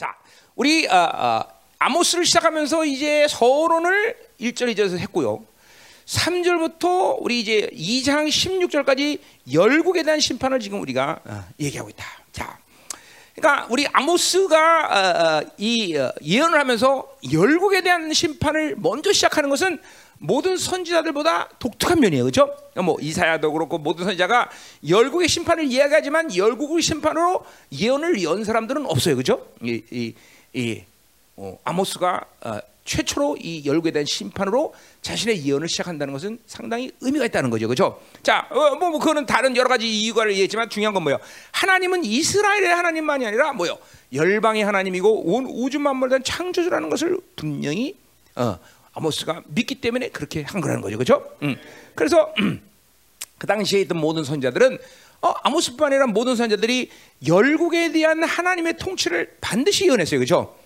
자, 우리 어, 어, 아모스를 시작하면서 이제 서론을 1절 2절에서 했고요. 3절부터 우리 이제 2장 16절까지 열국에 대한 심판을 지금 우리가 어, 얘기하고 있다. 자, 그러니까 우리 아모스가 어, 어, 이 어, 예언을 하면서 열국에 대한 심판을 먼저 시작하는 것은 모든 선지자들보다 독특한 면이에요, 그렇죠? 뭐 이사야도 그렇고 모든 선지자가 열국의 심판을 이야기하지만 열국의 심판으로 예언을 연 사람들은 없어요, 그렇죠? 이, 이, 이 어, 아모스가 어, 최초로 이 열국에 대한 심판으로 자신의 예언을 시작한다는 것은 상당히 의미가 있다는 거죠, 그렇죠? 자, 어, 뭐, 뭐 그거는 다른 여러 가지 이유가 얘기했지만 중요한 건 뭐예요? 하나님은 이스라엘의 하나님만이 아니라 뭐요? 열방의 하나님이고 온 우주 만물에 대한 창조주라는 것을 분명히 어, 아모스가 믿기 때문에 그렇게 한 거라는 거죠, 그렇죠? 음. 그래서 그 당시에 있던 모든 선자들은 어, 아모스뿐만 아니라 모든 선자들이 열국에 대한 하나님의 통치를 반드시 예언했어요, 그렇죠?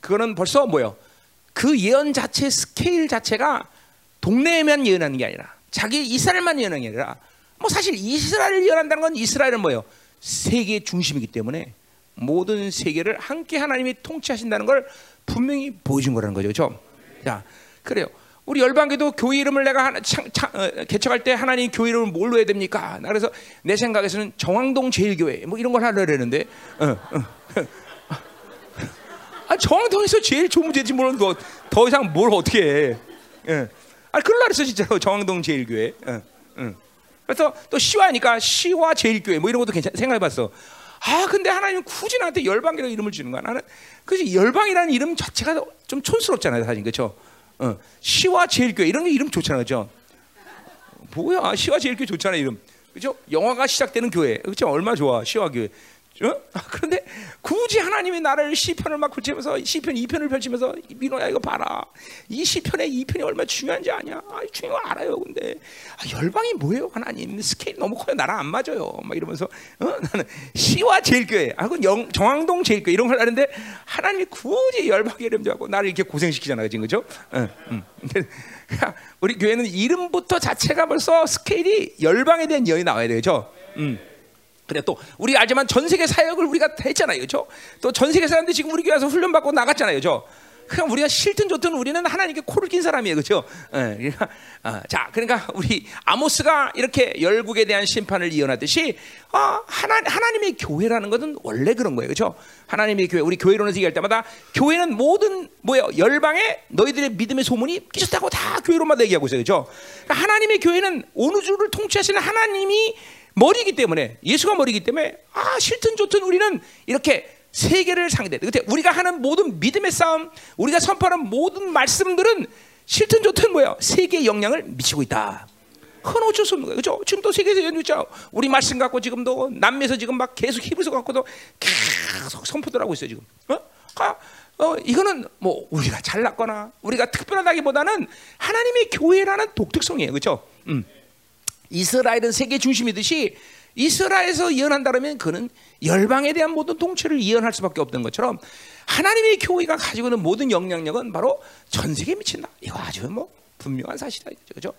그거는 벌써 뭐요? 그 예언 자체 스케일 자체가 동네에만 예언하는 게 아니라 자기 이스라엘만 예언하는 게 아니라 뭐 사실 이스라엘을 예언한다는 건 이스라엘은 뭐요? 세계 중심이기 때문에 모든 세계를 함께 하나님이 통치하신다는 걸 분명히 보여준 거라는 거죠, 그렇죠? 자, 그래요. 우리 열방교도 교회 이름을 내가 하나, 창, 창, 어, 개척할 때 하나님 교회 이름을 뭘로 해야 됩니까? 나 그래서 내 생각에서는 정왕동 제일교회 뭐 이런 걸 하려고 그랬는데 어, 어. 아, 정왕동에서 제일 좋으면 되지 모르는 거더 이상 뭘 어떻게 해? 예. 아, 그럴라 그랬어 진짜로 정왕동 제일교회. 예. 예. 그래서 또 시화니까 시화 제일교회 뭐 이런 것도 괜찮 생각해봤어. 아 근데 하나님 굳이 나한테 열방이라는 이름을 주는 거야. 나는 그지 열방이라는 이름 자체가 좀 촌스럽잖아요, 사실 그렇죠? 어, 시와 제일교회 이런 게 이름 좋잖아요, 그렇죠? 뭐야, 시와 제일교회 좋잖아 이름, 그렇죠? 영화가 시작되는 교회, 그렇죠? 얼마 좋아, 시와 교회. 어? 그런데 굳이 하나님이 나를 시편을 막 펼치면서 시편 2편을 펼치면서 민호야 이거 봐라 이 시편의 2편이 얼마나 중요한지 아냐 아, 중요한 거 알아요 근데 아, 열방이 뭐예요 하나님 스케일 너무 커요 나랑 안 맞아요 막 이러면서 어? 나는 시와 제일교회 아 그건 영, 정왕동 제일교회 이런 걸 하는데 하나님이 굳이 열방의 이름 하고 나를 이렇게 고생시키잖아요 지금 그죠? 우리 교회는 이름부터 자체가 벌써 스케일이 열방에 대한 여이 나와야 되죠 음. 근데 또 우리가 알지만 전 세계 사역을 우리가 했잖아요, 그렇죠? 또 전 세계 사람들이 지금 우리 교회에서 훈련 받고 나갔잖아요, 그렇죠? 그냥 우리가 싫든 좋든 우리는 하나님께 코를 낀 사람이에요, 그렇죠? 어, 자, 그러니까 우리 아모스가 이렇게 열국에 대한 심판을 이어하듯이 어, 하나 하나님의 교회라는 것은 원래 그런 거예요, 그렇죠? 하나님의 교회, 우리 교회론에서 얘기할 때마다 교회는 모든 뭐요 열방에 너희들의 믿음의 소문이 끼쳤다고 다 교회론마다 얘기하고 있어요, 그렇죠? 그러니까 하나님의 교회는 온 우주를 통치하시는 하나님이 머리이기 때문에 예수가 머리이기 때문에 아 싫든 좋든 우리는 이렇게 세계를 상대. 그때 우리가 하는 모든 믿음의 싸움, 우리가 선포하는 모든 말씀들은 싫든 좋든 뭐야 세계에 영향을 미치고 있다. 그건 어쩔 수 없는 거예요. 그죠? 지금 또 세계에서 연주자 우리 말씀 갖고 지금도 남미에서 지금 막 계속 히브리서 갖고도 계속 선포들 하고 있어요 지금. 어? 아, 어, 이거는 뭐 우리가 잘났거나 우리가 특별하다기보다는 하나님의 교회라는 독특성이에요. 그렇죠? 음. 이스라엘은 세계 중심이듯이 이스라엘에서 예언한다면 그는 열방에 대한 모든 통치를 예언할 수밖에 없는 것처럼 하나님의 교회가 가지고 있는 모든 영향력은 바로 전 세계에 미친다. 이거 아주 뭐 분명한 사실이다. 그죠?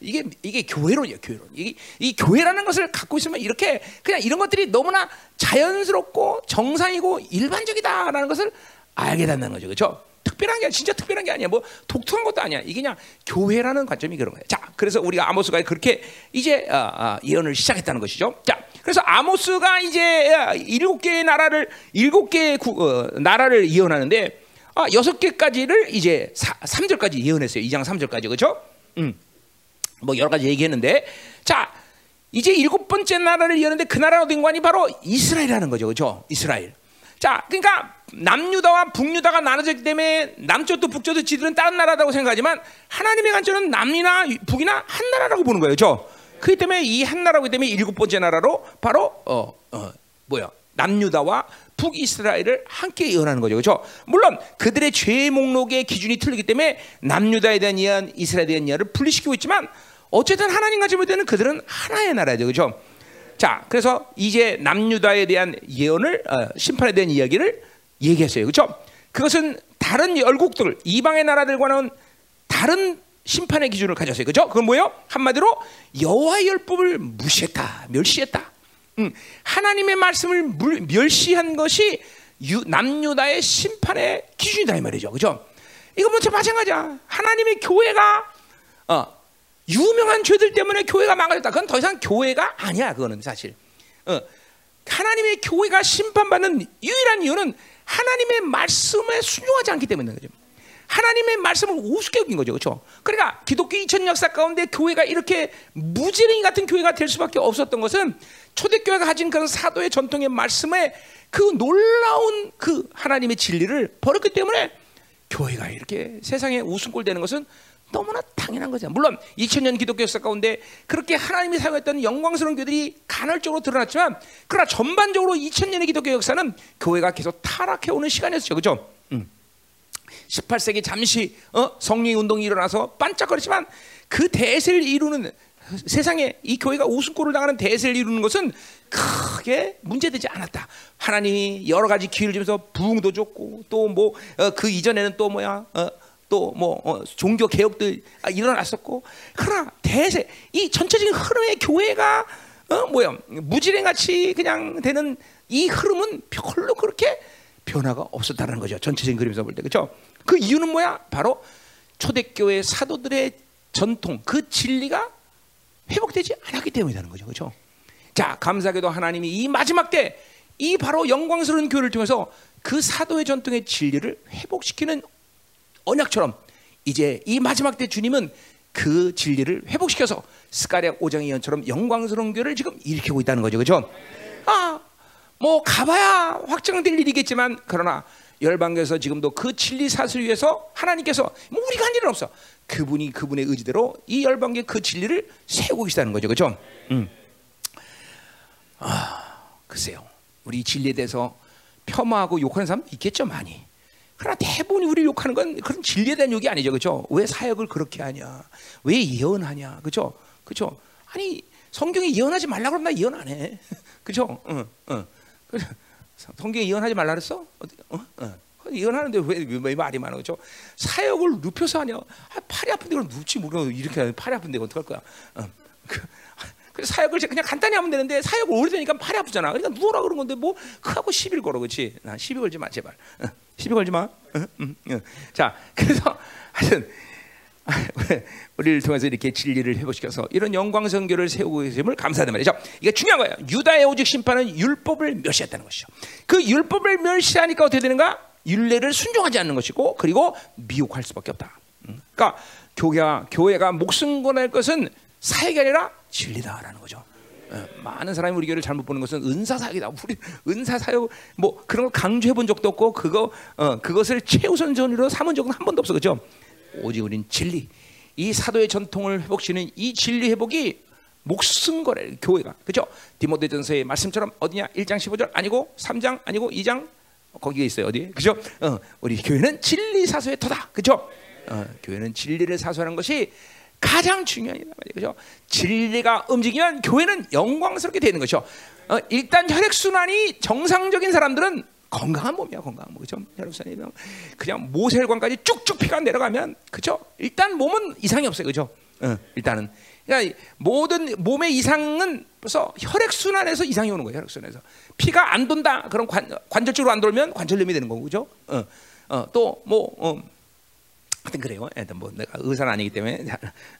이게 이게 교회론이에요, 교회론. 이게 이 교회라는 것을 갖고 있으면 이렇게 그냥 이런 것들이 너무나 자연스럽고 정상이고 일반적이다라는 것을 알게 된다는 거죠. 그렇죠? 특별한 게 진짜 특별한 게 아니야. 뭐 독특한 것도 아니야. 이게 그냥 교회라는 관점이 그런 거예요. 자, 그래서 우리가 아모스가 그렇게 이제 어, 어, 예언을 시작했다는 것이죠. 자, 그래서 아모스가 이제 일곱 개의 나라를 일곱 개의 어, 나라를 예언하는데 아, 여섯 개까지를 이제 사, 3절까지 예언했어요. 2장 3절까지 그렇죠? 음. 뭐 여러 가지 얘기했는데 자, 이제 일곱 번째 나라를 예언했는데 그 나라 어딘가니 바로 이스라엘이라는 거죠. 그렇죠? 이스라엘. 자, 그러니까 남유다와 북유다가 나눠졌기 때문에 남쪽도 북쪽도 지들은 다른 나라라고 생각하지만 하나님의 관점은 남이나 북이나 한 나라라고 보는 거예요. 그렇죠? 그렇기 때문에 이 한 나라이기 때문에 일곱 번째 나라로 바로 어, 어 뭐야? 남유다와 북이스라엘을 함께 예언하는 거죠. 그렇죠? 물론 그들의 죄 목록의 기준이 틀리기 때문에 남유다에 대한 예언, 이스라엘에 대한 예언을 분리시키고 있지만 어쨌든 하나님과 지볼 때는 그들은 하나의 나라죠. 그렇죠? 자, 그래서 이제 남유다에 대한 예언을 어, 심판에 대한 이야기를 얘기했어요. 그렇죠? 그것은 다른 열국들, 이방의 나라들과는 다른 심판의 기준을 가졌어요. 그죠? 그건 뭐예요? 한마디로 여호와의 율법을 무시했다, 멸시했다. 음, 하나님의 말씀을 물, 멸시한 것이 유, 남유다의 심판의 기준이다 이 말이죠. 그죠? 이거 뭐 마찬가지야. 하나님의 교회가 어, 유명한 죄들 때문에 교회가 망가졌다. 그건 더 이상 교회가 아니야. 그거는 사실. 어, 하나님의 교회가 심판받는 유일한 이유는 하나님의 말씀에 순종하지 않기 때문에 거죠. 하나님의 말씀을 우습게 여긴 거죠. 그렇죠? 그러니까 기독교 2000 역사 가운데 교회가 이렇게 무지랭이 같은 교회가 될 수밖에 없었던 것은 초대교회가 가진 그런 사도의 전통의 말씀에 그 놀라운 그 하나님의 진리를 버렸기 때문에 교회가 이렇게 세상에 웃음꼴 되는 것은 너무나 당연한 거죠. 물론 2000년 기독교 역사 가운데 그렇게 하나님이 사용했던 영광스러운 교들이 간헐적으로 드러났지만 그러나 전반적으로 2000년의 기독교 역사는 교회가 계속 타락해 오는 시간이었죠. 그죠? 음. 18세기 잠시 어? 성령 운동이 일어나서 반짝거리지만 그 대세를 이루는 세상에 이 교회가 우승골을 당하는 대세를 이루는 것은 크게 문제되지 않았다. 하나님이 여러 가지 기회를 주면서 부흥도 줬고 또 뭐그 어, 이전에는 또 뭐야 어, 또뭐 어, 종교 개혁도 일어났었고 그러나 대세 이 전체적인 흐름의 교회가 어, 뭐야 무지랭 같이 그냥 되는 이 흐름은 별로 그렇게 변화가 없었다는 거죠. 전체적인 그림에서 볼 때 그렇죠. 그 이유는 뭐야? 바로 초대교회 사도들의 전통 그 진리가 회복되지 않았기 때문이라는 거죠. 그렇죠? 자, 감사하게도 하나님이 이 마지막 때 이 바로 영광스러운 교회를 통해서 그 사도의 전통의 진리를 회복시키는 언약처럼 이제 이 마지막 때 주님은 그 진리를 회복시켜서 스가랴 5장의 예언처럼 영광스러운 교회를 지금 일으키고 있다는 거죠. 그렇죠? 아, 뭐 가봐야 확정될 일이겠지만 그러나 열방에서 지금도 그 진리 사슬 위해서 하나님께서 뭐 우리가 한 일은 없어. 그분이 그분의 의지대로 이 열방계 그 진리를 세우고 계시다는 거죠. 그렇죠? 음. 아, 글쎄요. 우리 진리에 대해서 폄하하고 욕하는 사람 있겠죠, 많이. 그러나 대부분이 우리 욕하는 건 그런 진리에 대한 욕이 아니죠. 그렇죠? 왜 사역을 그렇게 하냐? 왜 예언하냐? 그렇죠? 그렇죠? 아니, 성경이 예언하지 말라고 그러면 나 예언 안 해. 그렇죠? 응, 응. 성경에 예언하지 말라 그랬어? 어? 어. 예언하는데 왜, 왜 말이 많아 그죠? 사역을 눕혀서 하냐? 아, 팔이 아픈데 그럼 눕지 모르 이렇게 팔이 아픈데 어떡할 거야? 어. 그, 그 사역을 그냥 간단히 하면 되는데 사역을 오래되니까 팔이 아프잖아. 그러니까 누워라 그런 건데 뭐 크고 시비를 걸어 그렇지? 나 시비 걸지 마 제발. 어. 시비 걸지 마. 자 그래서 하여튼 우리를 통해서 이렇게 진리를 회복시켜서 이런 영광 성교를 세우고 계심을 감사하는 말이죠. 이게 중요한 거예요. 유다의 오직 심판은 율법을 멸시했다는 것이죠. 그 율법을 멸시하니까 어떻게 되는가? 율례를 순종하지 않는 것이고 그리고 미혹할 수밖에 없다. 음. 그러니까 교회가 교회가 목숨 걸할 것은 사역이 아니라 진리다라는 거죠. 어, 많은 사람이 우리 교회를 잘못 보는 것은 은사 사역이다. 우리 은사 사역 뭐 그런 걸 강조해 본 적도 없고 그거 어, 그것을 최우선전으로 삼은 적은 한 번도 없어. 그죠? 오직 우린 진리. 이 사도의 전통을 회복시는 이 진리 회복이 목숨 거래 교회가. 그죠? 디모데전서의 말씀처럼 어디냐? 1장 15절 아니고 3장 아니고 2장 거기에 있어요. 어디? 그죠? 어, 우리 교회는 진리 사소의 터다. 그죠? 어, 교회는 진리를 사소하는 것이 가장 중요하다 그죠? 진리가 움직이면 교회는 영광스럽게 되는 것이죠. 어, 일단 혈액 순환이 정상적인 사람들은 건강한 몸이야 건강한 몸 그죠? 혈액순환이 그냥 모세혈관까지 쭉쭉 피가 내려가면 그죠? 일단 몸은 이상이 없어요 그죠? 어, 일단은 그러니까 모든 몸의 이상은 벌써 혈액 순환에서 이상이 오는 거예요. 혈액 순환에서 피가 안 돈다. 그럼 관, 관절적으로 안 돌면 관절염이 되는 거고 그죠? 어, 어, 또뭐 어, 하여튼 그래요. 하여튼 뭐 내가 의사는 아니기 때문에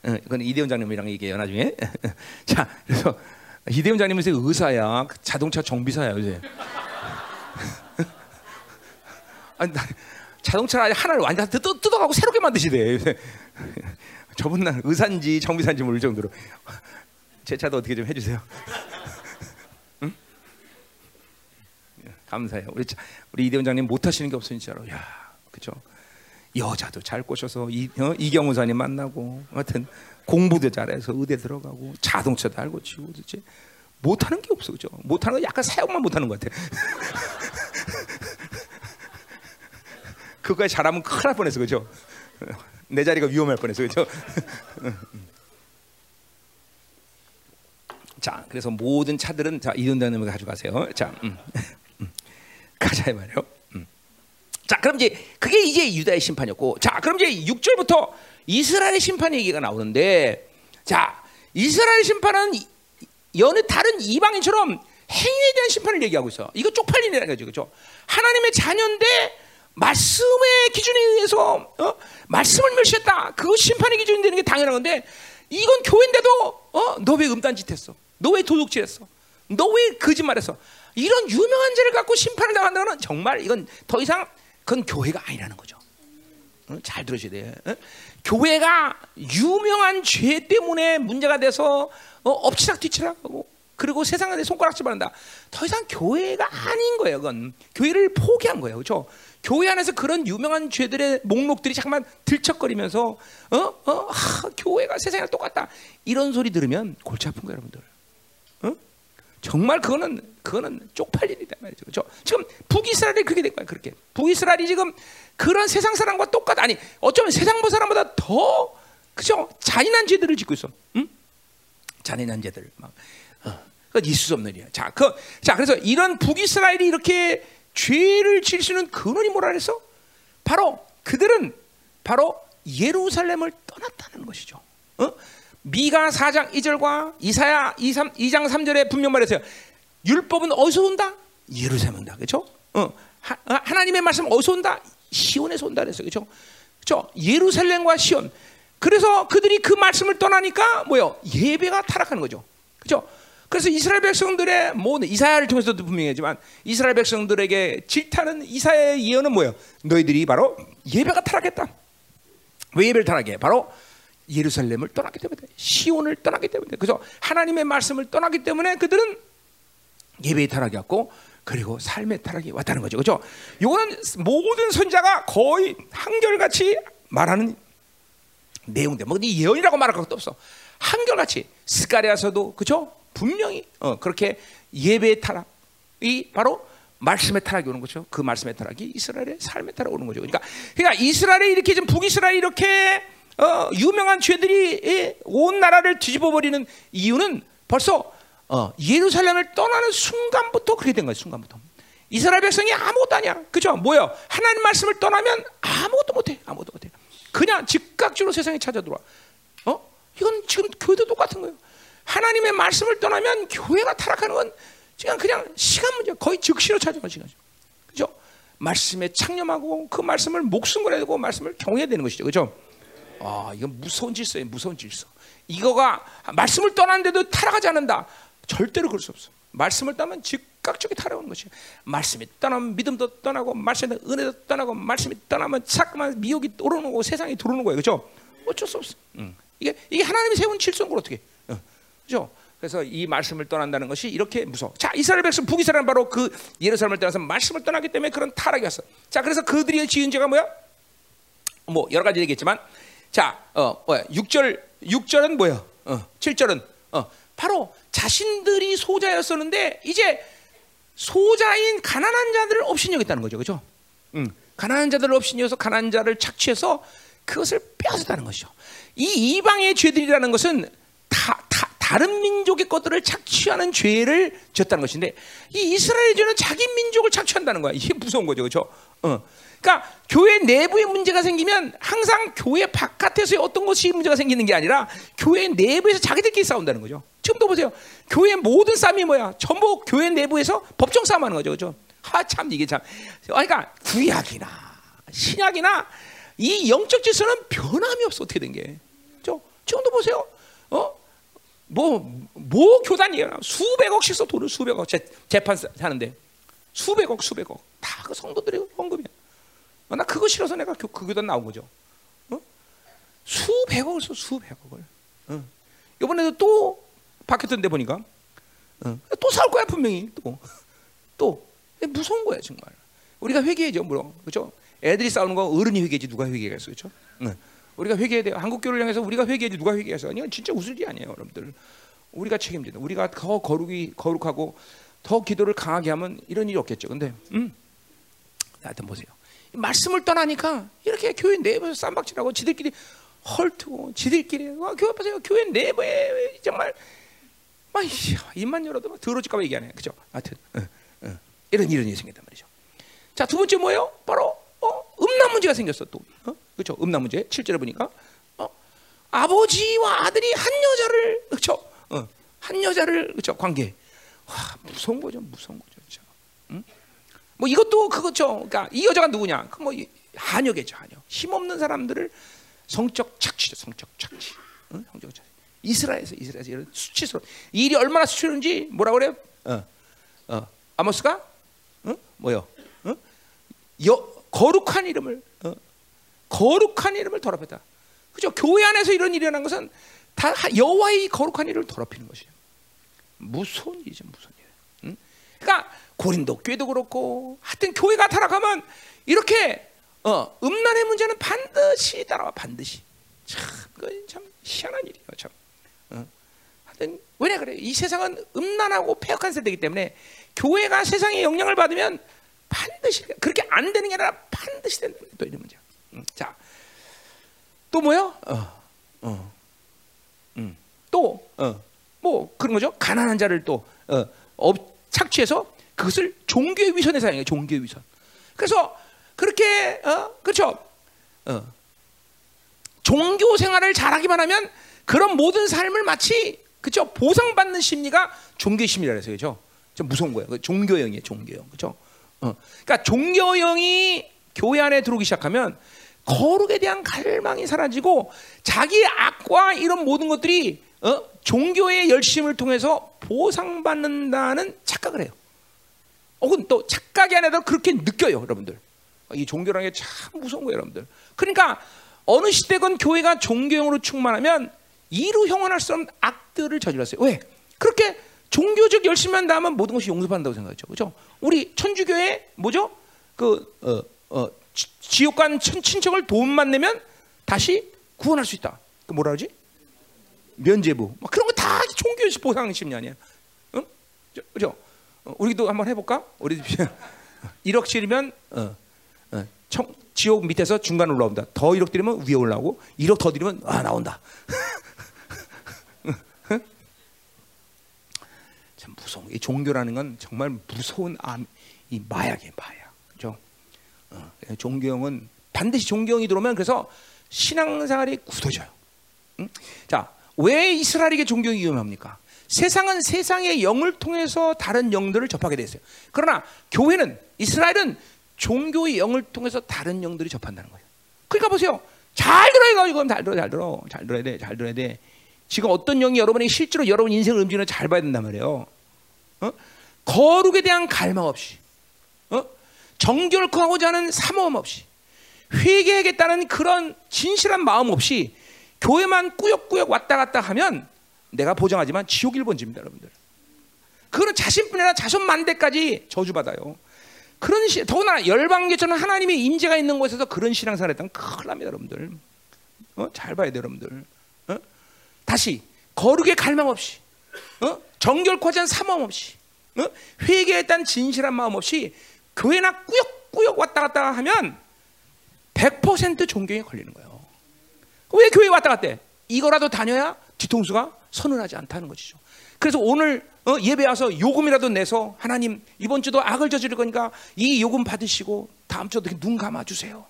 어, 그건 이대훈 장님이랑 얘기해요 나중에. 자, 그래서 이대훈 장님은 의사야, 자동차 정비사야 요새. 아니, 자동차 하나를 완전 뜯어, 뜯어가고 새롭게 만드시대. 저분 날 의사인지 정비사인지 모를 정도로 제 차도 어떻게 좀 해주세요. 응? 감사해요. 우리 우리 이대 원장님 못 하시는 게 없어 진짜로. 야, 그죠? 여자도 잘 꼬셔서 이, 어? 이경우사님 만나고, 하여튼 공부도 잘해서 의대 들어가고 자동차도 알고 치고 그렇지. 못하는 게 없어 그죠? 못하는 거 약간 사역만 못하는 것 같아. 그거에 잘하면 큰일 날 뻔했어 그죠? 내 자리가 위험할 뻔했어 그죠? 자, 그래서 모든 차들은 자 이돈다님을 가져가세요. 자, 음, 음, 가자 말이요. 음. 자, 그럼 이제 그게 이제 유다의 심판이었고, 자, 그럼 이제 6절부터 이스라엘의 심판 얘기가 나오는데, 자, 이스라엘 심판은 여느 다른 이방인처럼 행위에 대한 심판을 얘기하고 있어. 이거 쪽팔리는 거죠, 그렇죠? 하나님의 자녀인데 말씀의 기준에 의해서 어? 말씀을 멸시했다. 그 심판의 기준이 되는 게 당연한 건데 이건 교회인데도 어? 너 왜 음란짓했어? 너 왜 도둑질했어? 너 왜 거짓말했어? 이런 유명한 죄를 갖고 심판을 당한다는 건 정말 이건 더 이상 그건 교회가 아니라는 거죠. 어? 잘 들으셔야 돼요. 어? 교회가 유명한 죄 때문에 문제가 돼서 어, 엎치락 뒤치락 하고 그리고 세상에 손가락질 받는다. 더 이상 교회가 아닌 거예요. 그건 교회를 포기한 거예요. 그렇죠? 교회 안에서 그런 유명한 죄들의 목록들이 잠깐만 들척거리면서 어? 어? 하, 교회가 세상이랑 똑같다. 이런 소리 들으면 골치 아픈 거예요, 여러분들. 어? 정말 그거는 그거는 쪽팔린 일이다 말이죠. 그렇죠? 지금 북이스라엘이 그렇게 된 거야. 그렇게. 북이스라엘이 지금 그런 세상 사람과 똑같 아니 어쩌면 세상 보 사람보다 더 그죠? 잔인한 죄들을 짓고 있어. 응? 잔인한 죄들 막 어. 그건 있을 수 없는 일이야. 자, 그, 자, 그래서 이런 북이스라엘이 이렇게 죄를 질수 있는 근원이 뭐라 그랬어? 바로 그들은 바로 예루살렘을 떠났다는 것이죠. 어? 미가 4장 2절과 이사야 2, 3, 2장 3절에 분명 말했어요. 율법은 어디서 온다? 예루살렘 온다. 그렇죠? 어, 하, 나님의 말씀 어디서 온다? 시온에서 온다 그랬어요. 그렇죠? 그렇죠? 예루살렘과 시온. 그래서 그들이 그 말씀을 떠나니까 뭐요? 예배가 타락하는 거죠. 그렇죠? 그래서 이스라엘 백성들의 모든 이사야를 통해서도 분명하지만 이스라엘 백성들에게 질타는 이사야의 예언은 뭐예요? 너희들이 바로 예배가 타락했다. 왜 예배를 타락해? 바로 예루살렘을 떠났기 때문에 시온을 떠났기 때문에 그래서 하나님의 말씀을 떠났기 때문에 그들은 예배의 타락이 왔고 그리고 삶의 타락이 왔다는 거죠. 그렇죠? 이거는 모든 선지자가 거의 한결같이 말하는 내용인데 뭐 예언이라고 말할 것도 없어. 한결같이 스가랴서도 그렇죠? 분명히 어, 그렇게 예배의 타락이 바로 말씀의 타락이 오는 거죠. 그 말씀의 타락이 이스라엘의 삶의 타락 오는 거죠. 그러니까 그러니까 이스라엘이 이렇게 지금 북이스라엘이 이렇게 어, 유명한 죄들이 온 나라를 뒤집어 버리는 이유는 벌써 어, 예루살렘을 떠나는 순간부터 그렇게 된 거예요. 순간부터. 이스라엘 백성이 아무것도 아니야. 그죠? 뭐야? 하나님 말씀을 떠나면 아무것도 못해. 아무것도 못해. 그냥 즉각적으로 세상에 찾아 들어와. 어? 이건 지금 교회도 똑같은 거예요. 하나님의 말씀을 떠나면 교회가 타락하는 건 그냥 그냥 시간 문제, 거의 즉시로 찾아가 시간. 그죠? 말씀에 창념하고 그 말씀을 목숨 걸어야 되고 말씀을 경외해야 되는 것이죠. 그죠? 아, 이건 무서운 질서예요. 무서운 질서. 이거가 말씀을 떠났는데도 타락하지 않는다. 절대로 그럴 수 없어. 말씀을 떠나면 즉각적이 타락하는 것이 말씀이 떠나면 믿음도 떠나고 말씀이 은혜도 떠나고 말씀이 떠나면 자꾸만 미혹이 오르는 거 세상이 들어오는 거예요. 그죠? 어쩔 수 없어. 응. 이게 이게 하나님이 세운 질서인 걸 어떻게? 그죠? 그래서 이 말씀을 떠난다는 것이 이렇게 무서워. 자, 이스라엘 백성 북이스라엘 바로 그 예루살렘을 떠나서 말씀을 떠나기 때문에 그런 타락이 왔어. 자, 그래서 그들이 지은 죄가 뭐야? 뭐 여러 가지 얘기했지만, 자, 어, 뭐야? 6절, 6절은 뭐야? 어, 7절은 어, 바로 자신들이 소자였었는데 이제 소자인 가난한 자들을 업신여겼다는 거죠, 그죠? 음, 가난한 자들을 업신여서 가난한 자를 착취해서 그것을 빼앗았다는 것이죠. 이 이방의 죄들이라는 것은 다, 다 다른 민족의 것들을 착취하는 죄를 졌다는 것인데 이 이스라엘 죄는 자기 민족을 착취한다는 거야. 이게 무서운 거죠, 그렇죠? 어. 그러니까 교회 내부에 문제가 생기면 항상 교회 바깥에서의 어떤 것이 문제가 생기는 게 아니라 교회 내부에서 자기들끼리 싸운다는 거죠. 지금도 보세요. 교회 모든 싸움이 뭐야? 전부 교회 내부에서 법정 싸움하는 거죠, 그렇죠? 하참 이게 참. 그러니까 구약이나 신약이나 이 영적 질서는 변함이 없어 어떻게 된 게. 죠 지금도 보세요. 어? 뭐, 뭐 교단이에요. 수백억씩 써 돈을 수백억 재, 재판 하는데 수백억 수백억 다 그 성도들의 헌금이야. 어, 나 그거 싫어서 내가 그, 그 교단 나온 거죠. 어? 수백억을 써 수백억을. 어. 이번에도 또 바뀌었던데 보니까 어. 또 사올 거야 분명히 또 또 무서운 거야 정말. 우리가 회개해죠 물론 그렇죠. 애들이 싸우는 거 어른이 회개지 누가 회개겠어 그렇죠. 응. 우리가 회개해야 돼요. 한국 교회를 향해서 우리가 회개해야지 누가 회개해서 이건 진짜 웃을 일이 아니에요, 여러분들. 우리가 책임진다. 우리가 더 거룩이 거룩하고 더 기도를 강하게 하면 이런 일이 없겠죠. 근데 음. 하여튼 보세요. 말씀을 떠나니까 이렇게 교회 내부에서 쌈박질하고 지들끼리 헐트고 지들끼리 와 교회 보세요. 교회 내부에 정말 막 입만 열어도 더러질까봐 얘기하네. 그죠? 하여튼 어, 어. 이런 이런 일이 생겼단 말이죠. 자, 두 번째 뭐예요? 바로 어, 음란 문제가 생겼어 또. 어? 그렇죠? 음란 문제 7절에 보니까 어? 아버지와 아들이 한 여자를 그렇죠? 어, 한 여자를 그렇죠? 관계. 와, 무서운 거죠, 무서운 거죠, 그렇죠? 응? 뭐 이것도 그거죠. 그러니까 이 여자가 누구냐? 그뭐 한여겠죠, 한여. 힘없는 사람들을 성적 착취죠, 성적 착취. 응? 성적 착취. 이스라엘에서 이스라엘에서 이런 수치스러운 일이 얼마나 수치스러운지 뭐라 그래요? 어, 어, 아모스가 응? 뭐요? 응? 여, 거룩한 이름을 어? 거룩한 이름을 더럽혔다. 그죠? 교회 안에서 이런 일이 일어난 것은 다 여호와의 거룩한 이름을 더럽히는 것이에요. 무서운 일이죠, 무서운 일. 응? 그러니까 고린도 교회도 그렇고 하여튼 교회가 타락하면 이렇게 어, 음란의 문제는 반드시 따라와 반드시. 참, 참 희한한 일이에요, 참. 어? 하여튼 왜냐 그래? 이 세상은 음란하고 패역한 세대이기 때문에 교회가 세상의 영향을 받으면 반드시 그렇게 안 되는 게 아니라 반드시 된다. 또 이런 문제. 음, 자, 또 뭐요? 어, 어, 음, 또 어, 뭐 그런 거죠. 가난한 자를 또 어, 업, 착취해서 그것을 종교의 위선에 사용해. 종교의 위선. 그래서 그렇게 어, 그렇죠. 어, 종교 생활을 잘하기만 하면 그런 모든 삶을 마치 그렇죠 보상받는 심리가 종교 심리라 해서 그렇죠. 좀 무서운 거예요. 그 종교형이에요, 종교형. 그렇죠? 어. 그러니까 종교형이 교회 안에 들어오기 시작하면 거룩에 대한 갈망이 사라지고 자기의 악과 이런 모든 것들이 어? 종교의 열심을 통해서 보상받는다는 착각을 해요. 혹은 또 착각이 아니라 그렇게 느껴요, 여러분들. 이 종교라는 게 참 무서운 거예요, 여러분들. 그러니까 어느 시대건 교회가 종교형으로 충만하면 이루 형언할 수 없는 악들을 저질렀어요. 왜? 그렇게 종교적 열심만 다하면 모든 것이 용서받는다고 생각하죠. 그렇죠? 우리 천주교회 뭐죠? 그 어, 어, 지옥 간 친척을 돈만 내면 다시 구원할 수 있다. 그 뭐라 그러지? 면제부. 막 그런 거 다 종교의 보상 심리 아니야? 응? 그죠? 어, 우리도 한번 해볼까? 우리 1억씩이면 어, 어, 청, 지옥 밑에서 중간 올라온다. 더 1억 드리면 위에 올라오고 1억 더 드리면 아 나온다. 참 무서운 이 종교라는 건 정말 무서운 암, 이 마약이에요, 마약. 그죠? 어, 종교형은 반드시 종교형이 들어오면 그래서 신앙생활이 굳어져요. 응? 자, 왜 이스라엘에게 종교형이 위험합니까? 세상은 세상의 영을 통해서 다른 영들을 접하게 됐어요. 그러나 교회는 이스라엘은 종교의 영을 통해서 다른 영들이 접한다는 거예요. 그러니까 보세요. 잘 들어요, 이거 잘 들어, 잘 들어, 잘 들어야 돼, 잘 들어야 돼. 지금 어떤 영이 여러분에게 실제로 여러분 인생을 움직이는 잘 봐야 된단 말이에요. 어? 거룩에 대한 갈망 없이, 어? 정결코 하고자 하는 사모함 없이, 회개하겠다는 그런 진실한 마음 없이 교회만 꾸역꾸역 왔다 갔다 하면 내가 보장하지만 지옥 1번집니다, 여러분들. 그거는 자신뿐 아니라 자손 만대까지 저주받아요. 그런 시, 더구나 열방계처럼 하나님의 임재가 있는 곳에서 그런 신앙생활 했다면 큰일 납니다, 여러분들. 어? 잘 봐야 돼요, 여러분들. 어? 다시, 거룩의 갈망 없이, 어? 정결코 하지 사모함 없이, 어? 회개했다는 진실한 마음 없이 교회나 꾸역꾸역 왔다 갔다 하면 100% 존경에 걸리는 거예요. 왜 교회 왔다 갔대? 이거라도 다녀야 뒤통수가 선언하지 않다는 것이죠. 그래서 오늘 어, 예배 와서 요금이라도 내서 하나님 이번 주도 악을 저지를 거니까 이 요금 받으시고 다음 주도 눈 감아 주세요.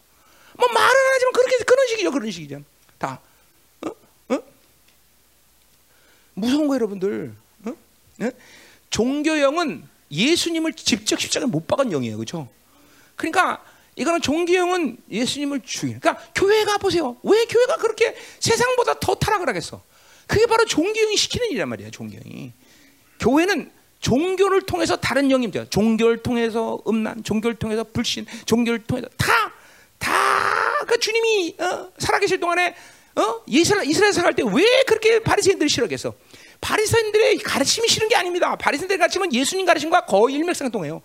뭐 말은 하지만 그렇게 그런 식이죠, 그런 식이죠. 다 어? 어? 무서운 거 여러분들. 어? 네? 종교형은 예수님을 직접 십자가에 못 박은 영이에요, 그렇죠? 그러니까 이거는 종교형은 예수님을 죽이는. 그러니까 교회가 보세요. 왜 교회가 그렇게 세상보다 더 타락을 하겠어? 그게 바로 종교형이 시키는 일이란 말이야, 종교형이. 교회는 종교를 통해서 다른 영입니다. 종교를 통해서 음란, 종교를 통해서 불신, 종교를 통해서 다, 다 그 주님이 어, 살아계실 동안에 어? 이스라엘, 이스라엘 살아갈 때 왜 그렇게 바리새인들이 싫어했어? 바리새인들의 가르침이 싫은 게 아닙니다. 바리새인들의 가르침은 예수님 가르침과 거의 일맥상통해요.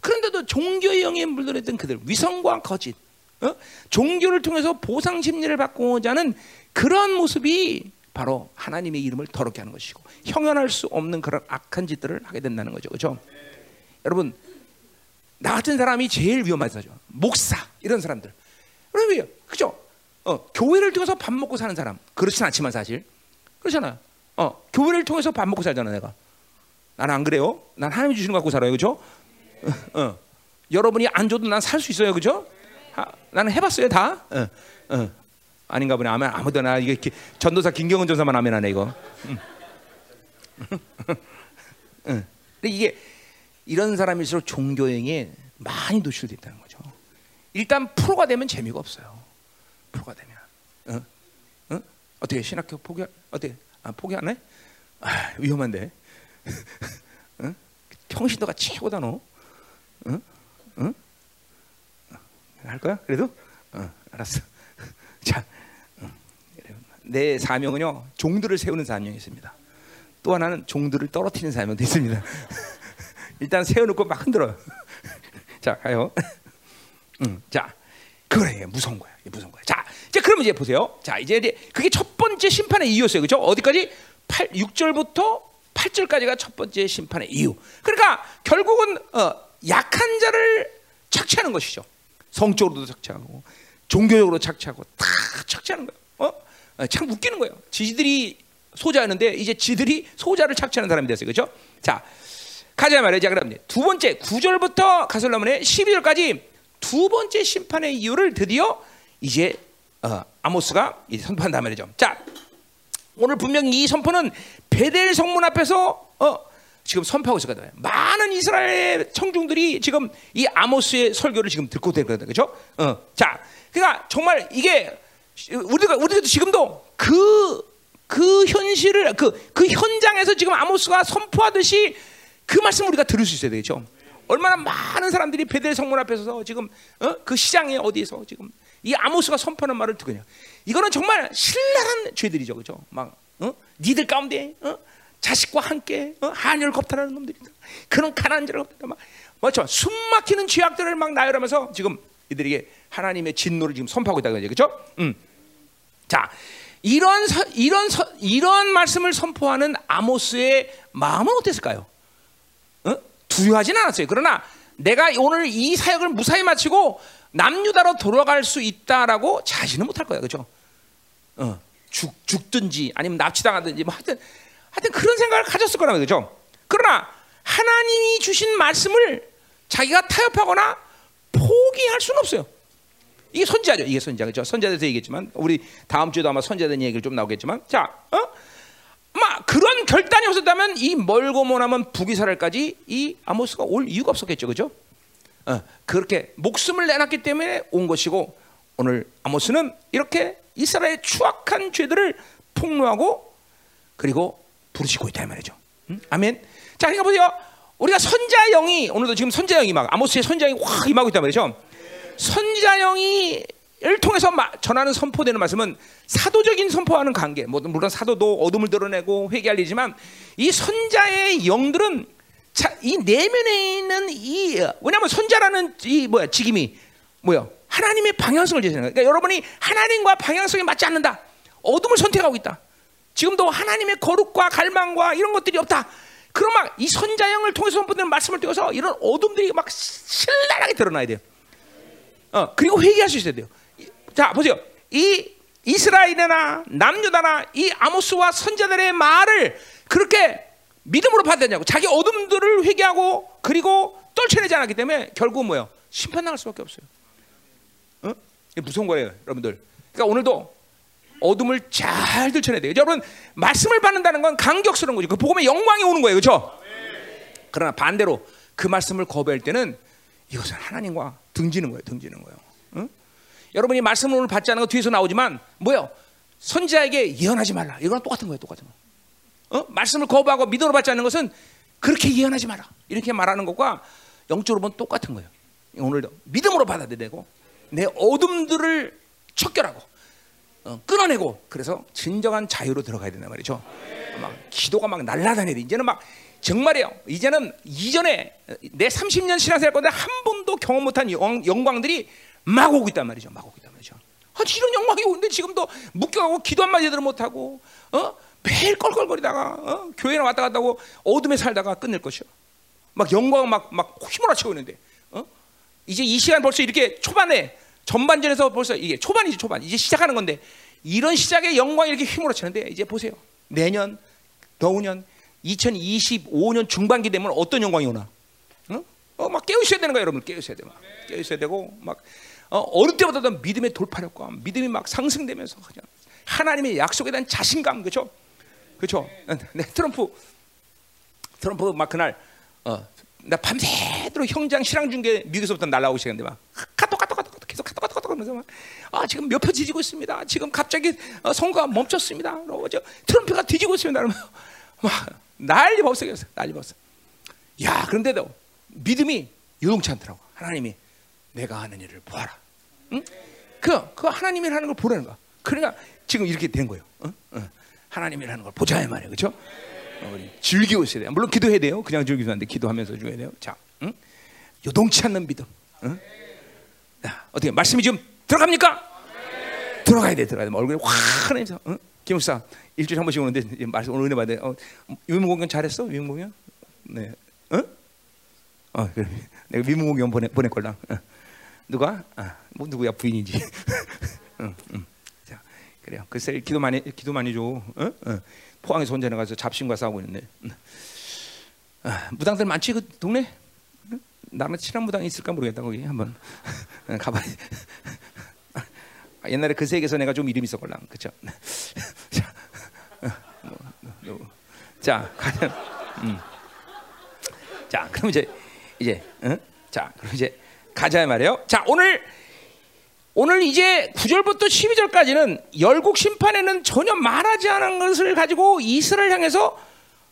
그런데도 종교의 영에 물들었던 그들 위선과 거짓, 어? 종교를 통해서 보상 심리를 받고자 하는 그런 모습이 바로 하나님의 이름을 더럽게 하는 것이고 형연할 수 없는 그런 악한 짓들을 하게 된다는 거죠. 그렇죠? 여러분 나 같은 사람이 제일 위험한 사죠. 목사 이런 사람들. 왜요? 그죠? 어, 교회를 통해서 밥 먹고 사는 사람. 그렇진 않지만 사실 그렇잖아. 어, 교회를 통해서 밥 먹고 살잖아 내가. 나는 안 그래요. 난 하나님 주시는 거 갖고 살아요. 그죠? 어, 어. 여러분이 안 줘도 난 살 수 있어요. 그죠? 하, 나는 해봤어요 다. 어, 어. 아닌가 보네. 아멘. 아무도나 이게 전도사 김경은 전사만 아멘 하네 이거. 응. 응. 근데 이게 이런 사람일수록 종교행에 많이 노출됐다는 거죠. 일단 프로가 되면 재미가 없어요. 프로가 되면, 어? 어? 어떻게 신학교 포기? 어떻게? 아, 포기 안 해? 아, 위험한데. 어? 평신도가 최고다 너. 응? 응? 할 거야? 그래도? 어, 알았어. 자, 어, 내 사명은요 종들을 세우는 사명이 있습니다. 또 하나는 종들을 떨어뜨리는 사명도 있습니다. 일단 세워놓고 막 흔들어요. 자, 가요. 음, 자, 그래 무서운 거야. 무서운 거야. 자, 이제 그러면 이제 보세요. 자, 이제 그게 첫 번째 심판의 이유였어요. 그렇죠? 어디까지? 8, 6절부터 8절까지가 첫 번째 심판의 이유. 그러니까 결국은 어, 약한 자를 착취하는 것이죠. 성적으로도 착취하고 종교적으로 착취하고 다 착취하는 거예요. 어? 어? 참 웃기는 거예요. 지들이 소자였는데 이제 지들이 소자를 착취하는 사람이 됐어요. 그렇죠? 자, 가자 말이야. 자, 그럼 두 번째 9절부터 가설라문의 12절까지 두 번째 심판의 이유를 드디어 이제 어, 아모스가 이제 선포한단 말이죠. 자, 오늘 분명히 이 선포는 베델 성문 앞에서 어, 지금 선포하고 있었거든요. 많은 이스라엘 청중들이 지금 이 아모스의 설교를 지금 듣고 있거든요. 그렇죠? 어, 자, 그러니까 정말 이게 우리가 우리도 지금도 그그 현실을 그, 그 현장에서 지금 아모스가 선포하듯이 그 말씀 우리가 들을 수 있어야 되죠. 얼마나 많은 사람들이 베델 성문 앞에서 지금 어? 그 시장에 어디에서 지금 이 아모스가 선포하는 말을 듣거냐. 이거는 정말 신랄한 죄들이죠, 그죠? 막 어? 니들 가운데 어? 자식과 함께 어? 한열 겁탈하는 놈들이다. 그런 가난한 자를 겁탈 막 맞죠? 숨막히는 죄악들을 막 나열하면서 지금 이들에게 하나님의 진노를 지금 선포하고 있다 그죠, 그렇죠? 음. 자, 이런 서, 이런 서, 이런 말씀을 선포하는 아모스의 마음은 어땠을까요? 어? 두려워하진 않았어요. 그러나 내가 오늘 이 사역을 무사히 마치고 남유다로 돌아갈 수 있다라고 자신은 못할 거야, 그렇죠? 어, 죽 죽든지 아니면 납치당하든지 뭐 하여튼 하여튼 그런 생각을 가졌을 거라고 그렇죠? 그러나 하나님이 주신 말씀을 자기가 타협하거나 포기할 수는 없어요. 이게 선지자죠. 이게 선지자 그죠? 선지자에서 얘기했지만 우리 다음 주에도 아마 선지자된 얘기를 좀 나오겠지만 자, 어? 막 그런 결단이 없었다면 이 멀고 머나먼 북이스라엘까지 이 아모스가 올 이유가 없었겠죠, 그죠? 어, 그렇게 목숨을 내놨기 때문에 온 것이고 오늘 아모스는 이렇게 이스라엘의 추악한 죄들을 폭로하고 그리고 부르시고 있다 이 말이죠. 음? 아멘. 자, 그러니까 보세요. 우리가 선자 영이 오늘도 지금 선자 영이 막 아모스의 선자 영이 확 임하고 있단 말이죠. 선자 영이 를 통해서 전하는 선포되는 말씀은 사도적인 선포하는 관계. 뭐 물론 사도도 어둠을 드러내고 회개할리지만 이 선자의 영들은 자, 이 내면에 있는 이 왜냐하면 선자라는 이 뭐야 직임이 뭐야 하나님의 방향성을 제시하는 거예요. 그러니까 여러분이 하나님과 방향성이 맞지 않는다. 어둠을 선택하고 있다. 지금도 하나님의 거룩과 갈망과 이런 것들이 없다. 그럼 막 이 선자형을 통해서 선포되는 말씀을 통해서 이런 어둠들이 막 신랄하게 드러나야 돼요. 어, 그리고 회개할 수 있어야 돼요. 자, 보세요. 이 이스라엘이나 남유다나 이 아모스와 선자들의 말을 그렇게 믿음으로 받았냐고. 자기 어둠들을 회개하고 그리고 떨쳐내지 않았기 때문에 결국 뭐예요? 심판당할 수밖에 없어요. 어? 무서운 거예요, 여러분들. 그러니까 오늘도 어둠을 잘 들춰내야 돼요. 여러분, 말씀을 받는다는 건 감격스러운 거죠. 그 복음의 영광이 오는 거예요. 그렇죠? 그러나 반대로 그 말씀을 거부할 때는 이것은 하나님과 등지는 거예요. 등지는 거예요. 응? 여러분이 말씀을 오늘 받지 않은 거 뒤에서 나오지만 뭐요? 선지자에게 예언하지 말라. 이거랑 똑같은 거예요. 똑같은 거. 어? 말씀을 거부하고 믿음으로 받지 않는 것은 그렇게 예언하지 마라. 이렇게 말하는 것과 영적으로 보면 똑같은 거예요. 오늘도 믿음으로 받아야 되고 내 어둠들을 척결하고 어, 끊어내고 그래서 진정한 자유로 들어가야 된단 말이죠. 막 기도가 막 날라다니는 이제는 막 정말이에요. 이제는 이전에 내 30년 신앙생활 건데 한 번도 경험 못한 영, 영광들이 막 오고 있단 말이죠. 막 오고 있단 말이죠. 아, 이런 영광이 오는데 지금도 묶여가고 기도 한마디 제대로 못하고 어? 매일 껄껄거리다가 어? 교회나 왔다 갔다 하고 어둠에 살다가 끝낼 것이요. 막 영광 막막 휘몰아치고 있는데 어? 이제 이 시간 벌써 이렇게 초반에 전반전에서 벌써 이게 초반이지 초반 이제 시작하는 건데 이런 시작의 영광이 이렇게 휘몰아치는데 이제 보세요. 내년 노후년 2025년 중반기 되면 어떤 영광이 오나? 어? 어, 막 있어야 되는 거야, 여러분. 있어야 돼. 막 있어야 되고 막 어, 어 느 때보다도 믿음의 돌파력과 믿음이 막 상승되면서 그냥 하나님의 약속에 대한 자신감, 그렇죠? 그렇죠? 네, 트럼프 트럼프 막 그날 어, 나 밤새도록 형장 실황 중계 미국에서부터 날라오기 시작했는데 막 카톡 카톡 카톡 카톡 계속 카톡 카톡 카톡 하면서 막 아, 지금 몇 표 뒤지고 있습니다. 지금 갑자기 어, 선거가 멈췄습니다. 그러고 저 트럼프가 뒤지고 있습니다. 막 난리 법석이었어. 난리 법석. 야, 그런데도 믿음이 요동치 않더라고. 하나님이 내가 하는 일을 보아라. 응? 그, 그 하나님이 하는 걸 보라는 거야. 그러니까 지금 이렇게 된 거예요. 어? 어. 하나님이 하는 걸 보자 이 말이에요. 그렇죠? 어, 우리 즐기고 있어야 돼요. 물론 기도해야 돼요. 그냥 즐기도 안돼. 기도하면서 죽어야 돼요. 자, 응? 요동치 않는 믿음. 응? 자, 어떻게 말씀이 지금 들어갑니까? 들어가야 돼, 들어가야 돼. 얼굴이 환해서. 응? 김목사 일주일에 한 번씩 오는데 말씀 오늘 은혜 받아. 어, 위문 공연 잘했어? 위문 공연? 네. 어? 어, 그래. 내가 위문 공연 보내 보낼 걸랑. 어. 누가? 아, 뭐 누구야 부인인지. 응, 응. 자, 그래요. 글쎄 기도 많이 기도 많이 줘. 어? 어. 포항에서 혼자 나가서 잡신과 싸우고 있는데. 아, 무당들 많지 그 동네? 응? 나랑 친한 무당이 있을까 모르겠다 거기 한번 가봐야. 아, 옛날에 그 세계에서 내가 좀 이름 있었걸랑 그죠? 자, 어, 뭐, 뭐, 자 가면, 음. 자 그럼 이제 이제, 응? 자 그럼 이제 가자 말이에요. 자 오늘 오늘 이제 9절부터 12절까지는 열국 심판에는 전혀 말하지 않은 것을 가지고 이스라엘 향해서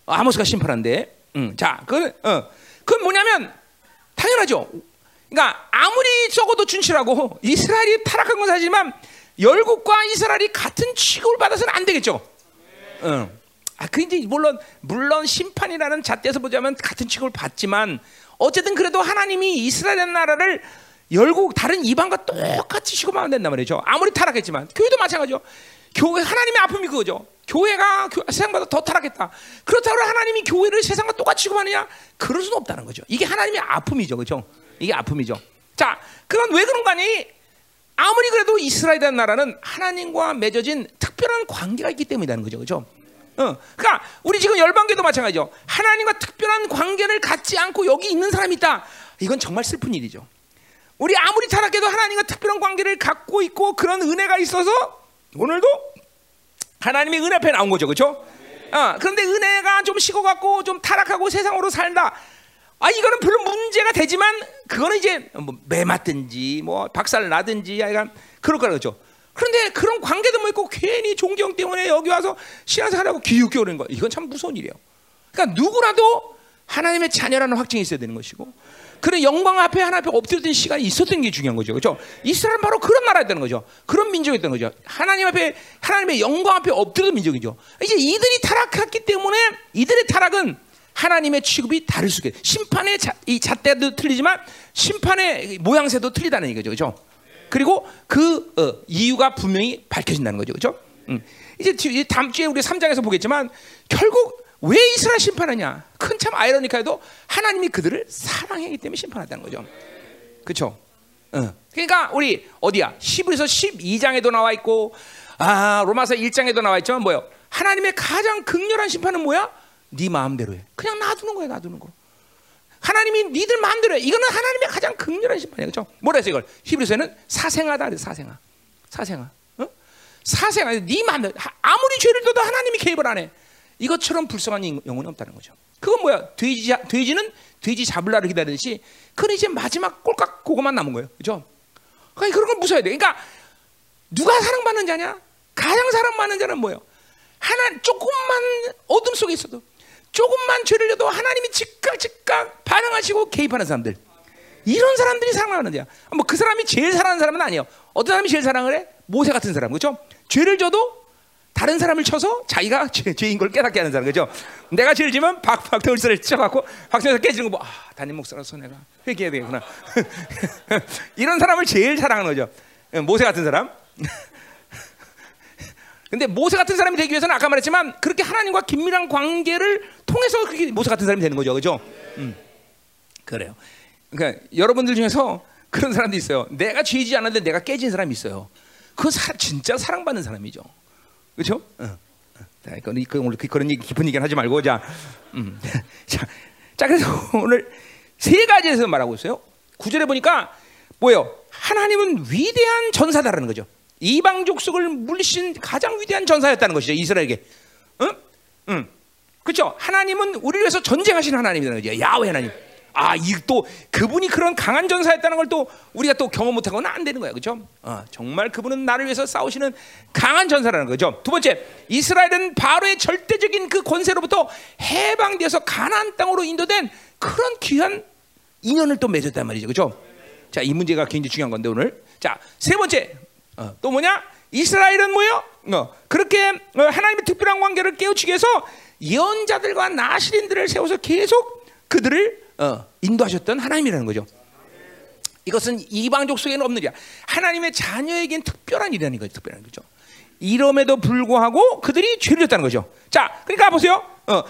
아모스가 심판한대. 음, 자, 그, 어, 그건 뭐냐면 당연하죠. 그러니까 아무리 적어도 준치라고 이스라엘이 타락한 건 사실지만 열국과 이스라엘이 같은 취급을 받아서는 안 되겠죠. 응. 아, 그 이제 물론 물론 심판이라는 잣대에서 보자면 같은 취급을 받지만 어쨌든 그래도 하나님이 이스라엘 나라를 열국 다른 이방과 똑같이 취급하면 된단 말이죠. 아무리 타락했지만 교회도 마찬가지죠. 교회 하나님의 아픔이 그거죠. 교회가 세상보다 더 타락했다. 그렇다고 하나님이 교회를 세상과 똑같이 취급하느냐? 그럴 수는 없다는 거죠. 이게 하나님의 아픔이죠, 그렇죠? 이게 아픔이죠. 자, 그건 왜 그런 거니? 아무리 그래도 이스라엘이라는 나라는 하나님과 맺어진 특별한 관계가 있기 때문이라는 거죠, 그렇죠? 어, 그러니까 우리 지금 열방교도 마찬가지죠. 하나님과 특별한 관계를 갖지 않고 여기 있는 사람이 있다. 이건 정말 슬픈 일이죠. 우리 아무리 타락해도 하나님과 특별한 관계를 갖고 있고 그런 은혜가 있어서 오늘도 하나님의 은혜 앞에 나온 거죠, 그렇죠? 어, 그런데 은혜가 좀 식어갖고 좀 타락하고 세상으로 살다. 아 이거는 별로 문제가 되지만 그거는 이제 뭐 매맞든지 뭐 박살 나든지 약간 그럴 거라 그렇죠. 그런데 그런 관계도 뭐 있고 괜히 존경 때문에 여기 와서 신앙생활하고 기웃겨 오는 거 이건 참 무서운 일이에요. 그러니까 누구라도 하나님의 자녀라는 확증이 있어야 되는 것이고 그런 영광 앞에 하나 앞에 엎드렸던 시간이 있었던 게 중요한 거죠. 그렇죠? 이스라엘은 바로 그런 나라였다는 거죠. 그런 민족이었던 거죠. 하나님 앞에 하나님의 영광 앞에 엎드렸던 민족이죠. 이제 이들이 타락했기 때문에 이들의 타락은 하나님의 취급이 다를 수 있게 심판의 자, 이 잣대도 틀리지만 심판의 모양새도 틀리다는 얘기죠. 그렇죠? 그리고 그 어, 이유가 분명히 밝혀진다는 거죠. 그렇죠? 음. 이제 다음 주에 우리 3장에서 보겠지만 결국 왜 이스라엘 심판하냐? 큰 참 아이러니카에도 하나님이 그들을 사랑하기 때문에 심판한다는 거죠. 그렇죠? 어. 그러니까 우리 어디야? 히브리서 12장에도 나와 있고 아 로마서 1장에도 나와 있지만 뭐요? 하나님의 가장 극렬한 심판은 뭐야? 네 마음대로 해. 그냥 놔두는 거야, 놔두는 거. 니들 마음대로 해. 이거는 하나님의 가장 극렬한 심판이에요. 그렇죠? 뭐라 해서 이걸? 히브리서에는 사생하다 사생아. 사생아. 어? 사생아. 네 마음대로. 아무리 죄를 져도 하나님이 개입을 안 해. 이것처럼 불쌍한 영혼이 없다는 거죠. 그건 뭐야? 돼지, 돼지는 돼지 잡을 날을 기다리듯이 그건 이제 마지막 꼴깍 그거만 남은 거예요. 그죠? 그러니까 그런 걸 무서워야 돼. 그러니까 누가 사랑받는 자냐? 가장 사랑받는 자는 뭐예요? 하나 조금만 어둠 속에 있어도 조금만 죄를 져도 하나님이 즉각 즉각 반응하시고 개입하는 사람들. 이런 사람들이 사랑하는 자야. 뭐 그 사람이 제일 사랑하는 사람은 아니에요. 어떤 사람이 제일 사랑을 해? 모세 같은 사람. 그렇죠? 죄를 져도 다른 사람을 쳐서 자기가 죄, 인걸 깨닫게 하는 사람 그죠? 내가 죄를 지면 박 박태울스를 쳐갖고 박태울스 깨지는 거 뭐, 아, 담임 목사로서 내가 회개해야 되겠구나. 이런 사람을 제일 사랑하는 거죠. 예, 모세 같은 사람. 근데 모세 같은 사람이 되기 위해서는 아까 말했지만 그렇게 하나님과 긴밀한 관계를 통해서 그게 모세 같은 사람이 되는 거죠, 그죠? 음, 그래요. 그러니까 여러분들 중에서 그런 사람도 있어요. 내가 죄지 않았는데 내가 깨진 사람이 있어요. 그 진짜 사랑받는 사람이죠. 그렇죠? 어. 그, 그, 오늘 그런 얘기 깊은 얘기는 하지 말고 자, 음. 자, 자 그래서 오늘 세 가지에서 말하고 있어요. 구절에 보니까 뭐요? 하나님은 위대한 전사다라는 거죠. 이방 족속을 물리신 가장 위대한 전사였다는 것이죠. 이스라엘에게. 응? 응. 그렇죠? 하나님은 우리를 위해서 전쟁하시는 하나님이라는 거죠. 야훼 하나님. 아, 이 또 그분이 그런 강한 전사였다는 걸 또 우리가 또 경험 못하고는 안 되는 거야, 그렇죠? 어, 정말 그분은 나를 위해서 싸우시는 강한 전사라는 거죠. 두 번째, 이스라엘은 바로의 절대적인 그 권세로부터 해방되어서 가나안 땅으로 인도된 그런 귀한 인연을 또 맺었단 말이죠, 그렇죠? 자, 이 문제가 굉장히 중요한 건데 오늘. 자, 세 번째, 어, 또 뭐냐? 이스라엘은 뭐요? 어, 그렇게 어, 하나님의 특별한 관계를 깨우치기 위해서 예언자들과 나시린들을 세워서 계속 그들을 어, 인도하셨던 하나님이라는 거죠. 이것은 이방족 속에는 없는 일이야. 하나님의 자녀에겐 특별한 일이라는 거죠. 특별한 거죠. 이름에도 불구하고 그들이 죄를 졌다는 거죠. 자, 그러니까 보세요. 어,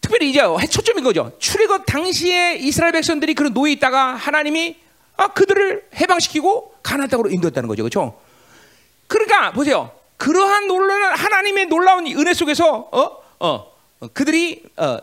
특별히 이제 초점인 거죠. 출애굽 당시에 이스라엘 백성들이 그런 노예 있다가 하나님이 아, 그들을 해방시키고 가나안 땅으로 인도했다는 거죠. 그렇죠? 그러니까 보세요. 그러한 놀라운 하나님의 놀라운 은혜 속에서 어? 어, 그들이 어,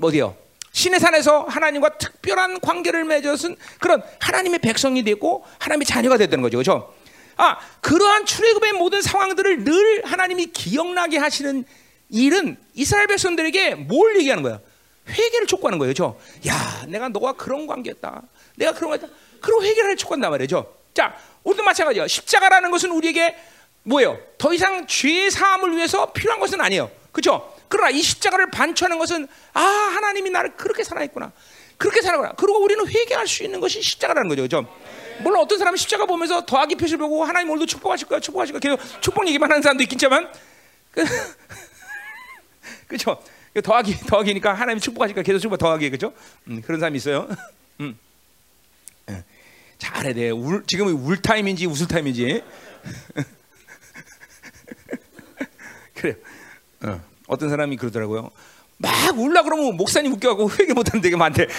어디요? 신의 산에서 하나님과 특별한 관계를 맺었은 그런 하나님의 백성이 되고 하나님의 자녀가 됐다는 거죠. 그렇죠? 아, 그러한 출애굽의 모든 상황들을 늘 하나님이 기억나게 하시는 일은 이스라엘 백성들에게 뭘 얘기하는 거야? 회개를 촉구하는 거예요. 그렇죠? 야, 내가 너와 그런 관계였다. 내가 그런 거였다. 그런 회개를 촉구한단 말이죠. 자, 우리도 마찬가지야. 십자가라는 것은 우리에게 뭐예요? 더 이상 죄 사함을 위해서 필요한 것은 아니에요. 그렇죠? 그러나 이 십자가를 반추하는 것은 아 하나님이 나를 그렇게 사랑했구나. 그렇게 사랑하구나. 그리고 우리는 회개할 수 있는 것이 십자가라는 거죠. 그렇죠? 물론 어떤 사람은 십자가 보면서 더하기 표시를 보고 하나님 오늘도 축복하실 거야, 축복하실 거야. 계속 축복 얘기만 하는 사람도 있겠지만, 그렇죠? 더하기 더하기니까 하나님 축복하실 거야. 계속 축복 더하기 그렇죠? 음, 그런 사람이 있어요. 음. 예. 잘해 돼. 울, 지금 울 타임인지 웃을 타임인지. 그래. 어. 어떤 사람이 그러더라고요. 막 울라 그러면 목사님 웃겨갖고 회개 못하는 데가 많대.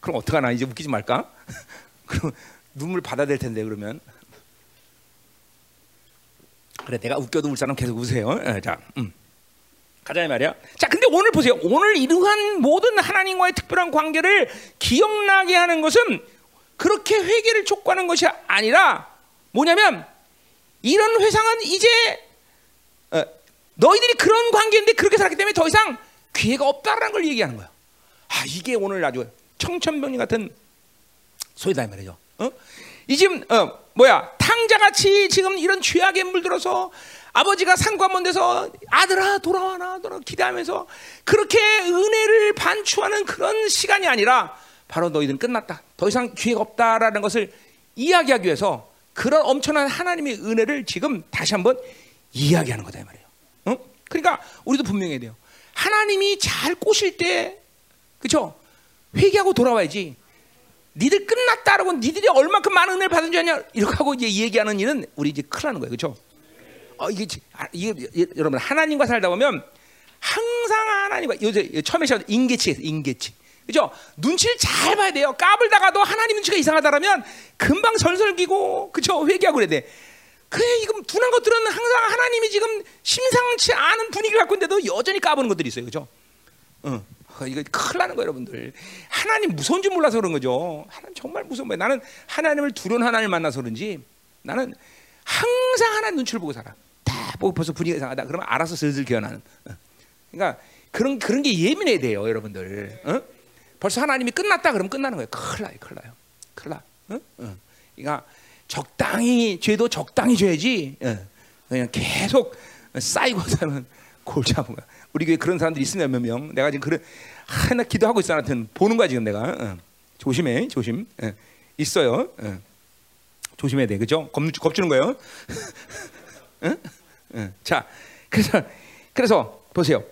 그럼 어떡하나 이제 웃기지 말까? 그럼 눈물 받아야 될 텐데 그러면 그래 내가 웃겨도 울 사람 계속 우세요. 네, 자, 음. 가자 이 말이야. 자, 근데 오늘 보세요. 오늘 이러한 모든 하나님과의 특별한 관계를 기억나게 하는 것은 그렇게 회개를 촉구하는 것이 아니라 뭐냐면 이런 회상은 이제 어, 너희들이 그런 관계인데 그렇게 살았기 때문에 더 이상 기회가 없다라는 걸 얘기하는 거야. 아 이게 오늘 아주 청천벽리 같은 소리다 이 말이죠. 어? 이 지금 어, 뭐야 탕자같이 지금 이런 죄악에 물들어서 아버지가 상관문 돼서 아들아 돌아와라 돌아 기대하면서 그렇게 은혜를 반추하는 그런 시간이 아니라 바로 너희들은 끝났다. 더 이상 기회가 없다라는 것을 이야기하기 위해서 그런 엄청난 하나님의 은혜를 지금 다시 한번 이야기하는 거다 이 말이에요. 어? 그러니까 우리도 분명해야 돼요. 하나님이 잘 꼬실 때, 그렇죠? 회개하고 돌아와야지. 니들 끝났다라고 니들이 얼마큼 많은 은혜를 받은 줄 아냐 이렇게 하고 이제 얘기하는 일은 우리 이제 큰일 나는 거예요, 그렇죠? 어, 이게, 아, 이게 여러분 하나님과 살다 보면 항상 하나님과 요새 처음에 시작 인계치 인계치 그죠? 눈치를 잘 봐야 돼요. 까불다가도 하나님 눈치가 이상하다라면 금방 설설기고 그죠? 회개하고 그래야 돼. 그래 이거 둔한 것들은 항상 하나님이 지금 심상치 않은 분위기를 갖고 있는데도 여전히 까부는 것들이 있어요. 그죠? 어. 이거 큰일 나는 거예요, 여러분들. 하나님 무서운 줄 몰라서 그런 거죠. 하나님 정말 무서운 거예요. 나는 하나님을 두려운 하나님을 만나서 그런지 나는 항상 하나님 눈치를 보고 살아. 다 보고 벌써 분위기가 이상하다. 그러면 알아서 슬슬 기어나는. 어. 그러니까 그런 그런 게 예민해야 돼요, 여러분들. 어? 벌써 하나님이 끝났다 그러면 끝나는 거예요. 큰일 나요, 큰일 나요. 큰일 나. 응? 응. 그러니까 적당히 죄도 적당히 줘야지. 응. 그냥 계속 쌓이고 사는 골치 아픈 거야. 우리 교회 그런 사람들이 있으면 몇 명. 내가 지금 그런 하나 기도하고 있어 하여튼 보는 거야 지금 내가. 응. 조심해, 조심. 응. 있어요. 응. 조심해야 돼, 그죠? 겁, 겁주는 거예요. 응? 응. 자, 그래서 그래서 보세요.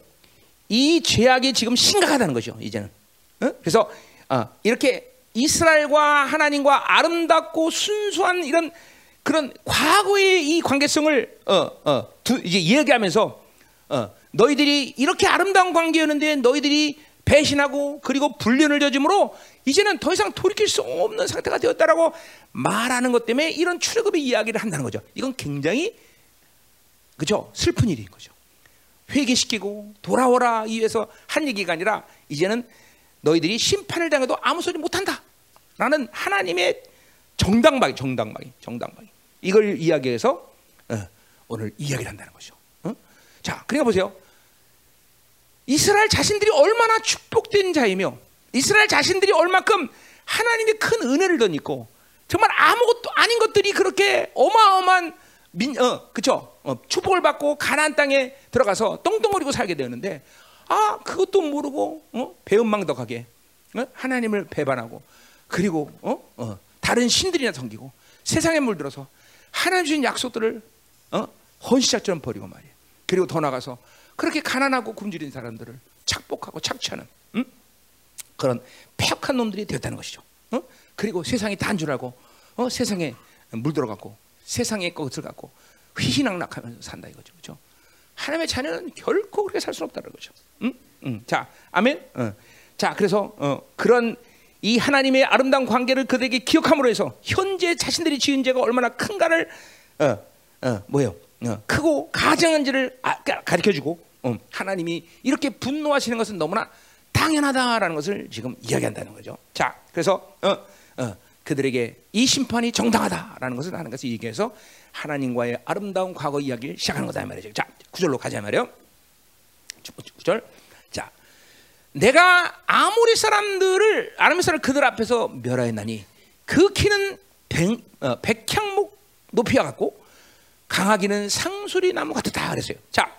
이 죄악이 지금 심각하다는 거죠. 이제는. 그래서 어, 이렇게 이스라엘과 하나님과 아름답고 순수한 이런 그런 과거의 이 관계성을 어, 어, 두, 이제 이야기하면서 어, 너희들이 이렇게 아름다운 관계였는데 너희들이 배신하고 그리고 불륜을 저짐으로 이제는 더 이상 돌이킬 수 없는 상태가 되었다라고 말하는 것 때문에 이런 출애굽의 이야기를 한다는 거죠. 이건 굉장히 그죠 슬픈 일인 거죠. 회개시키고 돌아오라 위해서 한 얘기가 아니라 이제는 너희들이 심판을 당해도 아무 소리 못한다. 라는 하나님의 정당방위, 정당방위, 정당방위. 이걸 이야기해서 어, 오늘 이야기를 한다는 거죠. 어? 자, 그러니까 보세요. 이스라엘 자신들이 얼마나 축복된 자이며 이스라엘 자신들이 얼마큼 하나님의 큰 은혜를 덧입고 정말 아무것도 아닌 것들이 그렇게 어마어마한 민, 어, 그쵸? 어, 축복을 받고 가나안 땅에 들어가서 똥똥거리고 살게 되는데 아 그것도 모르고 어? 배은망덕하게 어? 하나님을 배반하고 그리고 어? 어, 다른 신들이나 섬기고 세상에 물들어서 하나님 주신 약속들을 어? 헌시자처럼 버리고 말이에요. 그리고 더 나가서 그렇게 가난하고 굶주린 사람들을 착복하고 착취하는 음? 그런 폐역한 놈들이 되었다는 것이죠. 어? 그리고 세상이 단줄 알고 어? 세상에 물들어갖고 세상의 것을 갖고 휘희낙낙하면서 산다 이거죠. 그렇죠? 하나님의 자녀는 결코 그렇게 살수 없다는 거죠. 음? 음. 자, 아멘. 어. 자, 그래서 어, 그런 이 하나님의 아름다운 관계를 그들에게 기억함으로 해서 현재 자신들이 지은 죄가 얼마나 큰가를 어, 어, 뭐요? 어, 크고 가장한지를 아, 가르쳐주고 어, 하나님이 이렇게 분노하시는 것은 너무나 당연하다라는 것을 지금 이야기한다는 거죠. 자, 그래서 어, 어, 그들에게 이 심판이 정당하다라는 것을 하는 것을 얘기해서 하나님과의 아름다운 과거 이야기를 시작하는 거다 말이죠. 자, 구절로 가자 말이요. 구절. 자, 내가 아모리 사람들을 아람의 사람 그들 앞에서 멸하였나니 그 키는 백, 어, 백향목 높이와 같고 강하기는 상수리 나무 같았다 그랬어요. 자,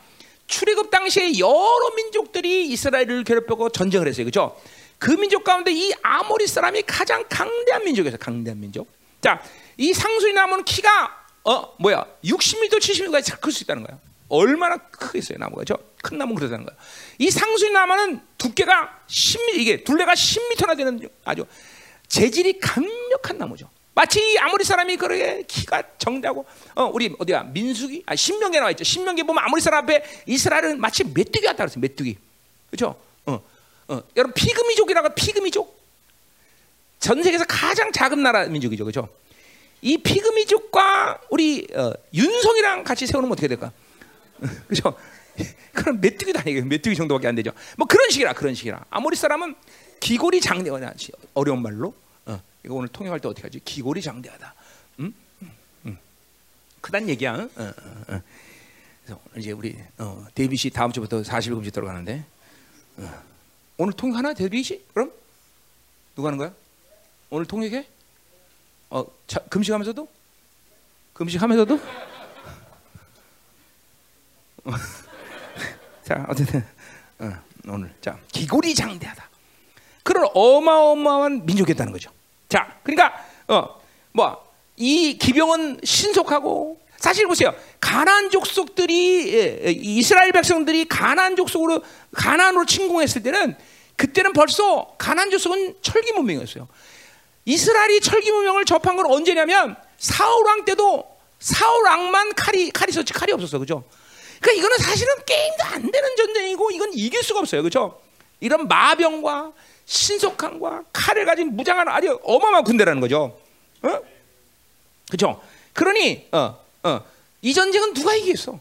출애굽 당시에 여러 민족들이 이스라엘을 괴롭히고 전쟁을 했어요. 그렇죠? 그 민족 가운데 이 아모리 사람이 가장 강대한 민족이었어요. 강대한 민족. 자, 이 상수리 나무는 키가 어 뭐야 60m, 70m까지 클 수 있다는 거야. 얼마나 크겠어요 나무가 큰 나무 그러다는 거야. 이 상수리 나무는 두께가 10m 이게 둘레가 10m나 되는 아주 재질이 강력한 나무죠. 마치 아무리 사람이 그렇게 키가 정다고 어 우리 어디야 민수기 아 신명기에 나와 있죠. 신명기 보면 아무리 사람 앞에 이스라엘은 마치 메뚜기 같다 그랬어요. 메뚜기 그렇죠? 어, 어. 여러분 피그미족이라고 피그미족 전 세계에서 가장 작은 나라 민족이죠, 그렇죠? 이 피그미족과 우리 어, 윤성이랑 같이 세우면 어떻게 될까? 그렇죠? 그럼 메뚜기도 아니에요. 메뚜기 정도밖에 안 되죠. 뭐 그런 식이라 그런 식이라. 아모리 사람은 기골이 장대하냐 어려운 말로. 어, 이거 오늘 통역할 때 어떻게 하지? 기골이 장대하다. 음? 음, 음. 크단 얘기야. 어, 어, 어. 그래서 이제 우리 어, 데이빗이 다음 주부터 40일 금식 들어가는데 어. 오늘 통역 하나 데이빗이? 그럼 누가 하는 거야? 오늘 통역해? 어, 자, 금식하면서도? 금식하면서도? 자, 어쨌든 어, 오늘 자 기골이 장대하다. 그런 어마어마한 민족이었다는 거죠. 자, 그러니까 어 뭐 이 기병은 신속하고 사실 보세요. 가난 족속들이 예, 예, 이스라엘 백성들이 가난 족속으로 가난으로 침공했을 때는 그때는 벌써 가난 족속은 철기 문명이었어요. 이스라엘이 철기 문명을 접한 건 언제냐면 사울 왕 때도 사울 왕만 칼이 칼이 있었지 칼이 없었어. 그죠? 그러니까 이거는 사실은 게임도 안 되는 전쟁이고 이건 이길 수가 없어요. 그렇죠? 이런 마병과 신속함과 칼을 가진 무장한 아주 어마어마한 군대라는 거죠. 어? 그렇죠? 그러니 어, 어, 이 전쟁은 누가 이기겠어?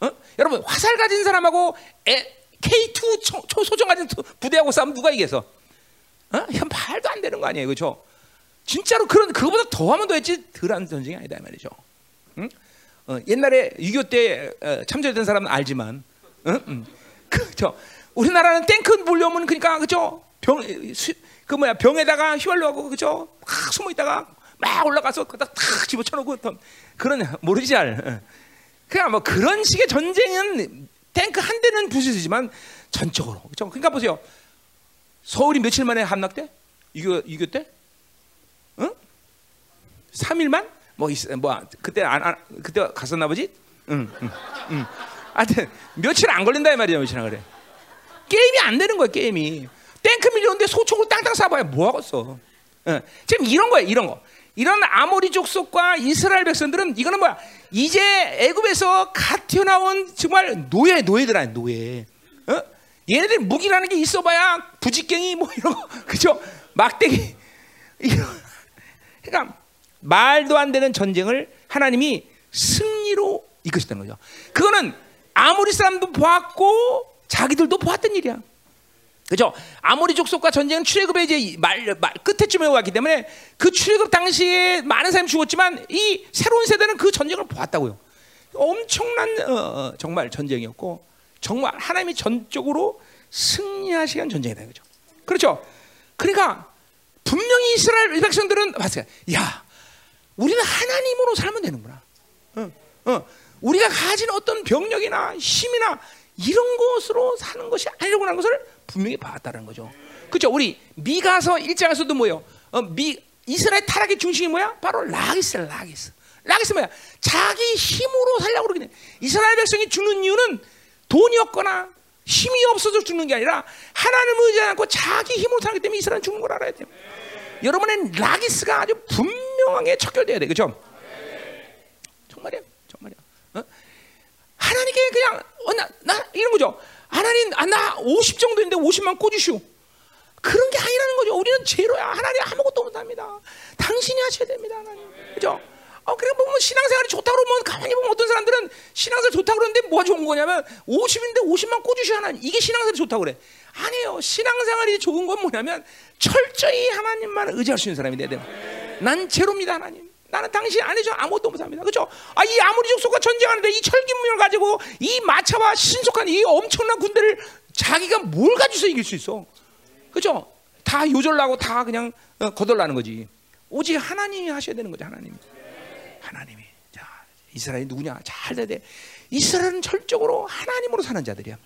어? 여러분 화살 가진 사람하고 에, K2 초, 초소정 가진 부대하고 싸우면 누가 이기겠어? 어? 이건 말도 안 되는 거 아니에요, 그렇죠? 진짜로 그런 그거보다 더하면 더했지 덜한 전쟁이 아니다 말이죠. 응? 어, 옛날에 6.25때 어, 참전했던 사람은 알지만, 응? 응. 그죠? 우리나라는 탱크 몰려오면 그러니까 그죠? 병, 수, 그 뭐야 병에다가 휘발유하고 그죠? 막 숨어 있다가 막 올라가서 그다 탁 집어쳐놓고 그런 모르지 알. 그냥 뭐 그런 식의 전쟁은 탱크 한 대는 부수지만 전적으로 그죠? 그러니까 보세요. 서울이 며칠 만에 함락돼? 6.25 때? 응? 3일만? 뭐, 있, 뭐 그때 안, 안 그때 갔었나 보지? 응, 응, 응. 하여튼 며칠 안 걸린다 이 말이야 며칠 안 그래. 게임이 안 되는 거야 게임이. 탱크 밀려오는데 소총을 땅땅 쏴봐야 뭐 하겠어. 응. 지금 이런 거야 이런 거. 이런 아모리 족속과 이스라엘 백성들은 이거는 뭐야? 이제 애굽에서 갓 튀어나온 정말 노예 노예들 아니야 노예. 어? 얘네들 무기라는 게 있어봐야 부직갱이 뭐 이런 거 그죠? 막대기 이런. 그러니까 말도 안 되는 전쟁을 하나님이 승리로 이끄셨다는 거죠. 그거는 아무리 사람도 보았고 자기들도 보았던 일이야. 그죠? 아무리 족속과 전쟁은 출애굽의 이제 말, 말 끝에쯤에 왔기 때문에 그 출애굽 당시에 많은 사람이 죽었지만 이 새로운 세대는 그 전쟁을 보았다고요. 엄청난 어, 어, 정말 전쟁이었고 정말 하나님이 전적으로 승리하시는 전쟁이다 그죠. 그렇죠. 그러니까 분명히 이스라엘 백성들은 봤어요. 야, 우리는 하나님으로 살면 되는구나. 어, 어. 우리가 가진 어떤 병력이나 힘이나 이런 것으로 사는 것이 아니라고 하는 것을 분명히 봤다는 거죠. 그렇죠? 우리 미가서 일장에서도 뭐요? 어, 미 이스라엘 타락의 중심이 뭐야? 바로 라기스, 라기스. 라기스 뭐야? 자기 힘으로 살려고 그러긴 해. 이스라엘 백성이 죽는 이유는 돈이 없거나 힘이 없어서 죽는 게 아니라 하나님을 의지하지 않고 자기 힘으로 살기 때문에 이스라엘은 죽는 걸 알아야 돼요. 여러분의 라기스가 아주 분명하게 척결돼야 돼, 그렇죠? 정말이야, 정말이야. 어? 하나님께 그냥 어, 나, 나 이런 거죠. 하나님, 아, 나 50 정도 인데 50만 꽂으시오. 그런 게 아니라는 거죠. 우리는 제로야. 하나님 아무것도 못합니다. 당신이 하셔야 됩니다, 하나님. 그죠? 어, 그래 보면 신앙생활이 좋다고 그러면 가만히 보면 어떤 사람들은 신앙생활 좋다고 그러는데 뭐가 좋은 거냐면 50인데 50만 꽂으셔야 하나님. 이게 신앙생활이 좋다고 그래. 아니에요. 신앙생활이 좋은 건 뭐냐면 철저히 하나님만 의지할 수 있는 사람이 돼야 돼요. 난 제로입니다, 하나님. 나는 당신 안에서 아무것도 못합니다. 그렇죠? 아, 이 아무리 족속과 전쟁하는데 이 철기문을 가지고 이 마차와 신속한 이 엄청난 군대를 자기가 뭘 가지고서 이길 수 있어? 그렇죠? 다 요절나고 다 그냥 어, 거덜나는 거지. 오직 하나님이 하셔야 되는 거죠, 하나님. 하나님이. 자, 이스라엘이 누구냐? 잘 돼야 돼. 이스라엘은 철적으로 하나님으로 사는 자들이야.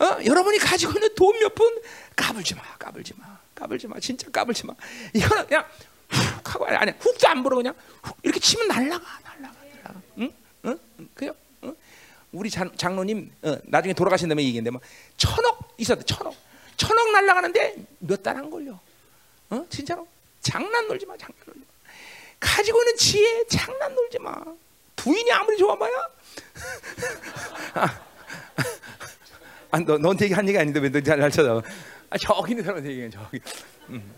어? 여러분이 가지고 있는 돈 몇 푼 까불지 마, 까불지 마, 까불지 마, 진짜 까불지 마. 이거는 그냥 훅 하고 아니 훅도 안 불어 그냥 훅 이렇게 치면 날라가, 날라가, 날라가. 응? 응? 그요? 응? 우리 장, 장로님 어, 나중에 돌아가신다면 얘기인데 뭐 천억 있었대, 천억, 천억 날라가는데 몇 달 안 걸려. 어? 진짜로? 장난 놀지 마, 장난 놀지 마. 가지고 있는 지혜 장난 놀지 마. 부인이 아무리 좋아봐야. 아, 너, 너한테 얘기한 얘기 아닌데 왜너잘 쳐다봐? 아, 저기 있는 사람한테 얘기해, 저기. 음.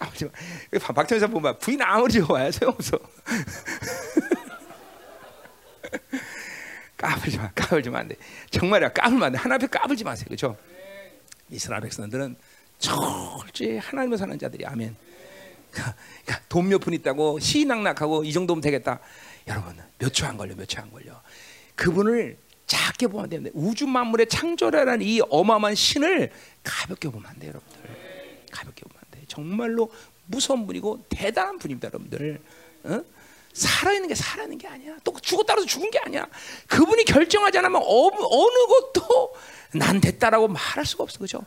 마. 박정희 사 보면 부인 아무리 좋아야 소용없어. 까불지 마, 까불지 마, 안 돼. 정말이야, 까불면 안 돼. 하나 앞에 까불지 마세요, 그렇죠? 이스라엘 백성들은 철저히 하나님을 사는 자들이 아멘. 그러니까 돈몇 푼 있다고 시낙낙하고 이 정도면 되겠다. 여러분 몇 초 안 걸려, 몇 초 안 걸려. 그분을 작게 보면 됩니다. 우주 만물의 창조라는 이 어마어마한 신을 가볍게 보면 안 돼요, 여러분들. 가볍게 보면. 정말로 무서운 분이고 대단한 분입니다, 여러분들. 어? 살아있는 게 살아있는 게 아니야. 또 죽었다고 해서 죽은 게 아니야. 그분이 결정하지 않으면 어, 어느 것도 난 됐다라고 말할 수가 없어. 그죠?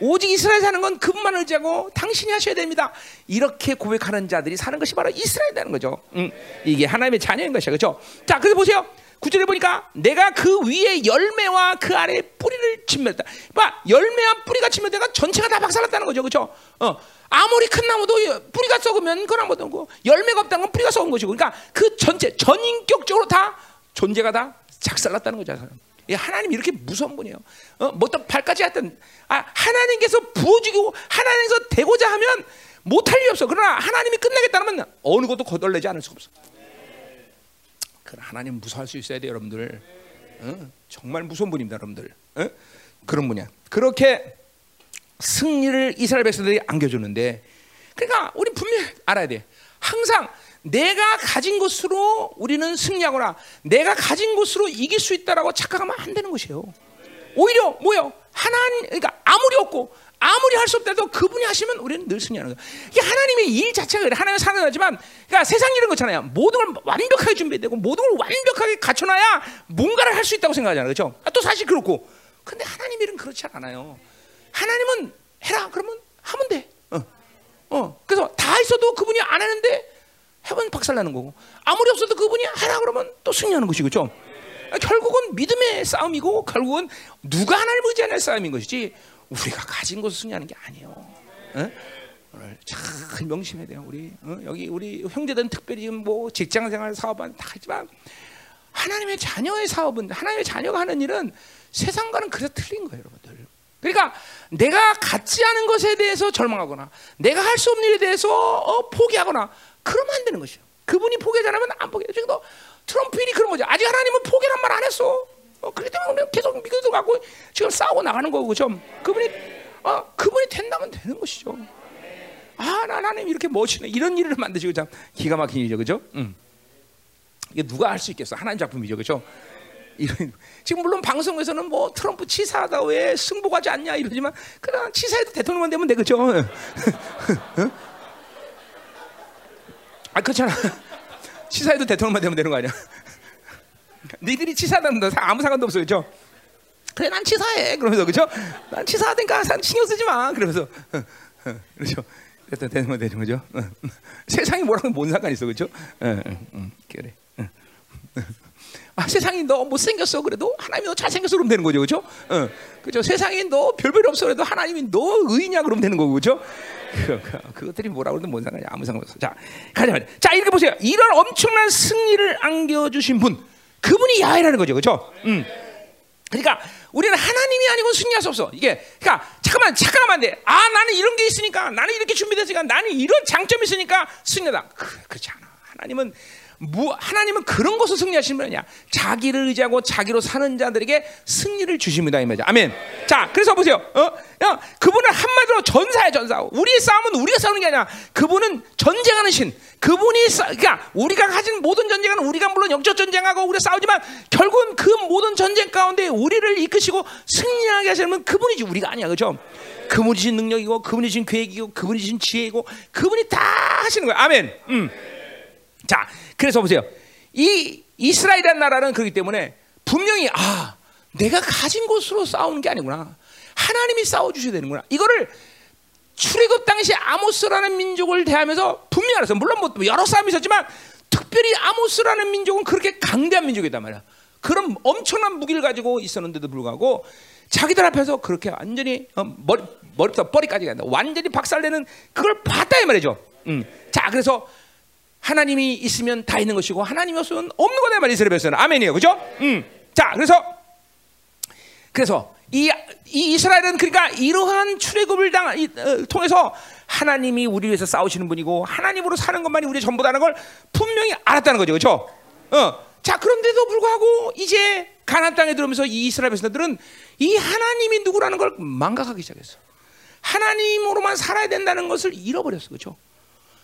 오직 이스라엘 사는 건 그분만 의지하고 당신이 하셔야 됩니다. 이렇게 고백하는 자들이 사는 것이 바로 이스라엘이라는 거죠. 음, 이게 하나님의 자녀인 것이야. 그죠? 자, 그래서 보세요. 구절에 보니까 내가 그 위에 열매와 그 아래 뿌리를 침멸했다. 봐, 열매와 뿌리가 침멸되니까 전체가 다 박살났다는 거죠. 그죠? 어. 아무리 큰 나무도 뿌리가 썩으면 그 나무도 없고 열매가 없다는 건 뿌리가 썩은 것이고 그러니까 그 전체 전인격적으로 다 존재가 다 작살났다는 거죠. 하나님 이렇게 무서운 분이에요. 어, 뭐 어떤 발까지 하여튼 아, 하나님께서 부어주고 하나님께서 되고자 하면 못할 리 없어. 그러나 하나님이 끝내겠다면 어느 것도 거덜내지 않을 수 없어. 그 하나님 무서워할 수 있어야 돼요, 여러분들. 어? 정말 무서운 분입니다, 여러분들. 어? 그런 분이야. 그렇게 승리를 이스라엘 백성들이 안겨주는데, 그러니까 우리 분명히 알아야 돼. 항상 내가 가진 것으로 우리는 승리하거나 내가 가진 것으로 이길 수 있다라고 착각하면 안 되는 것이에요. 오히려 뭐요? 하나님 그러니까 아무리 없고 아무리 할 수 없다도 그분이 하시면 우리는 늘 승리하는 거예요. 이게 하나님의 일 자체가 그래. 하나님 사는 거지만 그러니까 세상 일은 그렇잖아요. 모든 걸 완벽하게 준비되고 모든 걸 완벽하게 갖춰놔야 뭔가를 할 수 있다고 생각하잖아요. 그렇죠? 아, 또 사실 그렇고. 근데 하나님 일은 그렇지 않아요. 하나님은 해라 그러면 하면 돼. 어. 어. 그래서 다 있어도 그분이 안 하는데 해본 박살나는 거고 아무리 없어도 그분이 하라 그러면 또 승리하는 것이고 죠 결국은 믿음의 싸움이고 결국은 누가 하나님 의지하는 싸움인 것이지 우리가 가진 것을 승리하는 게 아니에요. 어? 오늘 잘 명심해야 돼요. 우리 어? 여기 우리 형제들은 특별히 뭐 직장생활 사업은 다 하지만 하나님의 자녀의 사업은 하나님의 자녀가 하는 일은 세상과는 그래서 틀린 거예요, 여러분들. 그러니까 내가 갖지 않은 것에 대해서 절망하거나 내가 할 수 없는 일에 대해서 어, 포기하거나 그러면 안 되는 것이요. 그분이 않으면 안 포기해. 지금 트럼프인이 그런 거죠. 아직 하나님은 포기란 말 안 했어. 어, 그렇기 때문에 계속 믿어서 갖고 지금 싸우고 나가는 거고, 그 그분이, 어, 그분이 된다면 되는 것이죠. 아, 나 하나님 이렇게 멋지네. 이런 일을 만드시고 참 기가 막힌 일이죠, 그죠? 음. 이게 누가 할 수 있겠어? 하나님 작품이죠, 그렇죠? 이런 지금 물론 방송에서는 뭐 트럼프 치사하다 왜 승복하지 않냐 이러지만 그냥 치사해도 대통령만 되면 돼, 그렇죠? 아 그렇잖아. 치사해도 대통령만 되면 되는 거 아니야? 니들이 치사하다는 거 아무 상관도 없어, 그렇죠? 그래 난 치사해 그러면서 그죠? 난 치사하니까 신경 쓰지 마 그러면서 그렇죠? 일단 되는 거 되는 거죠. 세상이 뭐라고 뭔 상관 있어 그죠? 그래. 아 세상이 너 못생겼어 그래도 하나님이 너 잘생겼어 그러면 되는 거죠 그죠? 어, 그죠? 세상에 너 별별 없어 그래도 하나님이 너 의냐 그러면 되는 거고 그죠? 그, 그, 그것들이 뭐라고 그러든 뭔 상관이야 아무 상관없어 자 가자 가자 자 이렇게 보세요 이런 엄청난 승리를 안겨주신 분 그분이 야훼라는 거죠 그죠? 음. 그러니까 우리는 하나님이 아니고 승리할 수 없어. 이게 그러니까 잠깐만 잠깐만 돼. 아 나는 이런 게 있으니까 나는 이렇게 준비됐으니까 나는 이런 장점이 있으니까 승리다. 그, 그렇지 않아. 하나님은 무, 하나님은 그런 것을 승리하시는 분이냐? 자기를 의지하고 자기로 사는 자들에게 승리를 주십니다 이 말이죠. 아멘. 자, 그래서 보세요. 어, 야, 그분은 한마디로 전사야 전사. 우리의 싸움은 우리가 싸우는 게 아니라 그분은 전쟁하는 신. 그분이 싸, 그러니까 우리가 가진 모든 전쟁은 우리가 물론 영적 전쟁하고 우리가 싸우지만 결국은 그 모든 전쟁 가운데 우리를 이끄시고 승리하게 하시는 분 그분이지 우리가 아니야, 그렇죠? 그분이 신 능력이고 그분이 신 계획이고 그분이 신 지혜이고 그분이 다 하시는 거야. 아멘. 음. 자, 그래서 보세요. 이 이스라엘이라는 나라는 그렇기 때문에 분명히 아 내가 가진 곳으로 싸우는 게 아니구나. 하나님이 싸워 주셔야 되는구나. 이거를 출애굽 당시 아모스라는 민족을 대하면서 분명히 알았어. 물론 뭐 여러 사람이 있었지만 특별히 아모스라는 민족은 그렇게 강대한 민족이단 말이야. 그런 엄청난 무기를 가지고 있었는데도 불구하고 자기들 앞에서 그렇게 완전히 어, 머리 머리부터 머리까지 간다. 완전히 박살내는 그걸 봤다 이 말이죠. 음. 자, 그래서 하나님이 있으면 다 있는 것이고 하나님이 없으면 없는 거다 말이 이스라엘 백성은 아멘이에요, 그죠? 음. 자, 그래서 그래서 이, 이 이스라엘은 그러니까 이러한 출애굽을 당 이, 어, 통해서 하나님이 우리 위해서 싸우시는 분이고 하나님으로 사는 것만이 우리의 전부다는 걸 분명히 알았다는 거죠, 그렇죠? 어. 자, 그런데도 불구하고 이제 가나안 땅에 들어오면서 이 이스라엘 백성들은 이 하나님이 누구라는 걸 망각하기 시작했어. 하나님으로만 살아야 된다는 것을 잃어버렸어, 그렇죠?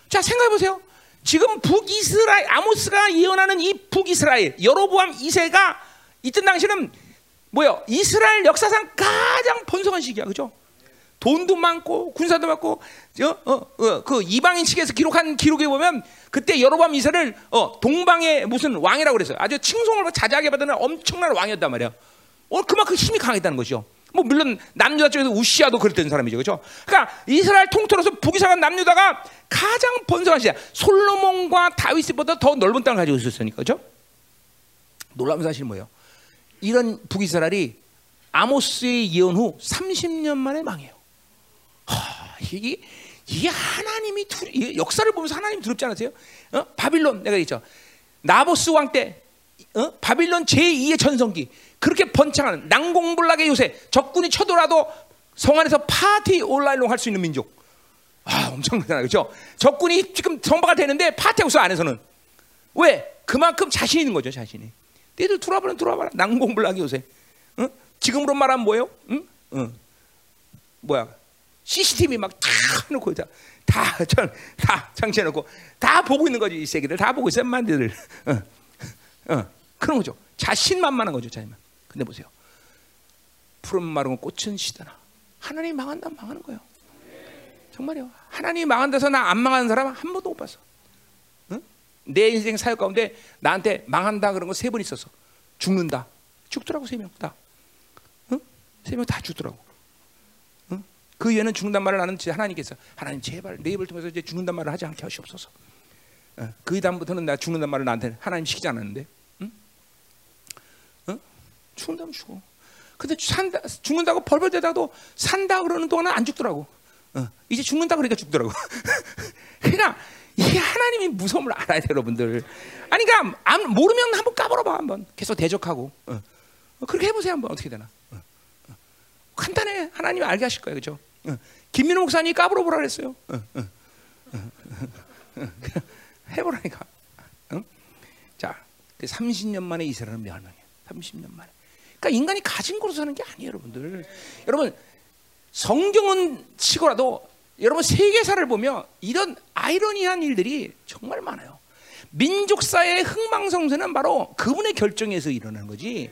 자, 생각해 보세요. 지금 북이스라엘 아모스가 예언하는 이 북이스라엘 여로보암 2세가 있던 당시는 뭐요? 이스라엘 역사상 가장 번성한 시기야, 그죠? 돈도 많고 군사도 많고 어, 어, 어, 그 이방인 측에서 기록한 기록에 보면 그때 여로보암 2세를 어, 동방의 무슨 왕이라고 그랬어요. 아주 칭송을 자자하게 받는 엄청난 왕이었단 말이야. 어, 그만큼 힘이 강했다는 거죠. 뭐 물론 남유다 쪽에서 우시아도 그랬던 사람이죠, 그렇죠? 그러니까 이스라엘 통틀어서 북이스라엘 남유다가 가장 번성한 시대. 솔로몬과 다윗보다 더 넓은 땅을 가지고 있었으니까, 그렇죠? 놀라운 사실이 뭐예요? 이런 북이스라엘이 아모스의 예언 후 30년 만에 망해요. 하, 이게 이게 하나님이 둘, 역사를 보면서 하나님 두렵지 않으세요? 어? 바빌론 내가 있죠. 나보스 왕 때 어? 바빌론 제2의 전성기 그렇게 번창하는 난공불락의 요새 적군이 쳐들어도 성 안에서 파티 온라인로 할 수 있는 민족. 아 엄청나잖아 그렇죠? 적군이 지금 정박가 되는데 파티하고 있어 안에서는 왜? 그만큼 자신 있는 거죠 자신이. 너희들 들어와봐라 들어와봐라 난공불락의 요새. 어? 지금으로 말하면 뭐예요? 응? 응. 뭐야? CCTV 막다 해놓고 다, 다, 다 장치해놓고 다 보고 있는 거지 이 새끼들 다 보고 있어 만들들. 어, 어, 그런 거죠. 자신만만한 거죠 자신만. 근데 보세요. 푸른 마른 꽃은 시드나 하나님 망한다 망하는 거예요. 정말요. 하나님 망한다서 나 안 망하는 사람 한 번도 못 봤어. 응? 내 인생 사역 가운데 나한테 망한다 그런 거 세 번 있었어. 죽는다. 죽더라고 세 명 다. 응? 세명 다 죽더라고. 응? 그 이후에는 죽는단 말을 나는 하나님께서 하나님 제발 내 입을 통해서 이제 죽는단 말을 하지 않게 하시옵소서. 응? 그 다음부터는 나 죽는단 말을 나한테 하나님 시키지 않았는데. 죽는다면 죽어. 근데 산다, 죽는다고 벌벌 대다도 산다 그러는 동안은 안 죽더라고. 어, 이제 죽는다 그러니까 죽더라고. 그러니까 이게 하나님이 무서움을 알아야 돼 여러분들. 아니 그러니까 안, 모르면 한번 까불어봐 한번 계속 대적하고. 어. 어, 그렇게 해보세요 한번 어떻게 되나. 어, 어. 간단해 하나님이 알게 하실 거예요 그죠? 어. 김민호 목사님 까불어보라 그랬어요. 해보라니까. 자, 30년 그 만에 이스라엘은 멸망해. 30년 만에. 그러니까 인간이 가진 거로 사는 게 아니에요, 여러분들. 여러분 성경은 치고라도 여러분 세계사를 보면 이런 아이러니한 일들이 정말 많아요. 민족사의 흥망성쇠는 바로 그분의 결정에서 일어나는 거지.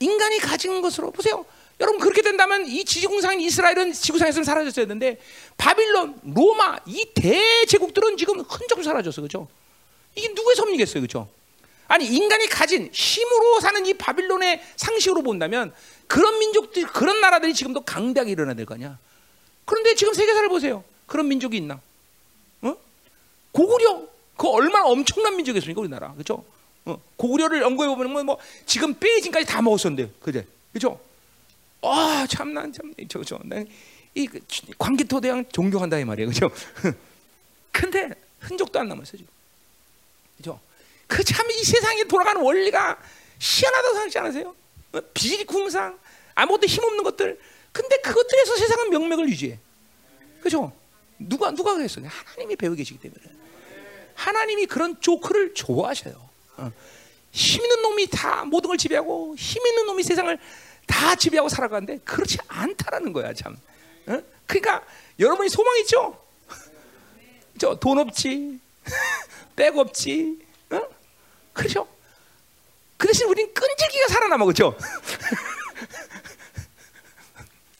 인간이 가진 것으로 보세요. 여러분 그렇게 된다면 이 지구상인 이스라엘은 지구상에서는 사라졌어야 되는데 바빌론, 로마 이 대제국들은 지금 흔적을 사라졌어, 그렇죠? 이게 누구의 섭리겠어요, 그렇죠? 아니 인간이 가진 힘으로 사는 이 바빌론의 상식으로 본다면 그런 민족들, 그런 나라들이 지금도 강대하게 일어나야 될 거 아니야. 그런데 지금 세계사를 보세요. 그런 민족이 있나? 어? 고구려 그 얼마나 엄청난 민족이었습니까 우리나라, 그렇죠? 어, 고구려를 연구해 보면 뭐, 뭐 지금 베이징까지 다 먹었었는데, 그제, 그렇죠? 아, 참난 참, 저저, 이그 광기토 대왕 존경한다 이 말이에요, 그렇죠? 근데 흔적도 안 남았어 지금, 그렇죠? 그 참 이 세상에 돌아가는 원리가 희한하다고 생각지 않으세요? 어, 비리궁상 아무것도 힘없는 것들, 근데 그것들에서 세상은 명맥을 유지해, 그렇죠? 누가 누가 그랬어요? 하나님이 배우 계시기 때문에. 하나님이 그런 조크를 좋아하셔요. 어. 힘 있는 놈이 다 모든 걸 지배하고 힘 있는 놈이 세상을 다 지배하고 살아가는데 그렇지 않다라는 거야 참. 어? 그러니까 여러분이 소망 있죠? 저 돈 없지, 백 없지, 어? 그렇죠? 그 대신 우린 끈질기가 살아남아 그렇죠?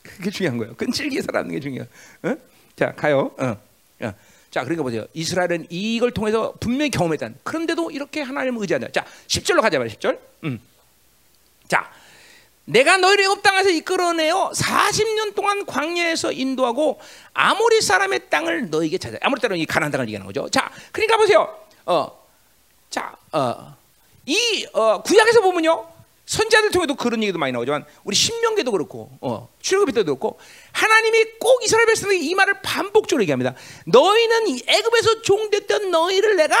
그게 중요한 거예요. 끈질기게 살아남는 게 중요해. 어? 자 가요. 어. 어. 자, 그러니까 보세요. 이스라엘은 이걸 통해서 분명히 경험했다. 그런데도 이렇게 하나님을 의지한다. 자, 10절로 가자 말이야. 10절. 음. 자, 내가 너희를 애굽 땅에서 이끌어내어 40년 동안 광야에서 인도하고 아모리 사람의 땅을 너에게 찾아. 아모리 땅은 이 가나안 땅을 얘기하는 거죠. 자, 그러니까 보세요. 어. 자, 어. 이 어, 구약에서 보면요. 선자들 통해도 그런 얘기도 많이 나오지만 우리 신명계도 그렇고 어, 출애굽 때도 그렇고 하나님이 꼭 이스라엘 백성에게 이 말을 반복적으로 얘기합니다. 너희는 애굽에서 종됐던 너희를 내가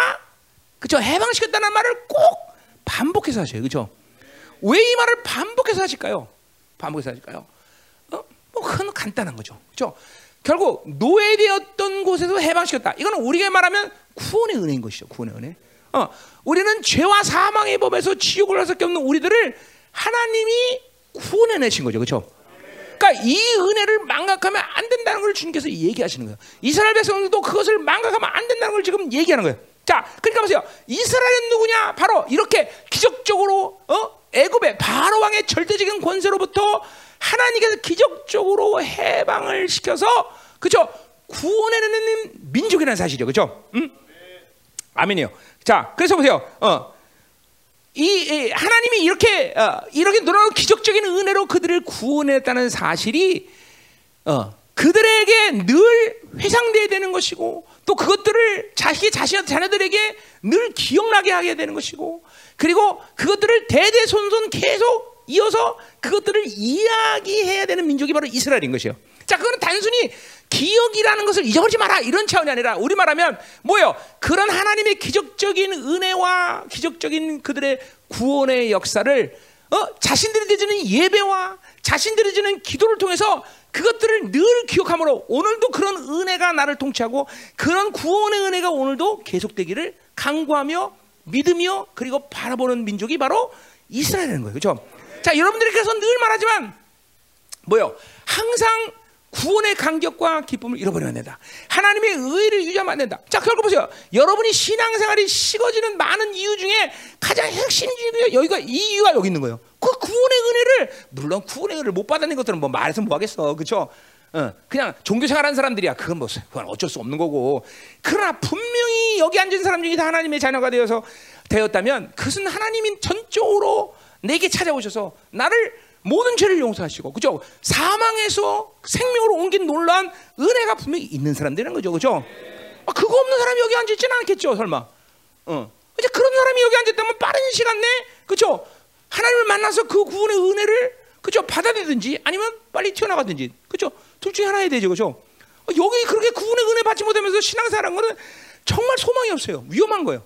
그죠 해방시켰다는 말을 꼭 반복해서 하셔요. 그죠? 왜 이 말을 반복해서 하실까요? 반복해서 하실까요? 어? 뭐 그건 간단한 거죠. 그죠? 결국 노예되었던 곳에서 해방시켰다. 이거는 우리가 말하면 구원의 은혜인 것이죠. 구원의 은혜. 어, 우리는 죄와 사망의 법에서 지옥을 할 수밖에 없는 우리들을 하나님이 구원해 내신 거죠, 그렇죠? 그러니까 이 은혜를 망각하면 안 된다는 걸 주님께서 얘기하시는 거예요. 이스라엘 백성들도 그것을 망각하면 안 된다는 걸 지금 얘기하는 거예요. 자, 그러니까 보세요. 이스라엘은 누구냐? 바로 이렇게 기적적으로 어? 애굽의 바로 왕의 절대적인 권세로부터 하나님께서 기적적으로 해방을 시켜서 그죠? 구원해내는 민족이라는 사실이죠, 그죠? 음? 아멘이요. 자, 그래서 보세요. 어, 이, 이 하나님이 이렇게 어, 이렇게 놀라운 기적적인 은혜로 그들을 구원했다는 사실이 어, 그들에게 늘 회상돼야 되는 것이고 또 그것들을 자식이 자신 자녀들에게 늘 기억나게 하게 되는 것이고 그리고 그것들을 대대손손 계속 이어서 그것들을 이야기해야 되는 민족이 바로 이스라엘인 것이요. 자, 그거는 단순히 기억이라는 것을 잊어버리지 마라 이런 차원이 아니라 우리 말하면 뭐요? 그런 하나님의 기적적인 은혜와 기적적인 그들의 구원의 역사를 어? 자신들이 드리는 예배와 자신들이 드리는 기도를 통해서 그것들을 늘 기억함으로 오늘도 그런 은혜가 나를 통치하고 그런 구원의 은혜가 오늘도 계속되기를 강구하며 믿으며 그리고 바라보는 민족이 바로 이스라엘인 거예요. 그렇죠? 자, 여러분들이 그래서 늘 말하지만 뭐요? 항상 구원의 간격과 기쁨을 잃어버리면 된다. 하나님의 의를 유지하면 안 된다. 자, 결국 보세요. 여러분이 신앙생활이 식어지는 많은 이유 중에 가장 핵심적인 여기가 이 이유가 여기 있는 거예요. 그 구원의 은혜를 물론 구원의 은혜를 못 받는 것들은 뭐 말해서 뭐 하겠어, 그렇죠? 어, 그냥 종교 생활하는 사람들이야. 그건 뭐 그건 어쩔 수 없는 거고. 그러나 분명히 여기 앉은 사람 중에 다 하나님의 자녀가 되어서 되었다면 그것은 하나님이 전적으로 내게 찾아오셔서 나를 모든 죄를 용서하시고 그죠? 사망에서 생명으로 옮긴 놀라운 은혜가 분명히 있는 사람들이라는 거죠, 그죠? 아, 그거 없는 사람이 여기 앉아 있지는 않겠죠, 설마? 어. 이제 그런 사람이 여기 앉았다면 빠른 시간 내에 그죠? 하나님을 만나서 그 구원의 은혜를 그죠? 받아들든지 아니면 빨리 튀어나가든지 그죠? 둘 중에 하나야 되죠, 그죠? 어, 여기 그렇게 구원의 은혜 받지 못하면서 신앙생활한 거는 정말 소망이 없어요. 위험한 거예요.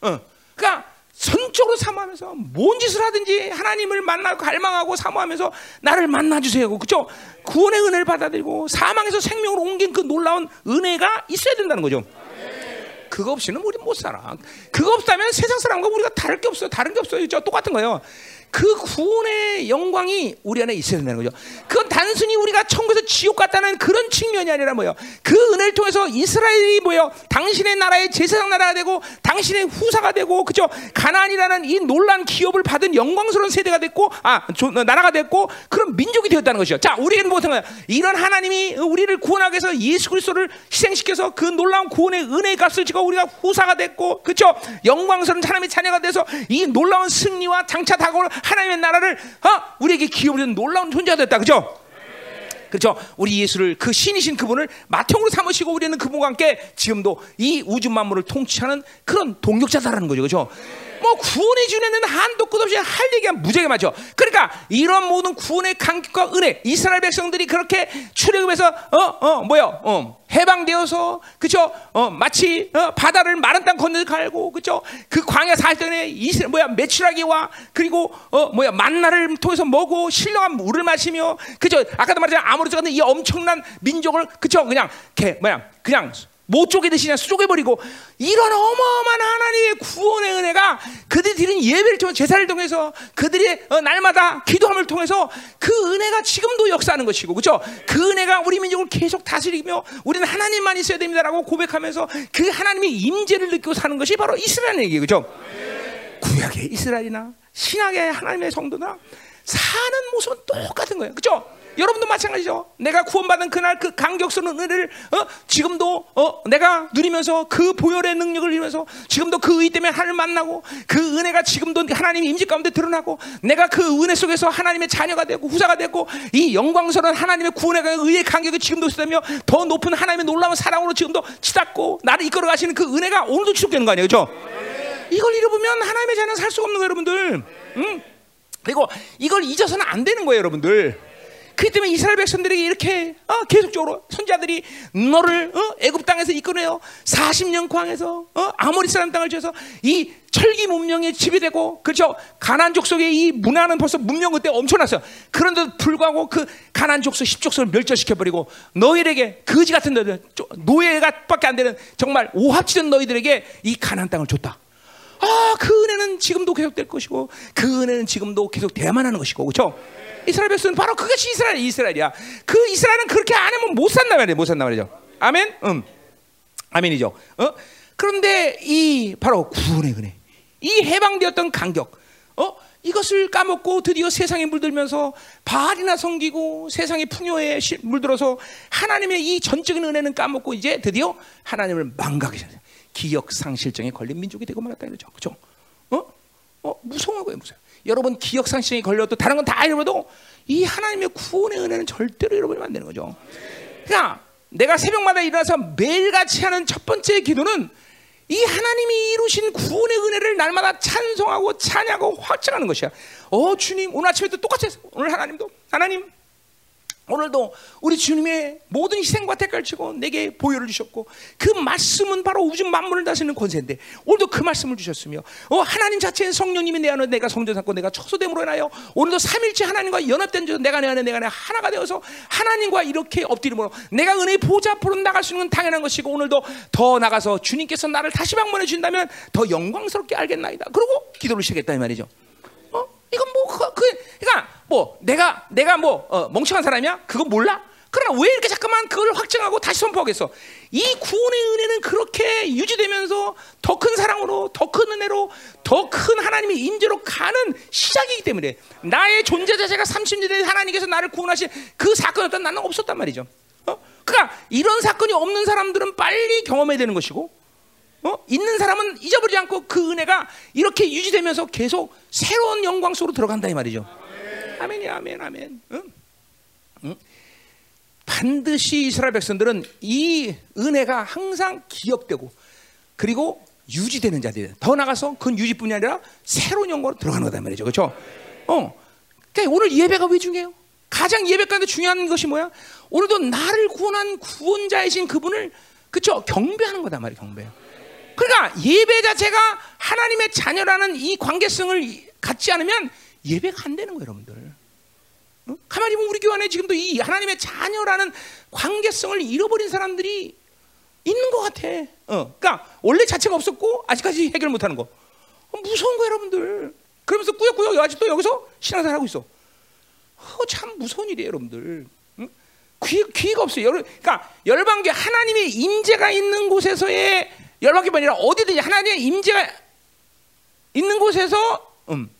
어. 그러니까 선적으로 사모하면서 뭔 짓을 하든지 하나님을 만나고 갈망하고 사모하면서 나를 만나주세요. 그죠? 구원의 은혜를 받아들이고 사망에서 생명으로 옮긴 그 놀라운 은혜가 있어야 된다는 거죠. 그거 없이는 우리 못 살아. 그거 없다면 세상 사람과 우리가 다를 게 없어요. 다른 게 없어요. 저 똑같은 거예요. 그 구원의 영광이 우리 안에 있어야 된다는 거죠. 그건 단순히 우리가 천국에서 지옥 같다는 그런 측면이 아니라 뭐예요? 그 은혜를 통해서 이스라엘이 뭐예요? 당신의 나라의 제사장 나라가 되고 당신의 후사가 되고 그죠? 가나안이라는 이 놀란 기업을 받은 영광스러운 세대가 됐고 아 조, 나라가 됐고 그런 민족이 되었다는 것이죠. 자, 무엇인 거야? 이런 하나님이 우리를 구원하기 위해서 예수 그리스도를 희생시켜서 그 놀라운 구원의 은혜의 값을 지고 우리가 후사가 됐고 그죠? 영광스러운 하나님의 자녀가 돼서 이 놀라운 승리와 장차 다가올 하나님의 나라를 어? 우리에게 기업을 준 놀라운 존재가 됐다. 그죠? 그렇죠. 우리 예수를 그 신이신 그분을 마통으로 삼으시고 우리는 그분과 함께 지금도 이 우주 만물을 통치하는 그런 동력자다라는 거죠. 그렇죠? 뭐 구원의 주에는 한도 끝 없이 할 얘기가 무지하게 많죠. 그러니까 이런 모든 구원의 감격과 은혜, 이스라엘 백성들이 그렇게 출애굽해서 어 어 뭐야 어 해방되어서 그죠? 어 마치 어, 바다를 마른 땅 건너 갈고 그죠? 그 광야 살전에 이스 뭐야 메추라기와 그리고 어 뭐야 만나를 통해서 먹고 신령한 물을 마시며 그죠? 아까도 말했잖아 아무렇지 않은 이 엄청난 민족을 그죠? 그냥 개 뭐야 그냥 못 쪼개듯이 그냥 쪼개버리고 이런 어마어마한 하나님의 구원의 은혜가 그들이 드린 예배를 통해 제사를 통해서 그들의 어, 날마다 기도함을 통해서 그 은혜가 지금도 역사하는 것이고 그죠? 그 은혜가 우리 민족을 계속 다스리며 우리는 하나님만 있어야 됩니다라고 고백하면서 그 하나님의 임재를 느끼고 사는 것이 바로 이스라엘 얘기예요 그죠? 구약의 이스라엘이나 신약의 하나님의 성도나 사는 모습은 똑같은 거예요 그죠? 여러분도 마찬가지죠. 내가 구원받은 그날 그 강격스러운 은혜를 어? 지금도 어? 내가 누리면서 그 보혈의 능력을 누리면서 지금도 그 의 때문에 하나님을 만나고 그 은혜가 지금도 하나님의 임재 가운데 드러나고 내가 그 은혜 속에서 하나님의 자녀가 되고 후사가 되고 이 영광스러운 하나님의 구원의 의의 간격이 지금도 있다며 더 높은 하나님의 놀라운 사랑으로 지금도 치닫고 나를 이끌어 가시는 그 은혜가 오늘도 지속되는 거 아니에요, 그렇죠? 이걸 잃어보면 하나님의 자녀는 살 수가 없는 거예요, 여러분들. 응? 그리고 이걸 잊어서는 안 되는 거예요, 여러분들. 그렇기 때문에 이스라엘 백성들에게 이렇게 어, 계속적으로 선자들이 너를 어, 애굽 땅에서 이끌어내요. 40년 광에서 어, 아모리 사람 땅을 줘서 이 철기 문명의 집이 되고 그렇죠. 가난 족속의 이 문화는 벌써 문명 그때 엄청났어요. 그런데도 불구하고 그 가난 족속 10족속을 멸절시켜 버리고 너희에게 거지 같은 너희들 노예가밖에 안 되는 정말 오합지던 너희들에게 이 가난 땅을 줬다. 아, 그 은혜는 지금도 계속될 것이고 그 은혜는 지금도 계속 돼야만 하는 것이고 그렇죠? 이스라엘 백성은 바로 그것이 이스라엘 이스라엘이야. 그 이스라엘은 그렇게 안 하면 못 산다 말이야. 못 산다 말이죠. 아멘. 음. 아멘이죠. 어? 그런데 이 바로 구원의 은혜. 이 해방되었던 간격. 어? 이것을 까먹고 드디어 세상에 물들면서 바알이나 섬기고 세상의 풍요에 물들어서 하나님의 이 전적인 은혜는 까먹고 이제 드디어 하나님을 망각하게 되 기억 상실증에 걸린 민족이 되고 말았다 이거죠. 그죠? 어? 어, 무서운 거예요, 무서워. 여러분 기억 상실증에 걸려도 다른 건 다 잃어버려도 이 하나님의 구원의 은혜는 절대로 잃어버리면 안 되는 거죠. 그러니까 내가 새벽마다 일어나서 매일같이 하는 첫 번째 기도는 이 하나님이 이루신 구원의 은혜를 날마다 찬송하고 찬양하고 확증하는 것이야. 어 주님 오늘 아침에도 똑같이 했어. 오늘 하나님도 하나님 오늘도 우리 주님의 모든 희생과 대가를 치고 내게 보혈을 주셨고 그 말씀은 바로 우주 만물을 다스리는 권세인데 오늘도 그 말씀을 주셨으며 어, 하나님 자체인 성령님이 내 안에 내가 성전 삼고 내가 처소됨으로 인하여 오늘도 삼일째 하나님과 연합된 줄 내가 내 안에 내가 내 하나가 되어서 하나님과 이렇게 엎드림으로 내가 은혜의 보좌 앞으로 나갈 수 있는 건 당연한 것이고 오늘도 더 나가서 주님께서 나를 다시 방문해 준다면 더 영광스럽게 알겠나이다. 그리고 기도를 시작했다 이 말이죠 이건 뭐 그, 그 그러니까 뭐 내가 내가 뭐 어, 멍청한 사람이야? 그거 몰라? 그러나 왜 이렇게 잠깐만 그걸 확증하고 다시 선포하겠어? 이 구원의 은혜는 그렇게 유지되면서 더 큰 사랑으로, 더 큰 은혜로, 더 큰 하나님의 임재로 가는 시작이기 때문에 나의 존재 자체가 30년 된 하나님께서 나를 구원하신 그 사건이었던 나는 없었단 말이죠. 어? 그러니까 이런 사건이 없는 사람들은 빨리 경험해야 되는 것이고 어? 있는 사람은 잊어버리지 않고 그 은혜가 이렇게 유지되면서 계속 새로운 영광 속으로 들어간다 이 말이죠. 아멘이 아멘 아멘. 응? 응? 반드시 이스라엘 백성들은 이 은혜가 항상 기억되고 그리고 유지되는 자들이 더 나가서 그 유지뿐이 아니라 새로운 영광으로 들어가는 거다 말이죠. 그렇죠? 어. 그러니까 오늘 예배가 왜 중요해요? 가장 예배 가운데 중요한 것이 뭐야? 오늘도 나를 구원한 구원자이신 그분을 그렇죠? 경배하는 거다 말이에요. 경배. 그러니까 예배 자체가 하나님의 자녀라는 이 관계성을 갖지 않으면 예배가 안 되는 거예요, 여러분들. 어? 가만히 보면 우리 교회 안에 지금도 이 하나님의 자녀라는 관계성을 잃어버린 사람들이 있는 것 같아. 어, 그러니까 원래 자체가 없었고 아직까지 해결 못하는 거. 어, 무서운 거 여러분들. 그러면서 꾸역꾸역 아직도 여기서 신앙생활 하고 있어. 어, 참 무서운 일이에요, 여러분들. 응? 귀, 귀가 없어요. 열, 그러니까 열방계 하나님의 임재가 있는 곳에서의 열방계가 아니라 어디든지 하나님의 임재가 있는 곳에서 음,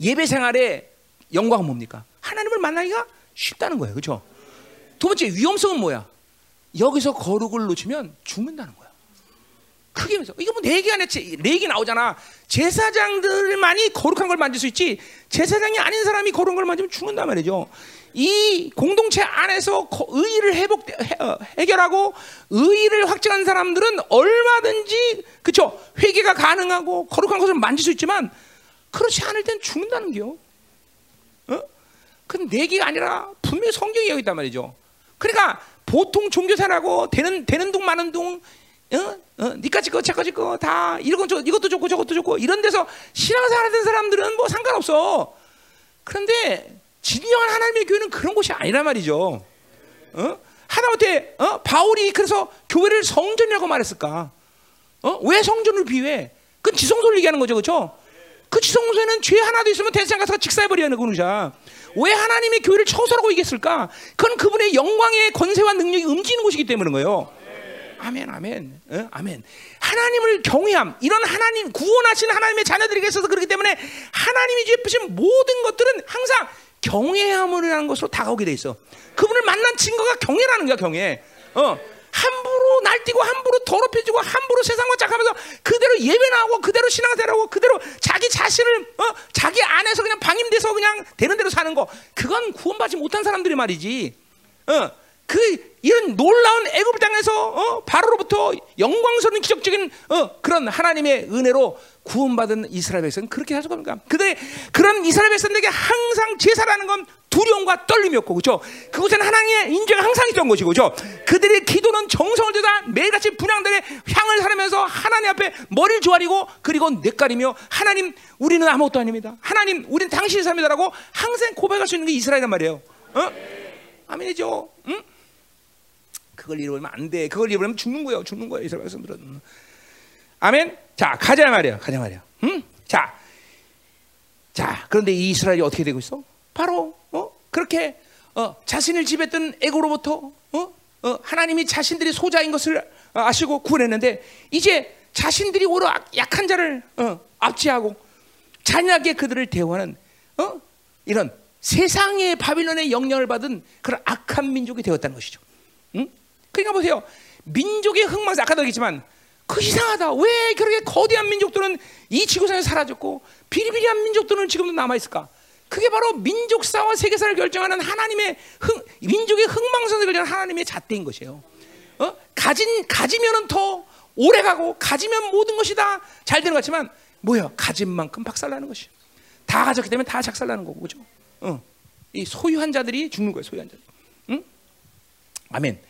예배 생활의 영광은 뭡니까? 하나님을 만나기가 쉽다는 거예요. 그렇죠? 두 번째 위험성은 뭐야? 여기서 거룩을 놓치면 죽는다는 거야. 크게 해서 이거 뭐 내기 안에 내기 나오잖아. 제사장들만이 거룩한 걸 만질 수 있지 제사장이 아닌 사람이 거룩한 걸 만지면 죽는단 말이죠. 이 공동체 안에서 의의를 회복 어, 해결하고 의의를 확증한 사람들은 얼마든지 그쵸 회개가 가능하고 거룩한 것을 만질 수 있지만 그렇지 않을 땐 죽는다는 겨. 어? 그건 내기가 아니라 분명히 성경이 여기 있단 말이죠. 그러니까 보통 종교사라고 되는 되는 동 많은 동 어? 어, 니까지 거, 제까지 거, 다, 이건 저, 이것도 좋고, 저것도 좋고, 이런 데서 신앙생활 하는 사람들은 뭐 상관없어. 그런데, 진정한 하나님의 교회는 그런 곳이 아니란 말이죠. 어? 하다못해, 어? 바울이 그래서 교회를 성전이라고 말했을까? 어? 왜 성전을 비유해? 그건 지성소를 얘기하는 거죠, 그렇죠? 그 지성소에는 죄 하나도 있으면 대상 가서 직사해버리는 거누자. 왜 하나님의 교회를 처소라고 얘기했을까? 그건 그분의 영광의 권세와 능력이 움직이는 곳이기 때문인 거예요. 아멘, 아멘, 어? 아멘. 하나님을 경외함, 이런 하나님 구원하신 하나님의 자녀들에게 있어서 그렇기 때문에 하나님이 주신 모든 것들은 항상 경외함이라는 것으로 다가오게 돼 있어. 그분을 만난 증거가 경외라는 거야, 경외. 어. 함부로 날뛰고 함부로 더럽혀지고 함부로 세상과 짝하면서 그대로 예배 나오고 그대로 신앙생활하고 그대로 자기 자신을 어? 자기 안에서 그냥 방임돼서 그냥 되는 대로 사는 거 그건 구원받지 못한 사람들이 말이지. 어. 그 이런 놀라운 애굽 땅에서 어? 바로로부터 영광스러운 기적적인 어? 그런 하나님의 은혜로 구원받은 이스라엘 백성은 그렇게 하수 겁니까? 그들의 그런 이스라엘 백성들에게 항상 제사라는 건 두려움과 떨림이었고 그죠? 그곳에는 하나님의 인재가 항상 있던 것이고 그죠? 그들의 기도는 정성을 들다 매일같이 분양들의 향을 사르면서 하나님 앞에 머리를 조아리고 그리고 뇌가리며 하나님 우리는 아무것도 아닙니다. 하나님 우리는 당신이 삽니다라고 항상 고백할 수 있는 게 이스라엘이란 말이에요. 어? 아멘이죠. 응? 그걸 잃어버리면 안 돼. 그걸 잃어버리면 죽는 거예요. 죽는 거예요. 이스라엘 백성들은. 아멘. 자, 가자 말이야. 가자 말이야. 응? 자. 자, 그런데 이 이스라엘이 어떻게 되고 있어? 바로 어? 그렇게 어, 자신을 지배했던 애고로부터 어? 어, 하나님이 자신들이 소자인 것을 아시고 구원했는데 이제 자신들이 오로 약한 자를 어, 압제하고 잔인하게 그들을 대우하는 어? 이런 세상의 바빌론의 영향을 받은 그런 악한 민족이 되었다는 것이죠. 응? 그러니까 보세요. 민족의 흥망성 아까도 얘기했지만 그 이상하다. 왜 그렇게 거대한 민족들은 이 지구상에 사라졌고 비리비리한 민족들은 지금도 남아 있을까? 그게 바로 민족사와 세계사를 결정하는 하나님의 흥, 민족의 흥망성을 결정하는 하나님의 잣대인 것이에요. 어? 가진 가지면은 더 오래 가고 가지면 모든 것이 다 잘 되는 것 같지만 뭐야? 가진 만큼 박살나는 것이. 다 가졌기 때문에 다 작살나는 거고 그죠? 어. 이 소유한 자들이 죽는 거예요. 소유한 자들. 응? 아멘.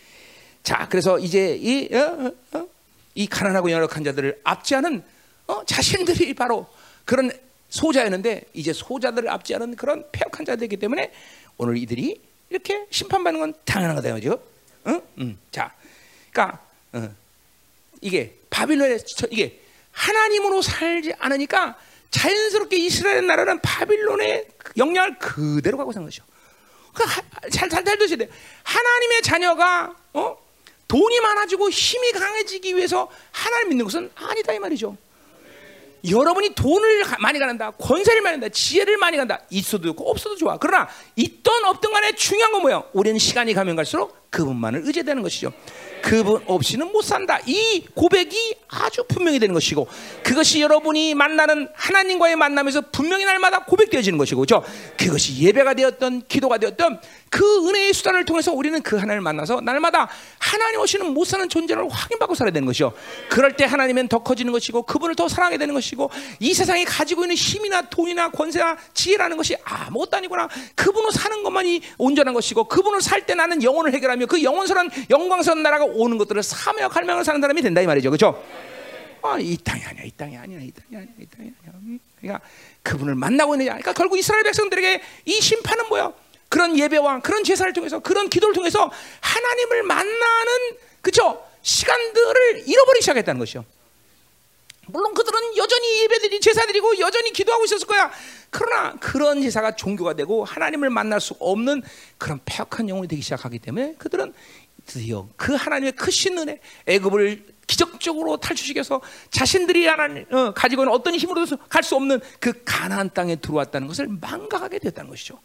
자, 그래서 이제 이, 어, 어, 어, 이 가난하고 연약한 자들을 압제하는 어, 자신들이 바로 그런 소자였는데 이제 소자들을 압제하는 그런 폐역한 자들이기 때문에 오늘 이들이 이렇게 심판받는 건 당연한 거다 죠 응? 응. 자, 그러니까 어, 이게 바빌론의 이게 하나님으로 살지 않으니까 자연스럽게 이스라엘 나라는 바빌론의 영향을 그대로 가고 사는 것이죠. 그러니까 잘 잘 잘 드셔야 돼. 하나님의 자녀가 어? 돈이 많아지고 힘이 강해지기 위해서 하나님 믿는 것은 아니다 이 말이죠. 여러분이 돈을 많이 가는다, 권세를 많이 간다, 지혜를 많이 간다, 있어도 좋고 없어도 좋아. 그러나 있던 없던 간에 중요한 건 뭐야? 우리는 시간이 가면 갈수록 그분만을 의지되는 것이죠. 그분 없이는 못 산다. 이 고백이 아주 분명히 되는 것이고 그것이 여러분이 만나는 하나님과의 만남에서 분명히 날마다 고백되어지는 것이고 그렇죠? 그것이 예배가 되었던 기도가 되었던 그 은혜의 수단을 통해서 우리는 그 하나님을 만나서 날마다 하나님 없이는 못 사는 존재를 확인받고 살아야 되는 것이죠. 그럴 때 하나님은 더 커지는 것이고 그분을 더 사랑하게 되는 것이고 이 세상에 가지고 있는 힘이나 돈이나 권세나 지혜라는 것이 아무것도 아니구나. 그분을 사는 것만이 온전한 것이고 그분을 살 때 나는 영혼을 해결하며 그 영원스러운 영광스러운 나라가 오는 것들을 사며 갈망을 사는 사람이 된다 이 말이죠. 그렇죠? 아, 이 땅이 아니야. 이 땅이 아니야. 이 땅이 아니야. 이 땅이 아니야. 음, 그러니까 그분을 만나고 있느냐. 그러니까 결국 이스라엘 백성들에게 이 심판은 뭐야? 그런 예배와 그런 제사를 통해서 그런 기도를 통해서 하나님을 만나는 그죠 시간들을 잃어버리기 시작했다는 것이요. 물론 그들은 여전히 예배드리 제사드리고 여전히 기도하고 있었을 거야. 그러나 그런 제사가 종교가 되고 하나님을 만날 수 없는 그런 폐역한 영혼이 되기 시작하기 때문에 그들은 드디어 그 하나님의 크신 은혜, 애굽을 기적적으로 탈출시켜서 자신들이 하나님 어, 가지고 있는 어떤 힘으로도 갈 수 없는 그 가나안 땅에 들어왔다는 것을 망각하게 됐다는 것이죠.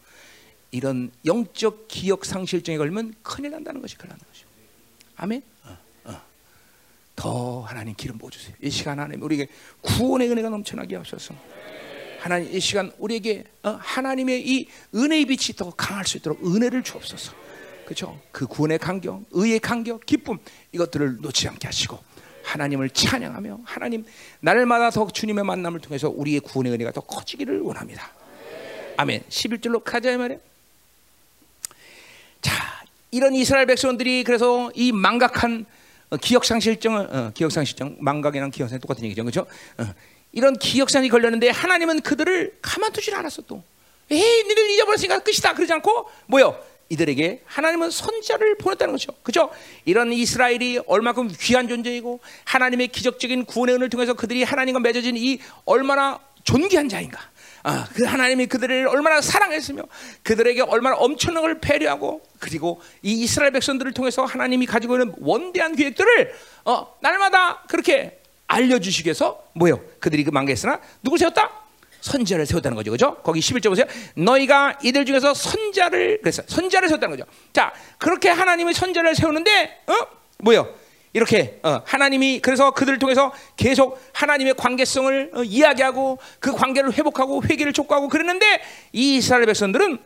이런 영적 기억 상실증에 걸리면 큰일 난다는 것이 큰일 난다는 것이죠. 아멘. 어, 어. 더 하나님 기름 부어 주세요. 이 시간 하나님 우리에게 구원의 은혜가 넘쳐나게 하소서. 하나님 이 시간 우리에게 어, 하나님의 이 은혜의 빛이 더 강할 수 있도록 은혜를 주옵소서. 그렇죠? 그 구원의 간격, 의의 간격, 기쁨 이것들을 놓지 않게 하시고 하나님을 찬양하며 하나님 날마다 더 주님의 만남을 통해서 우리의 구원의 은혜가 더 커지기를 원합니다. 아멘. 11절로 가자 말이에요. 자, 이런 이스라엘 백성들이 그래서 이 망각한 어, 기억상실증을 어, 기억상실증 망각이랑 기억상 똑같은 얘기죠, 그렇죠? 어, 이런 기억상이 걸렸는데 하나님은 그들을 가만두질 않았어 또. 에이, 니들 잊어버렸으니까 끝이다 그러지 않고 뭐요? 이들에게 하나님은 선자를 보냈다는 거죠. 그죠? 이런 이스라엘이 얼마큼 귀한 존재이고 하나님의 기적적인 구원의 은을 통해서 그들이 하나님과 맺어진 이 얼마나 존귀한 자인가. 아, 그 하나님이 그들을 얼마나 사랑했으며 그들에게 얼마나 엄청난 걸 배려하고 그리고 이 이스라엘 백성들을 통해서 하나님이 가지고 있는 원대한 계획들을 어, 날마다 그렇게 알려주시기 위해서 뭐요? 그들이 그 망개했으나 누구 세웠다? 선자를 세웠다는 거죠. 그죠? 거기 11절 보세요. 너희가 이들 중에서 선자를 그래서 선자를 세웠다는 거죠. 자, 그렇게 하나님의 선자를 세우는데 어? 뭐요? 이렇게 어, 하나님이 그래서 그들을 통해서 계속 하나님의 관계성을 어, 이야기하고 그 관계를 회복하고 회개를 촉구하고 그랬는데 이 이스라엘 백성들은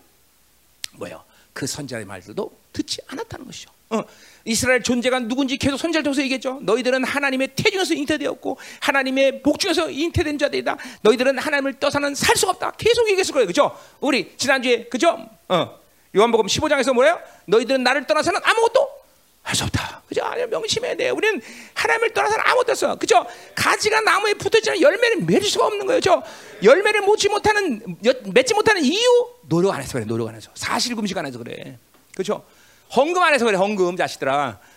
뭐요? 그 선자의 말들도 듣지 않았다는 것이죠. 어, 이스라엘 존재가 누군지 계속 선자를 통해서 얘기했죠. 너희들은 하나님의 태중에서 잉태되었고 하나님의 복중에서 잉태된 자들이다. 너희들은 하나님을 떠서는 살 수가 없다. 계속 얘기했을 거예요. 그죠? 우리 지난주에 그죠? 어, 요한복음 15장에서 뭐예요? 너희들은 나를 떠나서는 아무것도 할 수 없다. 그죠? 아니, 명심해야 돼. 우리는 하나님을 떠나서는 아무것도 없어. 그죠? 가지가 나무에 붙어있지만 열매를 맺을 수가 없는 거예요. 저 열매를 맺지 못하는, 맺지 못하는 이유? 노력 안 해서 그래. 노력 안 해서. 사실 금식 안 해서 그래. 그죠? 헌금 안 해서 그래. 헌금 자식들아.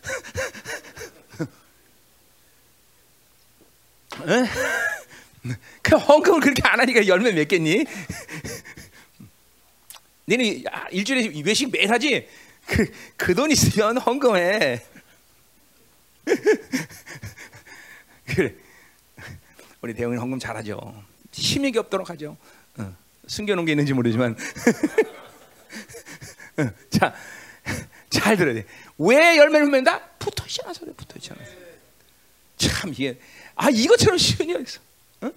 그 헌금을 그렇게 안 하니까 열매 맺겠니? 너는 일주일에 외식 매일 하지? 그, 그 돈 있으면 헌금해. 그래. 우리 대웅이 헌금 잘하죠. 힘이 없도록 하죠. 어, 숨겨놓은 게 있는지 모르지만. 어, 자, 잘 들어야 돼. 왜 열매를 맺는다? 붙어 않아서 그래. 붙어 않아서. 참 이게 아 이것처럼 쉬운 일 있어. 어?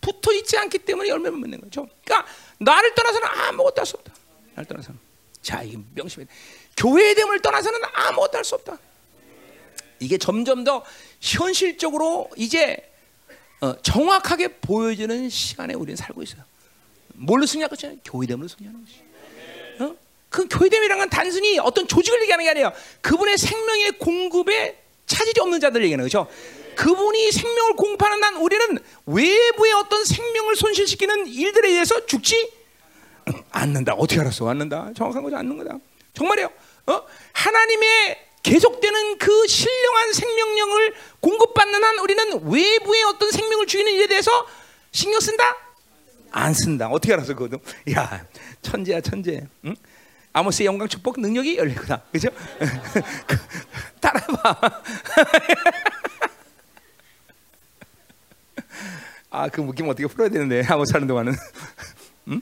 붙어 있지 않기 때문에 열매를 맺는 거죠. 그러니까 나를 떠나서는 아무것도 할 수 없다. 나를 떠나서는. 자, 이게 명심해. 교회됨을 떠나서는 아무것도 할 수 없다. 이게 점점 더 현실적으로 이제 어, 정확하게 보여지는 시간에 우리는 살고 있어요. 뭘로 것이냐? 교회됨으로 승리하는 것이. 어? 그 교회됨이란 건 단순히 어떤 조직을 얘기하는 게 아니에요. 그분의 생명의 공급에 차질이 없는 자들 얘기하는 거죠. 그분이 생명을 공급하는 난 우리는 외부의 어떤 생명을 손실시키는 일들에 의해서 죽지 않는다. 어떻게 알았어? 않는다. 정확한 거죠. 않는 거다. 정말이에요. 어? 하나님의 계속되는 그 신령한 생명력을 공급받는 한 우리는 외부의 어떤 생명을 죽이는 일에 대해서 신경 쓴다? 안 쓴다. 어떻게 알았어, 그거도? 야, 천재야, 천재. 응? 아모스의 영광 축복 능력이 열리구나. 그죠? 따라봐. 아, 그 묶임 어떻게 풀어야 되는데, 아모스 하는 동안은. 응?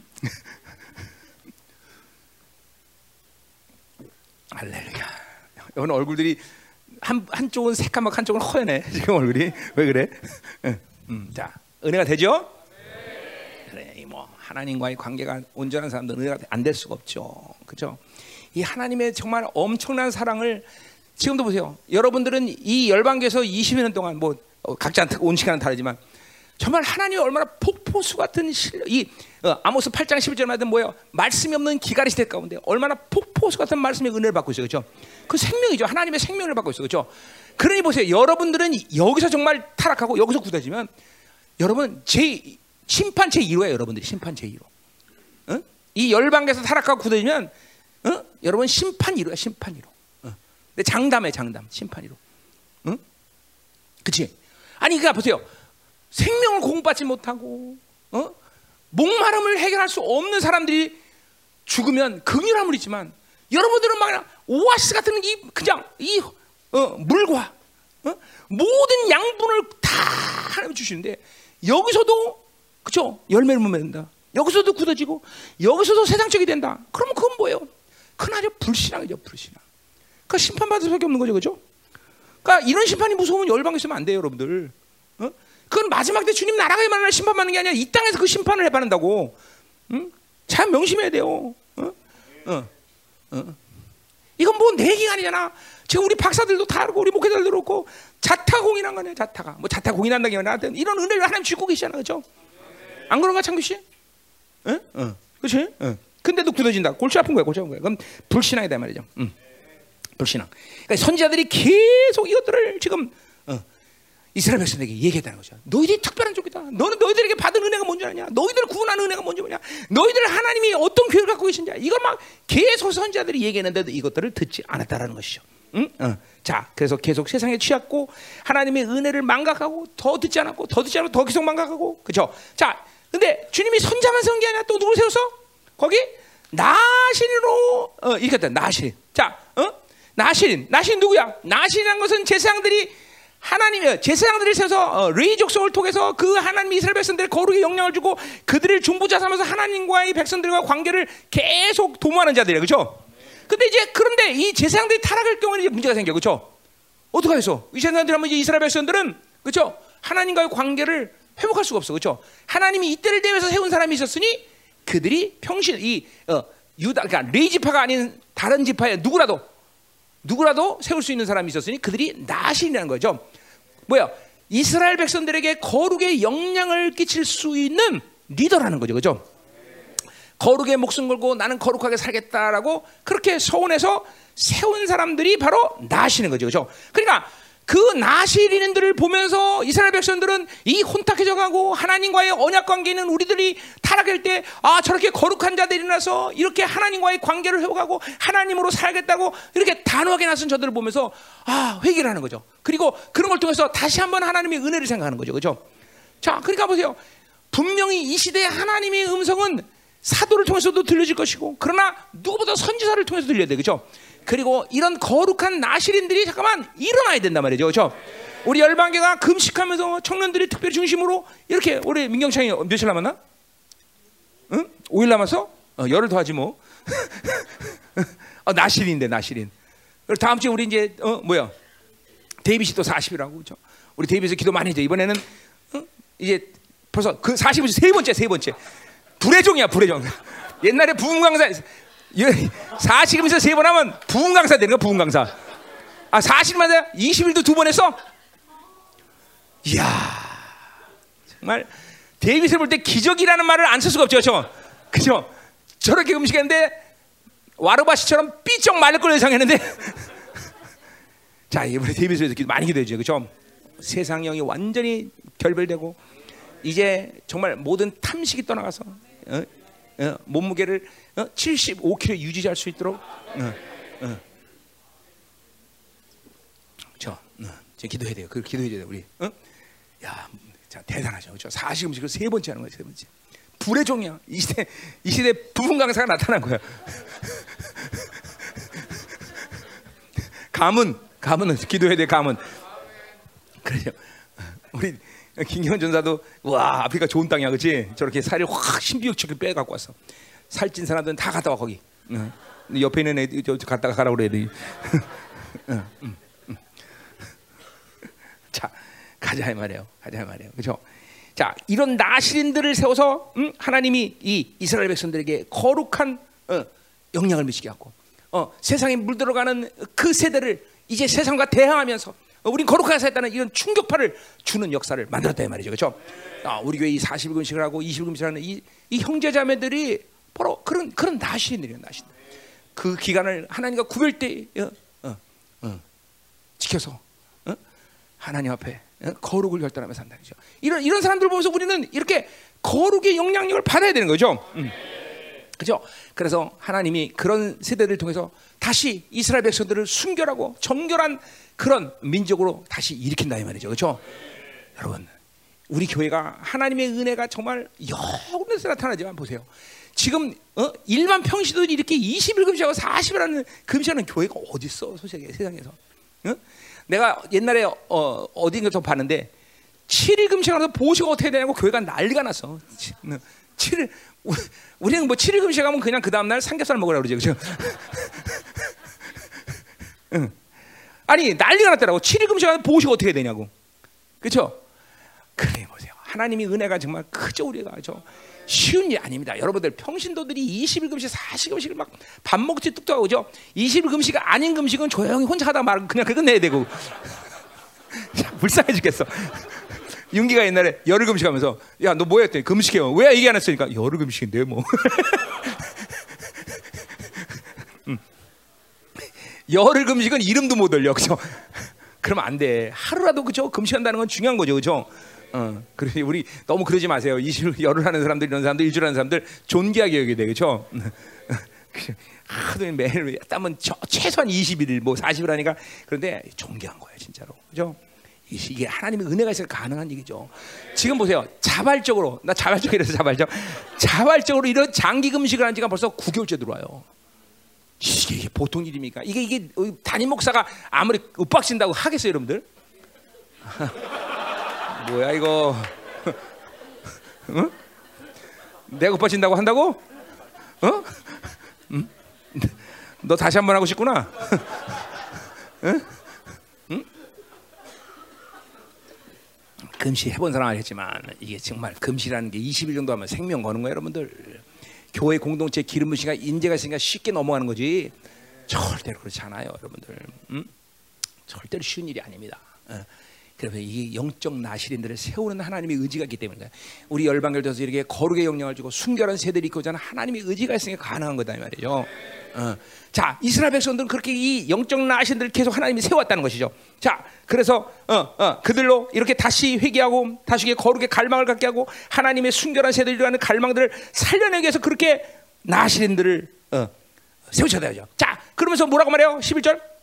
할렐루야. 오늘 얼굴들이 한 한쪽은 새까맣고 한쪽은 허연해. 지금 얼굴이 왜 그래? 음, 자, 은혜가 되죠? 그래, 뭐 하나님과의 관계가 온전한 사람들은 은혜가 안 될 수가 없죠. 그렇죠? 이 하나님의 정말 엄청난 사랑을 지금도 보세요. 여러분들은 이 열방계에서 20년 동안 뭐 어, 각자 온 시간은 다르지만 정말 하나님이 얼마나 폭포수 같은 실력, 이 어, 아모스 8장 11절 말든 뭐예요? 말씀이 없는 기가리 시대 가운데 얼마나 폭포수 같은 말씀의 은혜를 받고 있어요, 그렇죠? 그 생명이죠. 하나님의 생명을 받고 있어요, 그렇죠? 그러니 보세요, 여러분들은 여기서 정말 타락하고 여기서 굳어지면 여러분 제 심판 제 1호예요, 여러분들이 심판 제 1호. 어? 이 열방에서 타락하고 굳어지면 어? 여러분 심판 1호야, 심판 1호. 어. 근데 장담해, 장담, 심판 1호. 응? 그치? 아니, 그니까 보세요. 생명을 공부받지 못하고 어? 목마름을 해결할 수 없는 사람들이 죽으면 긍휼함을 있지만 여러분들은 막 오아시스 같은 이 그냥 이 어, 물과 어? 모든 양분을 다 하나님 주시는데 여기서도 그죠 열매를 못 맺는다. 여기서도 굳어지고 여기서도 세상적이 된다. 그러면 그건 뭐예요? 그날이 불신앙이죠, 불신앙. 그러니까 심판받을 수밖에 없는 거죠, 그죠? 그러니까 이런 심판이 무서우면 열방에 있으면 안 돼요, 여러분들. 어? 그건 마지막 때 주님 나라가 만날 심판받는 게 아니라 이 땅에서 그 심판을 해받는다고. 응? 잘 명심해야 돼요. 어? 어. 어. 이건 뭐 내 얘기가 아니잖아. 지금 우리 박사들도 다 알고 우리 목회자들도 그렇고 자타 공인한 거네 자타가. 뭐 자타 공인한다는 게 아니라 이런 은혜를 하나님 주고 계시잖아. 그죠? 안 그런가 창규 씨? 응? 어. 그렇지? 응. 근데도 굳어진다. 골치 아픈 거야. 골치 아픈 거야. 그럼 불신앙이다 말이죠. 응. 불신앙. 그러니까 선지자들이 계속 이것들을 지금 어, 이스라엘 백성에게 얘기했다는 거죠. 너희들이 특별한 쪽이다. 너는 너희들에게 받은 은혜가 뭔지 아냐? 너희들을 구원하는 은혜가 뭔지 뭐냐? 너희들 하나님이 어떤 교회를 갖고 계신지 이걸 막 계속 선지자들이 얘기했는데도 이것들을 듣지 않았다라는 것이죠. 응? 어. 자, 그래서 계속 세상에 취했고 하나님의 은혜를 망각하고 더 듣지 않았고 더 듣지 않고 더 계속 망각하고 그렇죠? 자, 근데 주님이 선자만 세운 게 아니라 또 누굴 세웠어? 거기 나신으로 어, 이렇게 나신. 자, 어? 나신. 나신 누구야? 나신이라는 것은 제사장들이 하나님의 제사장들을 세서 어, 레이 족속을 통해서 그 하나님 이스라엘 백성들의 거룩에 영향을 주고 그들을 중보자 삼아서 하나님과의 백성들과 관계를 계속 도모하는 자들이에요. 그렇죠? 근데 이제 그런데 이 제사장들이 타락할 경우는 이제 문제가 생겨. 그렇죠? 어떻게 해서 이 제사장들 하면 이제 이스라엘 백성들은 그렇죠? 하나님과의 관계를 회복할 수가 없어. 그렇죠? 하나님이 이때를 대해서 세운 사람이 있었으니 그들이 평신 이 어, 유다 그러니까 레이 지파가 아닌 다른 지파의 누구라도 누구라도 세울 수 있는 사람이 있었으니 그들이 나신이라는 거죠. 뭐야? 이스라엘 백성들에게 거룩의 영향을 끼칠 수 있는 리더라는 거죠. 그죠? 거룩에 목숨 걸고 나는 거룩하게 살겠다라고 그렇게 서원해서 세운 사람들이 바로 나시는 거죠. 그죠? 그러니까 그 나시리는들을 보면서 이스라엘 백성들은 이 혼탁해져 가고 하나님과의 언약 관계 있는 우리들이 타락할 때 아 저렇게 거룩한 자들이 나서 이렇게 하나님과의 관계를 회복하고 하나님으로 살겠다고 이렇게 단호하게 나선 저들을 보면서 아 회개를 하는 거죠. 그리고 그런 걸 통해서 다시 한번 하나님의 은혜를 생각하는 거죠. 그죠? 자, 그러니까 보세요. 분명히 이 시대에 하나님의 음성은 사도를 통해서도 들려질 것이고 그러나 누구보다 선지자를 통해서 들려야 돼. 그죠? 그리고 이런 거룩한 나실인들이 잠깐만 일어나야 된단 말이죠. 그렇죠? 우리 열방계가 금식하면서 청년들이 특별히 중심으로 이렇게 우리 민경창이 며칠 남았나? 응? 5일 남았어? 어, 열흘 더 하지 뭐. 어, 나실인인데 나실인. 그리고 다음 주에 우리 이제 어 뭐야? 데이빗이 또 40이라고 그렇죠? 우리 데이빗이 기도 많이 해. 이번에는 어? 이제 벌써 그 40은 세 번째 세 번째. 불의 종이야 불의 종. 옛날에 부흥 강사 40일에서 세 번 하면 부흥 강사 되는 거야, 부흥 강사. 아, 40일마다 20일도 두 번 했어? 이야. 정말 데이빗을 볼 때 기적이라는 말을 안 쓸 수가 없죠. 그죠? 그죠? 저렇게 음식했는데 와르바시처럼 삐쩍 말릴 걸 예상했는데 자, 이번에 데이빗을 위해서 많이 기도해죠. 그죠? 세상 영이 완전히 결별되고 이제 정말 모든 탐식이 떠나가서 어? 어? 몸무게를 어? 75kg 유지할 수 있도록 어, 어. 저, 어, 저 기도해야 돼요. 그 기도해야 돼요, 우리. 어? 야, 자 대단하죠, 그렇죠? 40 음식을 세 번째 하는 거예요, 세 번째. 불의 종이야. 이 시대 이 시대 부분 강사가 나타난 거야. 감은 감은 기도해야 돼, 감은. 그래요. 우리 김기현 전사도 와 아프리카 좋은 땅이야, 그렇지? 저렇게 살을 확 신비육처럼 빼 갖고 왔어. 살찐 사람들은 다 갔다 와 거기. 응. 옆에 있는 애들 저 갔다가 가라 그래 애들이. 응, 응, 자 가자 이 말이에요. 가자 이 말이에요. 그렇죠? 자 이런 나시린들을 세워서 음, 하나님이 이 이스라엘 백성들에게 거룩한 어, 영향을 미치게 하고 어, 세상에 물들어가는 그 세대를 이제 세상과 대항하면서 어, 우린 거룩하게 살다는 이런 충격파를 주는 역사를 만들었다 이 말이죠. 그렇죠? 아, 우리 교회 이 40일금식을 하고 20일금식을 하는 이, 이 형제자매들이 바로 그런 그런 나신들이에요, 나신. 그 기간을 하나님과 구별 때 어, 어, 어, 지켜서 어? 하나님 앞에 어? 거룩을 결단하며 산다죠. 이런 이런 사람들 보면서 우리는 이렇게 거룩의 영향력을 받아야 되는 거죠. 음. 그죠? 그래서 하나님이 그런 세대를 통해서 다시 이스라엘 백성들을 순결하고 정결한 그런 민족으로 다시 일으킨다 이 말이죠. 그렇죠? 여러분, 우리 교회가 하나님의 은혜가 정말 여러 데서 나타나지만 보세요. 지금 어? 일반 평시들이 이렇게 20일 금식하고 40일 하는 금식하는 교회가 어디 있어 소세계 세상에서? 어? 내가 옛날에 어, 어딘가서 봤는데 7일 금식하면서 보시가 어떻게 되냐고 교회가 난리가 났어. 7일 우리는 뭐 7일 금식하면 그냥 그 다음 날 삼겹살 먹으라 그러지 그죠? 응. 아니 난리가 났더라고. 7일 금식하면 보시가 어떻게 되냐고. 그렇죠? 그래 보세요. 하나님이 은혜가 정말 크죠 우리가 저 쉬운 일 아닙니다. 여러분들 평신도들이 20일 금식, 40일 금식을 막 밥 먹지 뚝뚝하고 그죠? 20일 금식 아닌 금식은 조용히 혼자 하다 말고 그냥 그거 내야 되고 불쌍해 죽겠어. 윤기가 옛날에 열흘 금식하면서 야 너 뭐야 했더니 금식해요. 왜 얘기 안 했으니까 열흘 금식인데 뭐. 음. 열흘 금식은 이름도 못 올려 그죠? 그러면 안 돼. 하루라도 그죠? 금식한다는 건 중요한 거죠, 그죠? 어, 그래 우리 너무 그러지 마세요. 이실 열흘 하는 사람들 이런 사람들 일주일 하는 사람들 존귀하게 돼, 그죠? 하도 매일 땀은 최소한 21일 뭐 40일 하니까 그런데 존귀한 거예요, 진짜로, 그죠? 이게 하나님의 은혜가 있어서 가능한 얘기죠. 지금 보세요. 자발적으로 나 자발적이라서 자발적. 자발적으로 이런 장기 금식을 한 지가 벌써 9개월째 들어와요. 이게 보통 일입니까? 이게 이게 담임 목사가 아무리 윽박신다고 하겠어요, 여러분들? 뭐야 이거? 응? 내가 윽박신다고 한다고? 어? 응? 너 다시 한 번 하고 싶구나. 응? 응? 금시 해본 사람 알겠지만 이게 정말 금시라는 게 20일 정도 하면 생명 거는 거예요, 여러분들. 교회 공동체 기름 부시가 인재가 있으니까 쉽게 넘어가는 거지. 절대로 그렇지 않아요, 여러분들. 음? 절대로 쉬운 일이 아닙니다. 어. 그래서 이 영적 나시린들을 세우는 하나님의 의지가 있기 때문에 우리 열방교에서 이렇게 거룩의 영향을 주고 순결한 세대를 이끌고자 하는 하나님의 의지가 있으니까 가능한 거다 이 말이죠. 어. 자 이스라엘 백성들은 그렇게 이 영적 나신들을 계속 하나님이 세웠다는 것이죠. 자 그래서 어, 어, 그들로 이렇게 다시 회개하고 다시 거룩의 갈망을 갖게 하고 하나님의 순결한 위한 갈망들을 살려내기 위해서 그렇게 나시린들을 어, 세우셔야 되죠. 자 그러면서 뭐라고 말해요? 11절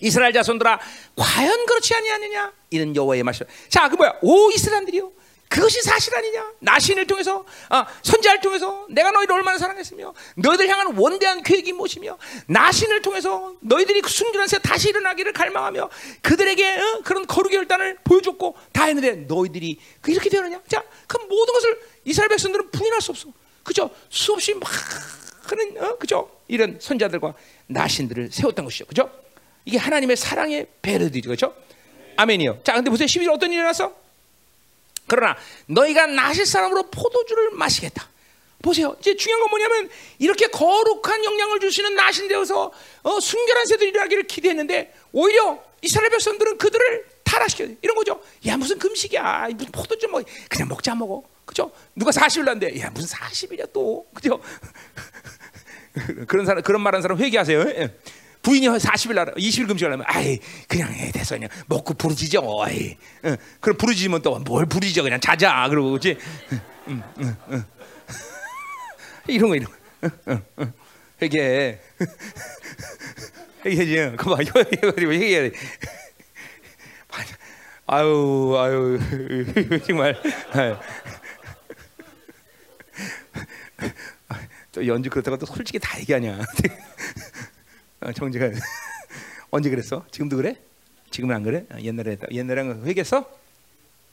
이스라엘 자손들아 과연 그렇지 아니하느냐 이런 여호와의 말씀. 자, 그 뭐야? 오 이스라엘들이요. 그것이 사실 아니냐? 나 신을 통해서 아, 선지자를 통해서 내가 너희를 얼마나 사랑했으며 너희들 향한 원대한 계획이 무엇이며 나 신을 통해서 너희들이 그 순전한 새 다시 일어나기를 갈망하며 그들에게 어? 그런 거룩의 혈단을 보여줬고 다 했는데 너희들이 그 이렇게 되느냐? 자, 그 모든 것을 이스라엘 백성들은 부인할 수 없어. 그죠? 수없이 막 하는 어? 그죠? 이런 선자들과 나신들을 세웠던 것이죠. 그죠? 이게 하나님의 사랑의 배려들이죠. 그렇죠? 아멘이요. 자, 근데 보세요. 11일 어떤 일이 일어났어? 그러나 너희가 나실 사람으로 포도주를 마시겠다. 보세요. 이제 중요한 건 뭐냐면 이렇게 거룩한 영향을 주시는 나신 되어서 어, 순결한 새들이 일하기를 기대했는데 오히려 이스라엘 백성들은 그들을 타락시켜 이런 거죠. 야 무슨 금식이야. 무슨 포도주 뭐 그냥 먹자 먹어. 그죠? 누가 40일 난데 야 무슨 40일이야 또. 그죠? 그런 사람 그런 말하는 사람 회개하세요. 예. 부인이 40일 날 20일 금식하려면 아이 그냥 해 됐어. 그냥 먹고 부르짖어. 아이. 응. 그럼 부르짖으면 또 뭘 부르짖어? 그냥 자자. 그러고 그렇지? 응, 응, 응. 이런 거 이런 거. 응, 응, 회개 회개지 그봐. 회개 아유 아유. 정말. 또 연주 그렇다고 또 솔직히 다 얘기하냐. 어, 정지가 언제 그랬어? 지금도 그래? 지금은 안 그래? 어, 옛날에 옛날에 회개했어?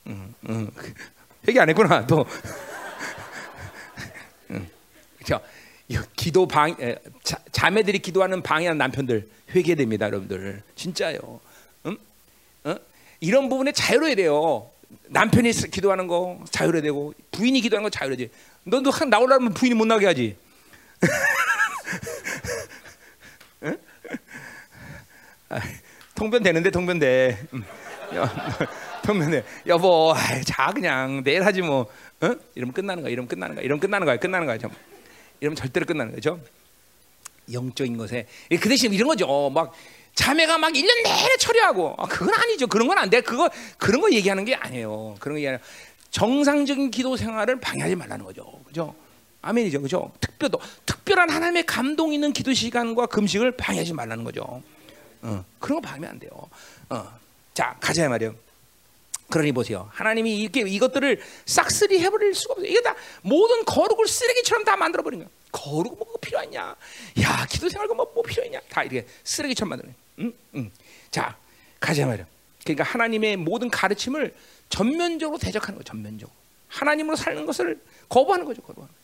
응, 응. 회개 안 했구나 또. 응. 기도 방 자, 자매들이 기도하는 방해하는 남편들 회개됩니다, 여러분들. 진짜요. 응? 어? 이런 부분에 자유로워야 돼요. 남편이 기도하는 거 자유로워야 되고 부인이 기도하는 거 자유로워야 돼. 너도 나오려면 부인이 못 나게 하지. 통변 되는데 통변 돼. 음. 통변 돼. 여보, 자 그냥 내일 하지 뭐. 어? 이러면 끝나는 거야. 이러면 끝나는 거야. 이러면 끝나는 거야. 끝나는 거야. 이러면 절대로 끝나는 거죠. 영적인 것에 그 대신 이런 거죠. 어, 막 자매가 막 1년 내내 처리하고 아, 그건 아니죠. 그런 건 안 돼. 그거 그런 거 얘기하는 게 아니에요. 그런 게 아니라 정상적인 기도 생활을 방해하지 말라는 거죠. 그죠? 아멘이죠. 그죠? 특별도 특별한 하나님의 감동 있는 기도 시간과 금식을 방해하지 말라는 거죠. 어, 그런 거 방해하면 안 돼요. 어. 자, 가자 말이요. 그러니 보세요. 하나님이 이렇게 이것들을 싹쓸이 해버릴 수가 없어요. 이게 다 모든 거룩을 쓰레기처럼 다 만들어버린 거야. 거룩 뭐 필요하냐? 야, 기도 생활과 뭐, 뭐 필요했냐? 다 이렇게 쓰레기처럼 만드는. 응, 응. 자, 가자 말이야. 그러니까 하나님의 모든 가르침을 전면적으로 대적하는 거, 전면적으로. 하나님으로 사는 것을 거부하는 거죠, 거부하는.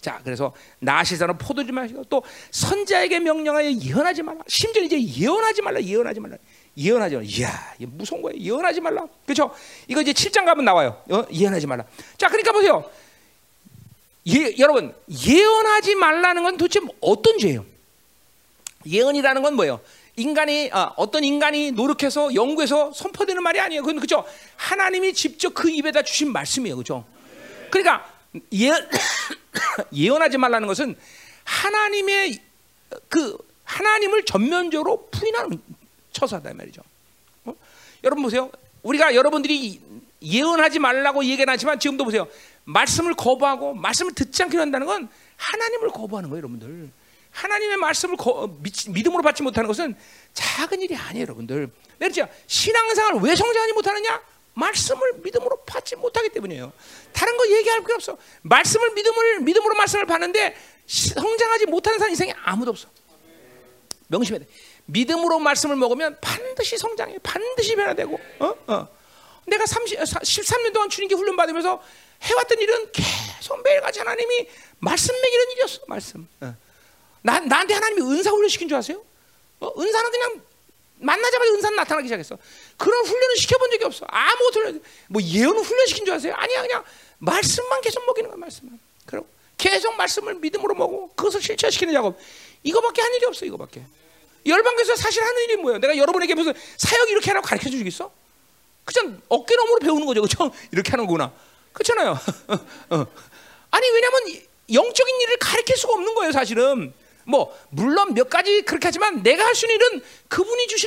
자, 그래서 나시사는 포도지 마시고 또 선자에게 명령하여 예언하지 말라. 심지어 이제 예언하지 말라, 예언하지 말라. 예언하지 말라. 이야, 무서운 거예요. 예언하지 말라. 그렇죠? 이거 이제 7장 가면 나와요. 어? 예언하지 말라. 자, 그러니까 보세요. 예, 여러분, 예언하지 말라는 건 도대체 어떤 죄예요? 예언이라는 건 뭐예요? 인간이 아, 어떤 인간이 노력해서 연구해서 선포되는 말이 아니에요. 그건 그죠? 하나님이 직접 그 입에다 주신 말씀이에요. 그죠? 그러니까 예언 예언하지 말라는 것은 하나님의 그 하나님을 전면적으로 부인하는 처사다 말이죠. 어? 여러분 보세요. 우리가 여러분들이 예언하지 말라고 얘기는 하지만 지금도 보세요. 말씀을 거부하고 말씀을 듣지 않기로 한다는 건 하나님을 거부하는 거예요, 여러분들. 하나님의 말씀을 거, 믿음으로 받지 못하는 것은 작은 일이 아니에요, 여러분들. 내가 신앙생활을 왜 성장하지 못하느냐? 말씀을 믿음으로 받지 못하기 때문이에요. 다른 거 얘기할 필요 없어. 말씀을 믿음을 믿음으로 말씀을 받는데 성장하지 못하는 사람 인생에 아무도 없어. 명심해야 돼. 믿음으로 말씀을 먹으면 반드시 성장해. 반드시 변화되고. 어? 어. 내가 30, 13년 동안 주님께 훈련 받으면서 해왔던 일은 계속 매일같이 하나님이 말씀 먹이는 일이었어. 말씀. 어. 나, 나한테 하나님이 은사 훈련 시킨 줄 아세요? 어, 은사는 그냥 만나자마자 은사는 나타나기 시작했어. 그런 훈련을 시켜본 적이 없어. 아무것도 뭐 예언을 훈련 시킨 줄 아세요? 아니야, 그냥 말씀만 계속 먹이는 거야, 말씀만. 그럼 계속 말씀을 믿음으로 먹고 그것을 실체시키는 작업. 이거밖에 한 일이 없어, 이거밖에. 열방교에서 사실 하는 일이 뭐예요? 내가 여러분에게 무슨 사역 이렇게 하라고 가르쳐 주겠어? 그냥 어깨너머로 배우는 거죠, 그렇죠? 이렇게 하는 구나 그렇잖아요. 어. 아니 왜냐면 영적인 일을 가르칠 수가 없는 거예요, 사실은. 뭐 물론 몇 가지 그렇게 하지만 내가 할 수 있는 일은 그분이 부심을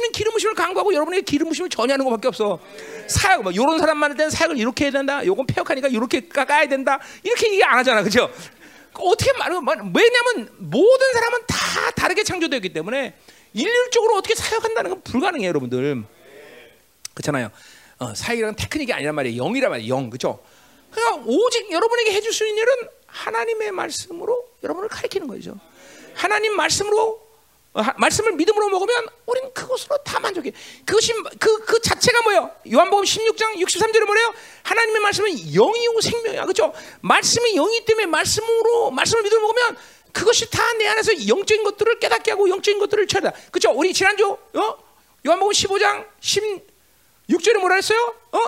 강구하고 여러분에게 기름 부심을 전하는 것밖에 없어. 사역 뭐 이런 사람 많을 때는 사역을 이렇게 해야 된다. 요건 폐역하니까 이렇게 까야 된다. 이렇게 얘기 안 하잖아, 그렇죠? 어떻게 말하면 왜냐면 모든 사람은 다 다르게 창조되었기 때문에 일률적으로 어떻게 사역한다는 건 불가능해요, 여러분들. 그렇잖아요. 어, 사역이란 테크닉이 아니란 말이에요. 영이란 말이에요. 영, 그렇죠? 그러니까 오직 여러분에게 해줄 수 있는 일은 하나님의 말씀으로 여러분을 가르치는 거죠. 하나님 말씀으로 어, 말씀을 믿음으로 먹으면 우리는 그것으로 다 만족해. 그것이 그, 그 자체가 뭐예요? 요한복음 16장 63절에 뭐래요? 하나님의 말씀은 영이고 생명이야. 그렇죠? 말씀이 영이 때문에 말씀으로 말씀을 믿음으로 먹으면 그것이 다 내 안에서 영적인 것들을 깨닫게 하고 영적인 것들을 찾아. 그렇죠? 우리 지난주 어? 요한복음 15장 16절에 뭐라 했어요? 어?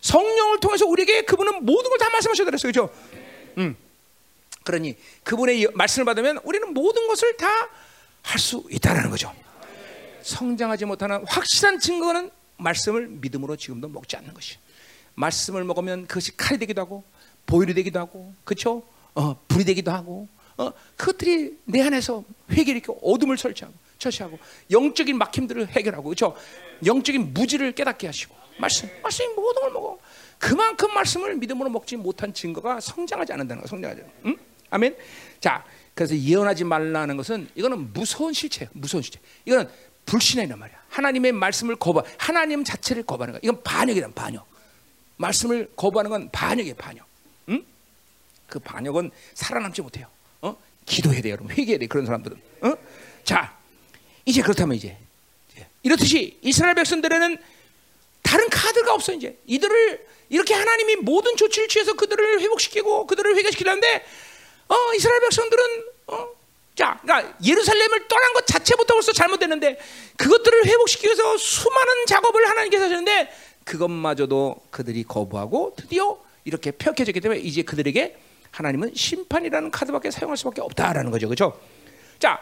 성령을 통해서 우리에게 그분은 모든 걸 다 말씀하셔야 그랬어요. 그렇죠? 음. 그러니 그분의 말씀을 받으면 우리는 모든 것을 다 할 수 있다라는 거죠. 성장하지 못하는 확실한 증거는 말씀을 믿음으로 지금도 먹지 않는 것이. 말씀을 먹으면 그것이 칼이 되기도 하고 보일이 되기도 하고, 그렇죠? 어, 불이 되기도 하고, 어, 그것들이 내 안에서 회개를 일으켜 어둠을 설치하고, 처치하고 영적인 막힘들을 해결하고, 그렇죠? 영적인 무지를 깨닫게 하시고, 말씀, 말씀이 모든 걸 먹어. 그만큼 말씀을 믿음으로 먹지 못한 증거가 성장하지 않는다는 거, 성장하지. 응? 아멘. 자, 그래서 예언하지 말라는 것은 이거는 무서운 실체예요. 무서운 실체. 이거는 불신이란 말이야. 하나님의 말씀을 거부, 하나님 자체를 거부하는 거야. 이건 반역이란 반역. 말씀을 거부하는 건 반역이에요, 반역. 응? 그 반역은 살아남지 못해요. 어? 기도해야 돼요, 여러분. 회개해야 돼, 그런 사람들은. 어? 자, 이제 그렇다면 이제 이렇듯이 이스라엘 백성들에는 다른 카드가 없어 이제 이들을 이렇게 하나님이 모든 조치를 취해서 그들을 회복시키고 그들을 회개시키려는데 어, 이스라엘 백성들은 어, 자, 그러니까 예루살렘을 떠난 것 자체부터 벌써 잘못됐는데 그것들을 회복시키기 위해서 수많은 작업을 하나님께서 하시는데 그것마저도 그들이 거부하고 드디어 이렇게 폐역해졌기 때문에 이제 그들에게 하나님은 심판이라는 카드밖에 사용할 수밖에 없다라는 거죠, 그렇죠? 자,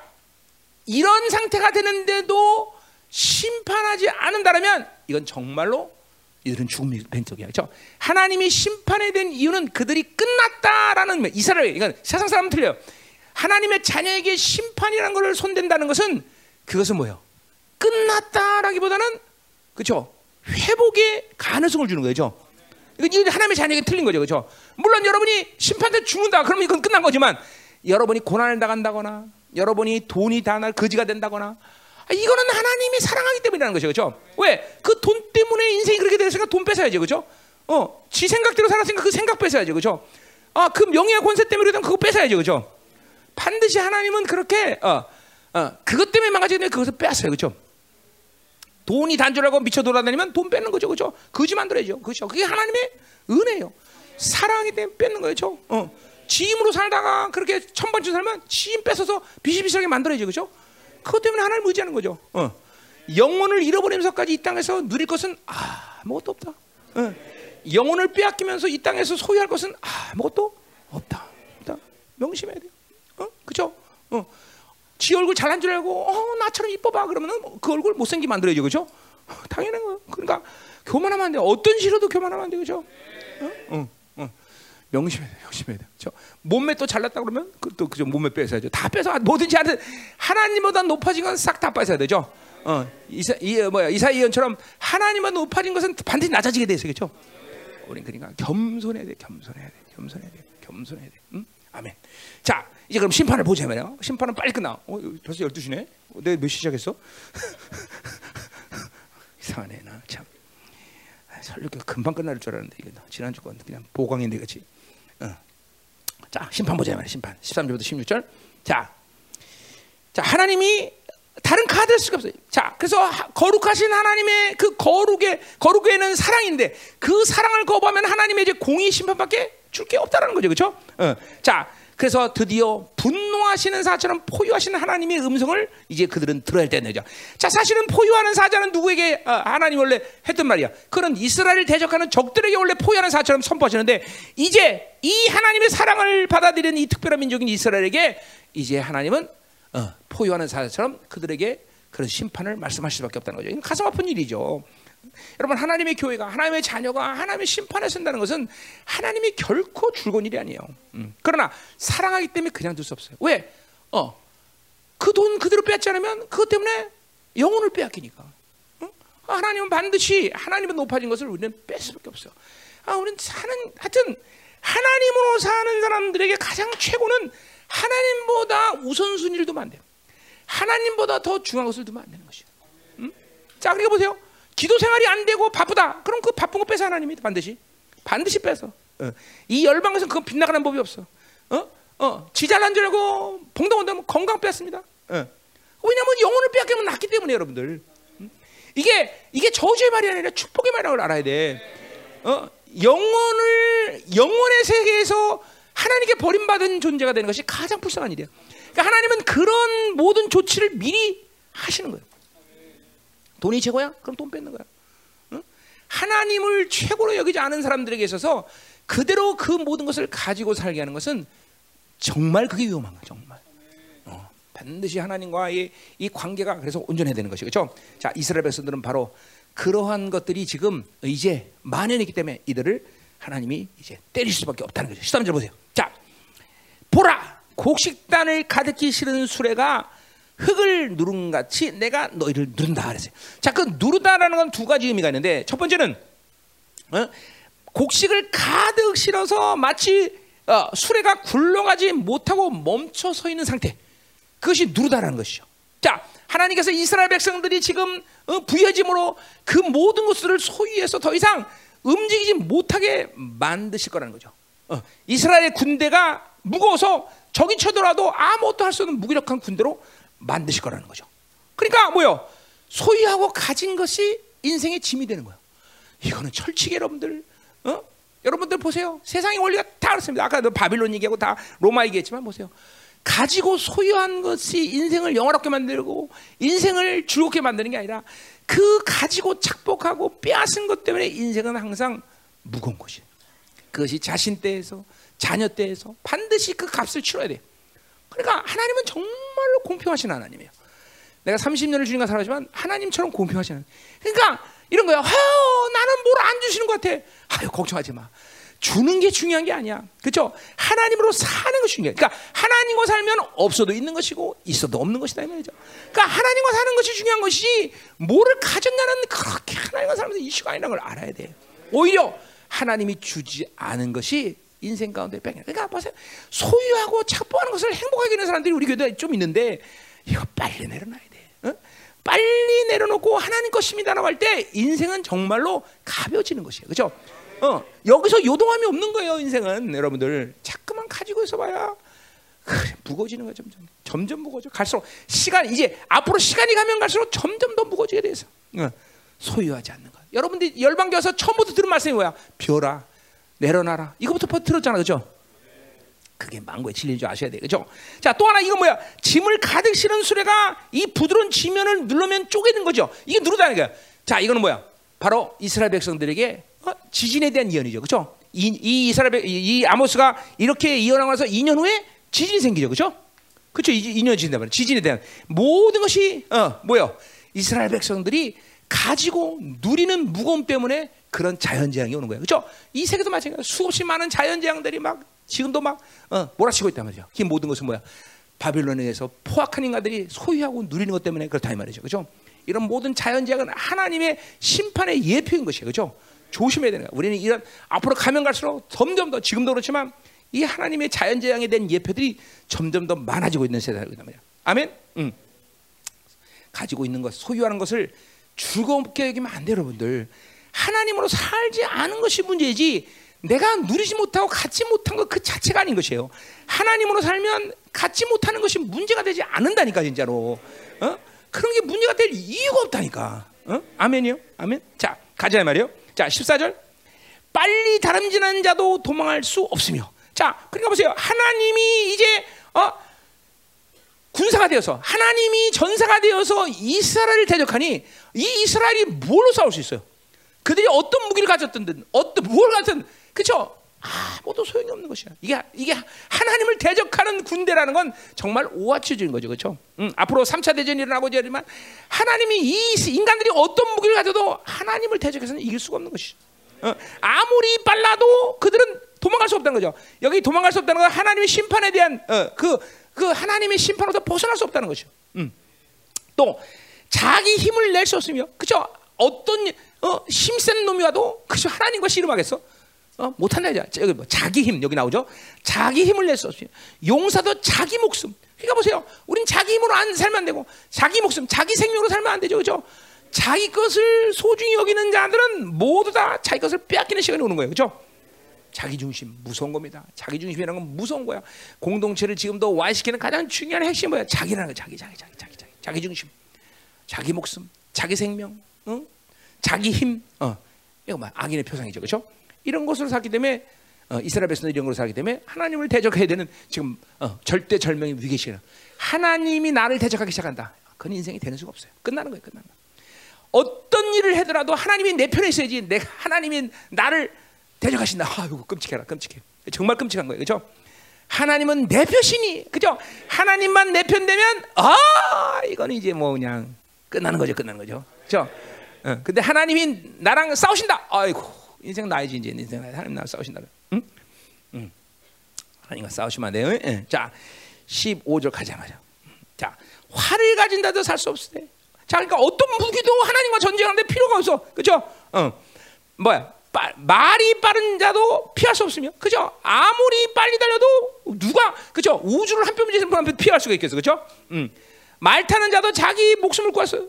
이런 상태가 되는데도 심판하지 않는다면 이건 정말로 이들은 죽음의 벤속이야. 그렇죠? 하나님이 심판에 된 이유는 그들이 끝났다라는 이스라엘 이건 세상 사람은 틀려요. 하나님의 자녀에게 심판이라는 것을 손댄다는 것은 그것은 뭐예요? 끝났다라기보다는 그렇죠? 회복의 가능성을 주는 거죠. 이건 하나님의 자녀에게 틀린 거죠. 그렇죠? 물론 여러분이 심판때 죽는다 그러면 이건 끝난 거지만 여러분이 고난을 당한다거나 여러분이 돈이 다 날 거지가 된다거나 아, 이거는 하나님이 사랑하기 때문이라는 거죠, 그렇죠? 왜? 그 돈 때문에 인생이 그렇게 됐으니까 돈 뺏어야죠, 그렇죠? 어, 지 생각대로 살았으니까 그 생각 뺏어야죠, 그렇죠? 아, 그 명예와 권세 때문에 그러면 그거 뺏어야죠, 그렇죠? 반드시 하나님은 그렇게 어, 어, 그것 때문에 때문에 그것을 빼앗어요, 그렇죠? 돈이 단절하고 미쳐 돌아다니면 돈 뺏는 거죠, 그렇죠? 거지 만들어야죠, 그렇죠? 그게 하나님의 은혜예요. 사랑하기 때문에 뺏는 그렇죠? 어, 지임으로 살다가 그렇게 천번째 살면 지임 뺏어서 비실비실하게 만들어야죠, 그렇죠? 그것 때문에 하나님 의지하는 거죠. 어. 영혼을 잃어버리면서까지 이 땅에서 누릴 것은 아무것도 없다. 어. 영혼을 빼앗기면서 이 땅에서 소유할 것은 아무것도 없다. 없다. 명심해야 돼요. 어? 그죠? 어. 지 얼굴 잘난 줄 알고 어, 나처럼 이뻐봐 그러면은 그 얼굴 못생기 만들어야죠. 그죠? 당연한 거예요. 그러니까 교만하면 안 돼. 어떤 시로도 교만하면 안 돼. 그죠? 어? 어. 어. 명심해야 돼. 명심해야 돼. 저 몸매 또 잘났다 그러면 그또 그죠 몸매 뺏어야죠. 다 뺏어 뭐든지 하는 하나님보다 높아진 건 싹 다 뺏어야 되죠. 어 이사 이 뭐야 이사이언처럼 하나님보다 높아진 것은 반드시 낮아지게 돼 있어요. 그죠? 우린 그러니까 겸손해야 돼. 겸손해야 돼. 겸손해야 돼. 겸손해야 돼. 응? 아멘. 자 이제 그럼 심판을 보자 말이야. 심판은 빨리 끝나. 어 벌써 12시네. 내가 몇 시 시작했어? 이상하네 나 참. 설교가 금방 끝날 줄 알았는데 이거 지난주 건 그냥 보강인데 그렇지. 어. 자 심판 보자 말이야. 심판 13절부터 16절. 자, 자 하나님이 다른 카드를 수가 없어요. 자, 그래서 거룩하신 하나님의 그 거룩의 거룩에는 사랑인데 그 사랑을 거부하면 하나님의 이제 공의 심판밖에 줄 게 없다라는 거죠, 그렇죠? 어. 자, 그래서 드디어 분노하시는 사처럼 포효하시는 하나님의 음성을 이제 그들은 들어야 되는 거죠. 자, 사실은 포효하는 사자는 누구에게 어, 하나님 원래 했던 말이야. 그런 이스라엘을 대적하는 적들에게 원래 포효하는 사처럼 선포하시는데 이제 이 하나님의 사랑을 받아들이는 이 특별한 민족인 이스라엘에게 이제 하나님은 어, 포효하는 사자처럼 그들에게 그런 심판을 말씀하실 수밖에 없다는 거죠. 이건 가슴 아픈 일이죠. 여러분 하나님의 교회가 하나님의 자녀가 하나님의 심판에 쓴다는 것은 하나님이 결코 줄건 일이 아니에요. 음. 그러나 사랑하기 때문에 그냥 둘 수 없어요. 왜? 어, 그 돈 그대로 뺏지 않으면 그것 때문에 영혼을 빼앗기니까. 응? 하나님은 반드시 하나님은 높아진 것을 우리는 뺄 수밖에 없어요. 아, 우리는 사는 하여튼 하나님으로 사는 사람들에게 가장 최고는 하나님보다 우선순위를 두면 안 돼요. 하나님보다 더 중요한 것을 두면 안 되는 것이에요. 음? 자, 그러니까 보세요. 기도 생활이 안 되고 바쁘다. 그럼 그 바쁜 거 뺏어 하나님이 반드시 반드시 뺏어. 어. 이 열방에서 그건 빗나가는 법이 없어. 어? 어. 지잘난 줄 알고 봉동 온다면 건강 뺐습니다. 어. 왜냐하면 영혼을 빼앗기면 낫기 때문에 여러분들. 음? 이게 이게 저주의 말이 아니라 축복의 말이라는 걸 알아야 돼. 어? 영혼을 영혼의 세계에서 하나님께 버림받은 존재가 되는 것이 가장 불쌍한 일이야. 그러니까 하나님은 그런 모든 조치를 미리 하시는 거예요. 돈이 최고야? 그럼 돈 뺏는 거야. 응? 하나님을 최고로 여기지 않은 사람들에게 있어서 그대로 그 모든 것을 가지고 살게 하는 것은 정말 그게 위험한 거야. 정말. 어, 반드시 하나님과의 이 관계가 그래서 온전해야 되는 것이 그렇죠. 자 이스라엘 백성들은 바로 그러한 것들이 지금 이제 만연했기 때문에 이들을 하나님이 이제 때릴 수밖에 없다는 거죠. 13절 보세요. 자, 보라 곡식단을 가득히 실은 수레가 흙을 누른 같이 내가 너희를 누른다 그랬어요. 자, 그 누르다라는 건 두 가지 의미가 있는데 첫 번째는 어? 곡식을 가득 실어서 마치 어, 수레가 굴러가지 못하고 멈춰 서 있는 상태. 그것이 누르다라는 것이죠. 자, 하나님께서 이스라엘 백성들이 지금 어, 부여짐으로 그 모든 것들을 소유해서 더 이상 움직이지 못하게 만드실 거라는 거죠. 어, 이스라엘 군대가 무거워서 적이 쳐들어도 아무것도 할 수 없는 무기력한 군대로 만드실 거라는 거죠. 그러니까 뭐요? 소유하고 가진 것이 인생의 짐이 되는 거예요. 이거는 철칙 여러분들, 어? 여러분들 보세요. 세상의 원리가 다 그렇습니다. 아까 바빌론 얘기하고 다 로마 얘기했지만 보세요. 가지고 소유한 것이 인생을 영화롭게 만들고 인생을 즐겁게 만드는 게 아니라 그 가지고 착복하고 빼앗은 것 때문에 인생은 항상 무거운 것이에요. 그것이 자신 때에서 자녀 때에서 반드시 그 값을 치러야 돼. 그러니까 하나님은 정말 로 공평하신 하나님이에요. 내가 30년을 주님과 살았지만 하나님처럼 공평하신 그러니까 이런 거야. 나는 뭘 안 주시는 것 같아. 아유 걱정하지 마. 주는 게 중요한 게 아니야. 그렇죠? 하나님으로 사는 것이 중요해. 그러니까 하나님과 살면 없어도 있는 것이고 있어도 없는 것이다 이 말이죠. 그러니까 하나님과 사는 것이 중요한 것이 뭐를 가졌냐는 그렇게 하나님과 살면서 이슈가 아니라는 걸 알아야 돼. 오히려 하나님이 주지 않은 것이 인생 가운데 뺑. 그러니까 보세요. 소유하고 착보하는 것을 행복하게 하는 사람들이 우리 교회에 좀 있는데 이거 빨리 내려놔야 돼. 어? 빨리 내려놓고 하나님 것입니다라고 할 때 인생은 정말로 가벼워지는 것이에요. 그렇죠? 어, 여기서 요동함이 없는 거예요. 인생은 여러분들 자꾸만 가지고 있어 봐야 그래, 무거워지는 거야 점점 점점 무거워져 갈수록 시간 이제 앞으로 시간이 가면 갈수록 점점 더 무거워지게 돼서 어, 소유하지 않는 것. 여러분들 열방교에서 처음부터 들은 말씀이 뭐야? 벼라 내려놔라 이거부터 들었잖아, 그렇죠? 그게 망고의 진리인 줄 아셔야 돼. 그죠? 자, 또 하나 이거 뭐야? 짐을 가득 실은 수레가 이 부드러운 지면을 누르면 쪼개는 거죠. 이게 누르다는 거야. 자, 이거는 뭐야? 바로 이스라엘 백성들에게 어? 지진에 대한 예언이죠. 그죠? 이, 이 이스라엘 백, 이, 이 아모스가 이렇게 예언하고 나서 2년 후에 지진이 생기죠. 그죠? 그렇죠? 2년 지진다 말이야. 지진에 대한 모든 것이 어, 뭐요? 이스라엘 백성들이 가지고 누리는 무거움 때문에 그런 자연재앙이 오는 거예요. 그렇죠? 이 세계도 마찬가지예요. 수없이 많은 자연재앙들이 막 지금도 막 어, 몰아치고 있단 말이죠. 이 모든 것은 뭐야? 바빌론에 의해서 포악한 인간들이 소유하고 누리는 것 때문에 그렇다 이 말이죠. 그죠? 이런 모든 자연재해는 하나님의 심판의 예표인 것이에요. 그죠? 조심해야 되는 거야. 우리는 이런 앞으로 가면 갈수록 점점 더 지금도 그렇지만 이 하나님의 자연재앙에 대한 예표들이 점점 더 많아지고 있는 세상이란 말이야. 아멘. 음. 가지고 있는 것, 소유하는 것을 즐겁게 여기면 안 돼요, 여러분들. 하나님으로 살지 않은 것이 문제지. 내가 누리지 못하고 갖지 못한 것 그 자체가 아닌 것이에요. 하나님으로 살면 갖지 못하는 것이 문제가 되지 않는다니까 진짜로. 어? 그런 게 문제가 될 이유가 없다니까. 어? 아멘이요? 아멘. 자, 가자 말이요. 자, 14절. 빨리 다름질하는 자도 도망할 수 없으며. 자, 그러니까 보세요. 하나님이 이제 어? 군사가 되어서 하나님이 전사가 되어서 이스라엘을 대적하니 이 이스라엘이 뭘로 싸울 수 있어요? 그들이 어떤 무기를 가졌든 어떤 뭘 가졌든 그렇죠? 아무도 소용이 없는 것이야. 이게 이게 하나님을 대적하는 군대라는 건 정말 오화치적인 거죠, 그렇죠? 음, 앞으로 3차 대전이 일어나고 이러지만 하나님이 이 인간들이 어떤 무기를 가져도 하나님을 대적해서는 이길 수가 없는 것이. 어, 아무리 빨라도 그들은 도망갈 수 없다는 거죠. 여기 도망갈 수 없다는 건 하나님의 심판에 대한 어, 그, 그 하나님의 심판으로서 벗어날 수 없다는 것이죠. 음. 또 자기 힘을 낼 수 없으며, 그죠? 어떤 어, 힘센 놈이 와도 그죠? 하나님과 씨름하겠어? 어? 못한다 이제 여기 뭐 자기 힘 여기 나오죠. 자기 힘을 낼 수 없어요. 용사도 자기 목숨. 그러니까 보세요. 우린 자기 힘으로 안 살면 안 되고 자기 목숨, 자기 생명으로 살면 안 되죠, 그렇죠? 자기 것을 소중히 여기는 자들은 모두 다 자기 것을 빼앗기는 시간이 오는 거예요, 그렇죠? 자기 중심 무서운 겁니다. 자기 중심이라는 건 무서운 거야. 공동체를 지금도 와시키는 가장 중요한 핵심이 뭐야? 자기라는 거, 자기, 자기, 자기, 자기, 자기, 자기 중심, 자기 목숨, 자기 생명, 응? 자기 힘, 어, 이거 뭐 악인의 표상이죠, 그렇죠? 이런 것으로 살기 때문에 어, 이스라엘 백성들이 이런 걸로 살기 때문에 하나님을 대적해야 되는 지금 어, 절대 절명의 위기 시간. 하나님이 나를 대적하기 시작한다. 그건 인생이 되는 수가 없어요. 끝나는 거예요. 끝나는 거예요. 어떤 일을 해더라도 하나님이 내 편에 있어야지. 내가 하나님이 나를 대적하신다. 아이고 끔찍해라, 끔찍해. 정말 끔찍한 거예요, 그렇죠? 하나님은 내 편이니, 그죠? 하나님만 내 편 되면 아 이거는 이제 뭐 그냥 끝나는 거죠, 끝나는 거죠, 그렇죠? 어, 근데 하나님이 나랑 싸우신다. 아이고 인생 나이지 이제 인생 나이 하나님 나랑 싸우신다. 응? 응. 하나님과 싸우시면 안 돼요. 예. 자, 15절 가자마자. 자, 화를 가진다도 살수 때. 자, 그러니까 어떤 무기도 하나님과 전쟁하는데 필요가 없어. 그죠? 어. 뭐야? 빠, 말이 빠른 자도 피할 수 없으며, 그죠? 아무리 빨리 달려도 누가, 그죠? 우주를 한 뼘째 사람 피할 수가 있겠어, 그죠? 음. 말 타는 자도 자기 목숨을 구했어요.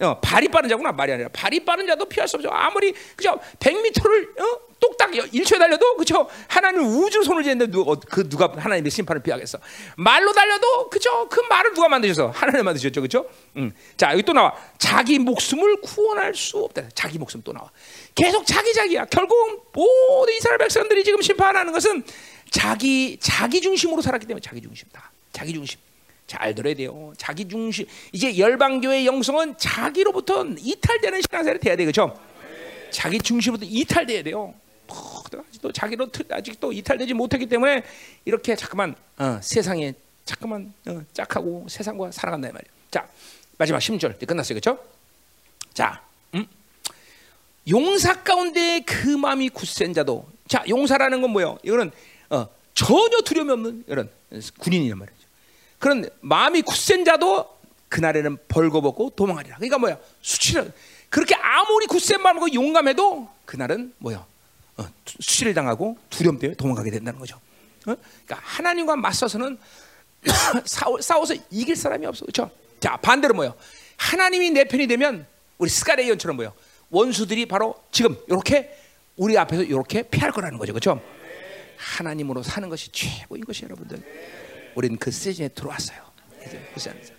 어. 어, 발이 빠른 자구나 말이 아니라 발이 빠른 자도 피할 수 없죠. 아무리 그죠 100m를 어? 똑딱 1초에 달려도 그죠 하나님 우주 손을 쥐는데 누가 그 누가 하나님의 심판을 피하겠어. 말로 달려도 그죠 그 말을 누가 만드셔서 하나님 만드셨죠, 그죠? 음. 자 여기 또 나와 자기 목숨을 구원할 수 없다. 자기 목숨 또 나와. 계속 자기 자기야. 결국 모든 이스라엘 백성들이 지금 심판하는 것은 자기 자기 중심으로 살았기 때문에 자기 중심다. 자기 중심. 잘 들어야 돼요. 자기 중심. 이제 열방교의 영성은 자기로부터 이탈되는 신앙생활이 돼야 되겠죠. 자기 중심부터 이탈돼야 돼요. 아직도 자기로 아직도 이탈되지 못했기 때문에 이렇게 자꾸만 어, 세상에 자꾸만 어, 짝하고 세상과 살아간다 말이에요. 자 마지막 10절 끝났어요, 그렇죠? 자, 음? 용사 가운데 그 마음이 굳센 자도 자 용사라는 건 뭐예요? 이거는 어, 전혀 두려움이 없는 이런 군인이란 말이에요. 그런 마음이 굳센 자도 그날에는 벌거벗고 도망하리라. 그러니까 뭐야? 수치를 그렇게 아무리 굳센 마음으로 용감해도 그날은 뭐야? 어, 수치를 당하고 두려움 때문에 도망가게 된다는 거죠. 어? 그러니까 하나님과 맞서서는 싸워, 싸워서 이길 사람이 없어, 그렇죠? 자 반대로 뭐요? 하나님이 내 편이 되면 우리 스가레이언처럼 뭐요? 원수들이 바로 지금 이렇게 우리 앞에서 이렇게 피할 거라는 거죠, 그렇죠? 하나님으로 사는 것이 최고인 것이 여러분들. 우리는 그 시즌에 들어왔어요. 그 시즌에서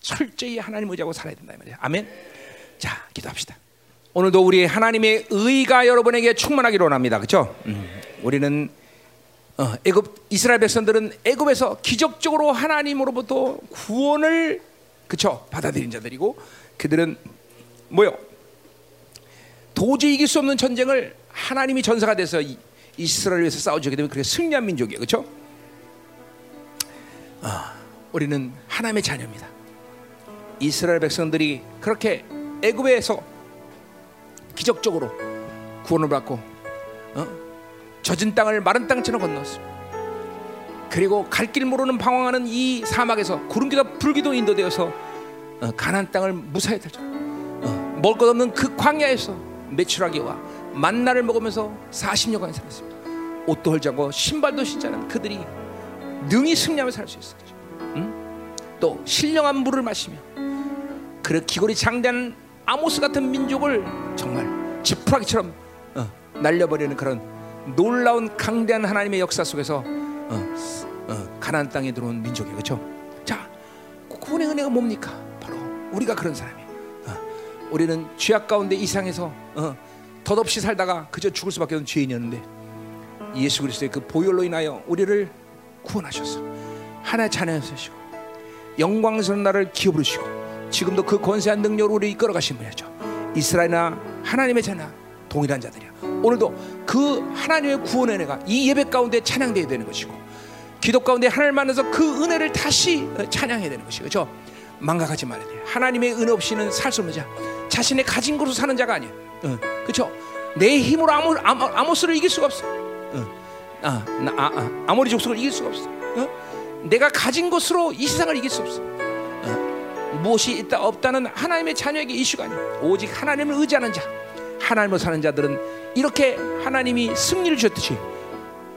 철저히 하나님 의지하고 살아야 된다 이 말이야. 아멘. 자, 기도합시다. 오늘도 우리 하나님의 의가 여러분에게 충만하기로 원합니다. 그렇죠? 음, 우리는 어, 애굽 이스라엘 백성들은 애굽에서 기적적으로 하나님으로부터 구원을 그쵸 받아들인 자들이고 그들은 뭐요? 도저히 이길 수 없는 전쟁을 하나님이 전사가 돼서 이, 이스라엘을 위해서 싸워주게 되면 그게 승리한 민족이에요, 그렇죠? 아, 우리는 하나님의 자녀입니다. 이스라엘 백성들이 그렇게 애굽에서 기적적으로 구원을 받고 어? 젖은 땅을 마른 땅처럼 건넜습니다. 그리고 갈 길 모르는 방황하는 이 사막에서 구름기가 불기도 인도되어서 어, 가난 땅을 무사히 달죠. 어, 먹을 것 없는 그 광야에서 매출하기와 만나를 먹으면서 40년간 살았습니다. 옷도 헐지 않고 신발도 신지 않은 그들이 능히 승리하며 살 수 있었죠. 응? 또 신령한 물을 마시며 그 기골이 장대한 아모스 같은 민족을 정말 지푸라기처럼 어, 날려버리는 그런 놀라운 강대한 하나님의 역사 속에서 어, 어, 가나안 땅에 들어온 민족이에요, 그렇죠? 자, 구원의 은혜가 뭡니까? 바로 우리가 그런 사람이에요. 어, 우리는 죄악 가운데 이상해서 어, 덧없이 살다가 그저 죽을 수밖에 없는 죄인이었는데 예수 그리스도의 그 보혈로 인하여 우리를 구원하셔서 하나의 자녀였으시고 영광스러운 나를 기어 부르시고 지금도 그 권세한 능력으로 우리 이끌어 가신 분이죠. 이스라엘이나 하나님의 자녀 동일한 자들이야. 오늘도 그 하나님의 구원의 은혜가 이 예배 가운데 찬양되어야 되는 것이고 기도 가운데 하나님 만나서 그 은혜를 다시 찬양해야 되는 것이죠. 그렇죠? 망각하지 말아야 돼. 하나님의 은혜 없이는 살 수 없는 자. 자신의 가진 것으로 사는 자가 아니야. 어, 그렇죠? 내 힘으로 아모, 아모스를 이길 수가 없어. 어, 아, 나, 아, 아, 아모리 족속을 이길 수가 없어. 어? 내가 가진 것으로 이 세상을 이길 수 없어. 어, 무엇이 있다 없다는 하나님의 자녀에게 이슈가 아니야. 오직 하나님을 의지하는 자, 하나님을 사는 자들은 이렇게 하나님이 승리를 주셨듯이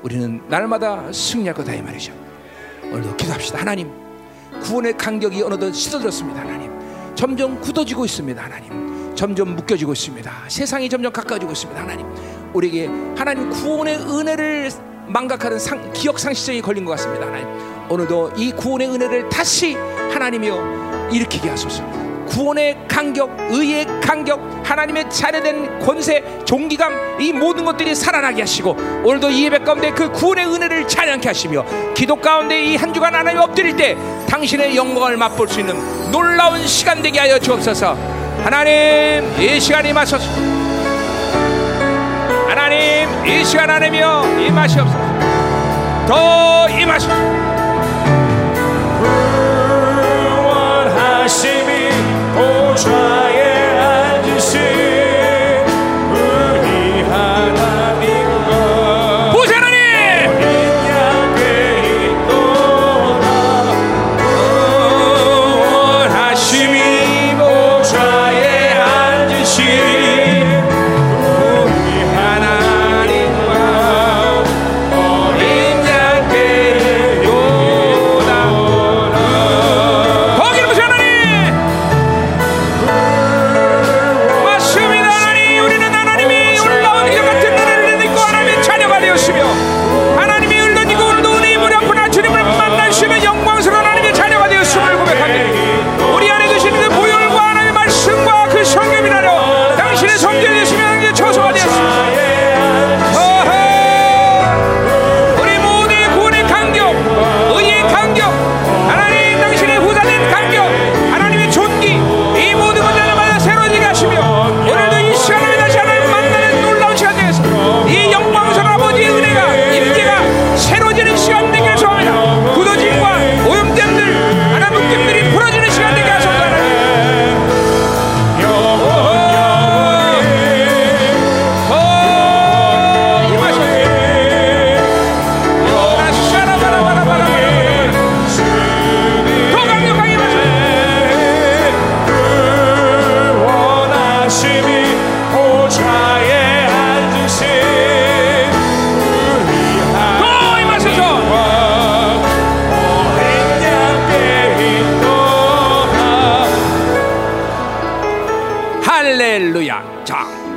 우리는 날마다 승리할 거다 이 말이죠. 오늘도 기도합시다. 하나님, 구원의 간격이 어느덧 씻어졌습니다. 하나님, 점점 굳어지고 있습니다. 하나님, 점점 묶여지고 있습니다. 세상이 점점 가까워지고 있습니다. 하나님, 우리에게 하나님 구원의 은혜를 망각하는 상, 기억 상실증이 걸린 것 같습니다. 하나님, 오늘도 이 구원의 은혜를 다시 하나님이여 일으키게 하소서. 구원의 간격, 의의 간격, 하나님의 자녀된 권세, 종기감 이 모든 것들이 살아나게 하시고 오늘도 이 예배 가운데 그 구원의 은혜를 찬양케 하시며 기도 가운데 이 한 주간 하나님 엎드릴 때 당신의 영광을 맛볼 수 있는 놀라운 시간 되게 하여 주옵소서. 하나님 이 시간이 마소서. 하나님 이 시간 안에며 임하시옵소서. 더 임하소서. 하심이 보좌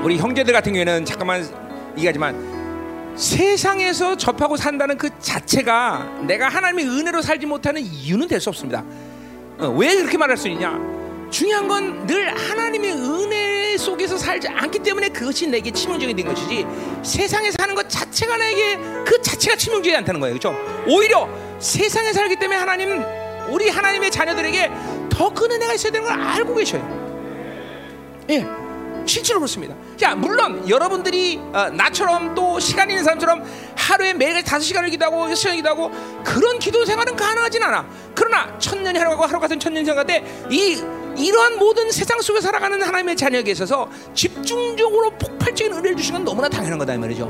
우리 형제들 같은 경우에는 잠깐만 얘기하지만 세상에서 접하고 산다는 그 자체가 내가 하나님의 은혜로 살지 못하는 이유는 될 수 없습니다. 어, 왜 그렇게 말할 수 있냐? 중요한 건 늘 하나님의 은혜 속에서 살지 않기 때문에 그것이 내게 치명적이 된 것이지 세상에 사는 것 자체가 내게 그 자체가 치명적이 않다는 거예요. 그렇죠? 오히려 세상에 살기 때문에 하나님은 우리 하나님의 자녀들에게 더 큰 은혜가 있어야 되는 걸 알고 계셔요. 예. 실제로 그렇습니다. 자, 물론 여러분들이 어, 나처럼 또 시간 있는 사람처럼 하루에 매일 다섯 시간을 기도하고 여섯 시간을 기도하고 그런 기도 생활은 가능하진 않아. 그러나 천년이 하루 가고 하루 같은 천년 생활 때이 이러한 모든 세상 속에 살아가는 하나님의 자녀에게 있어서 집중적으로 폭발적인 은혜를 주시는 건 너무나 당연한 거다 이 말이죠.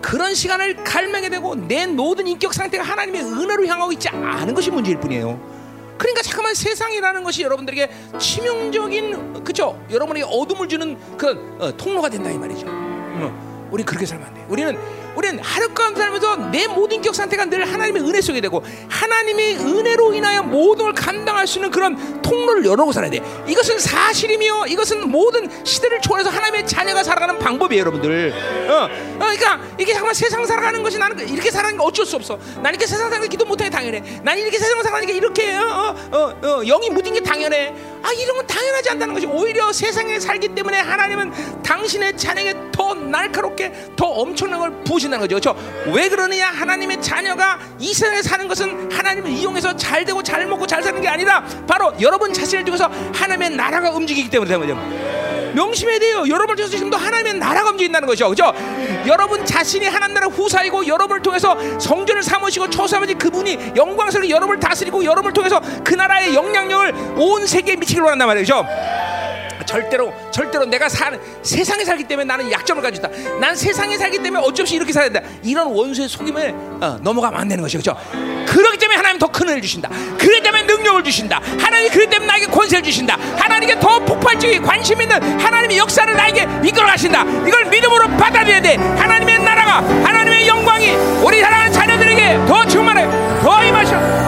그런 시간을 갈망게 되고 내 모든 인격 상태가 하나님의 은혜로 향하고 있지 않은 것이 문제일 뿐이에요. 그러니까 잠깐만 세상이라는 것이 여러분들에게 치명적인 그죠? 여러분에게 어둠을 주는 그 어, 통로가 된다 이 말이죠. 어, 우리 그렇게 살면 안 돼. 우리는 우리는 하루 가운데 살면서 내 모든 격 상태가 늘 하나님의 은혜 속에 되고 하나님의 은혜로 인하여 모든 걸 감당할 수 있는 그런 통로를 열어놓고 살아야 돼. 이것은 사실이며 이것은 모든 시대를 초월해서 하나님의 자녀가 살아가는 방법이에요, 여러분들. 어, 어 그러니까 이게 잠깐만 세상 살아가는 것이 나는 이렇게 살아가는 게 어쩔 수 없어. 나는 이렇게 세상 살아가는 게 기도 못하게 당연해. 나는 이렇게 세상 살아가는 게 이렇게 어, 어, 어, 영이 묻은 게 당연해. 아 이런 건 당연하지 않다는 것이 오히려 세상에 살기 때문에 하나님은 당신의 자녀에게 더 날카롭게 더 엄청난 걸 부 으신다는 거죠. 그렇죠? 왜 그러느냐? 하나님의 자녀가 이 세상에 사는 것은 하나님을 이용해서 잘 되고 잘 먹고 잘 사는 게 아니라 바로 여러분 자신을 통해서 하나님의 나라가 움직이기 때문에 거죠. 명심해야 돼요. 여러분을 통해서 지금도 하나님의 나라가 움직인다는 거죠. 그죠? 여러분 자신이 하나님 나라 후사이고 여러분을 통해서 성전을 삼으시고 초사하지 그분이 영광스럽게 여러분을 다스리고 여러분을 통해서 그 나라의 영향력을 온 세계에 미치길 원한단 말이죠. 절대로 절대로 내가 사는 세상에 살기 때문에 나는 약점을 가지고 있다. 난 세상에 살기 때문에 어쩔 수 이렇게 살아야 된다. 이런 원수의 속임을 어, 넘어가면 안 되는 것이죠. 그렇죠? 그렇기 때문에 하나님 더 큰 은혜를 주신다. 그렇기 때문에 능력을 주신다. 하나님 그렇기 때문에 나에게 권세를 주신다. 하나님께 더 폭발적인 관심 있는 하나님의 역사를 나에게 이끌어 가신다. 이걸 믿음으로 받아들여야 돼. 하나님의 나라가 하나님의 영광이 우리 사랑하는 자녀들에게 더 충만해. 더 임하셔.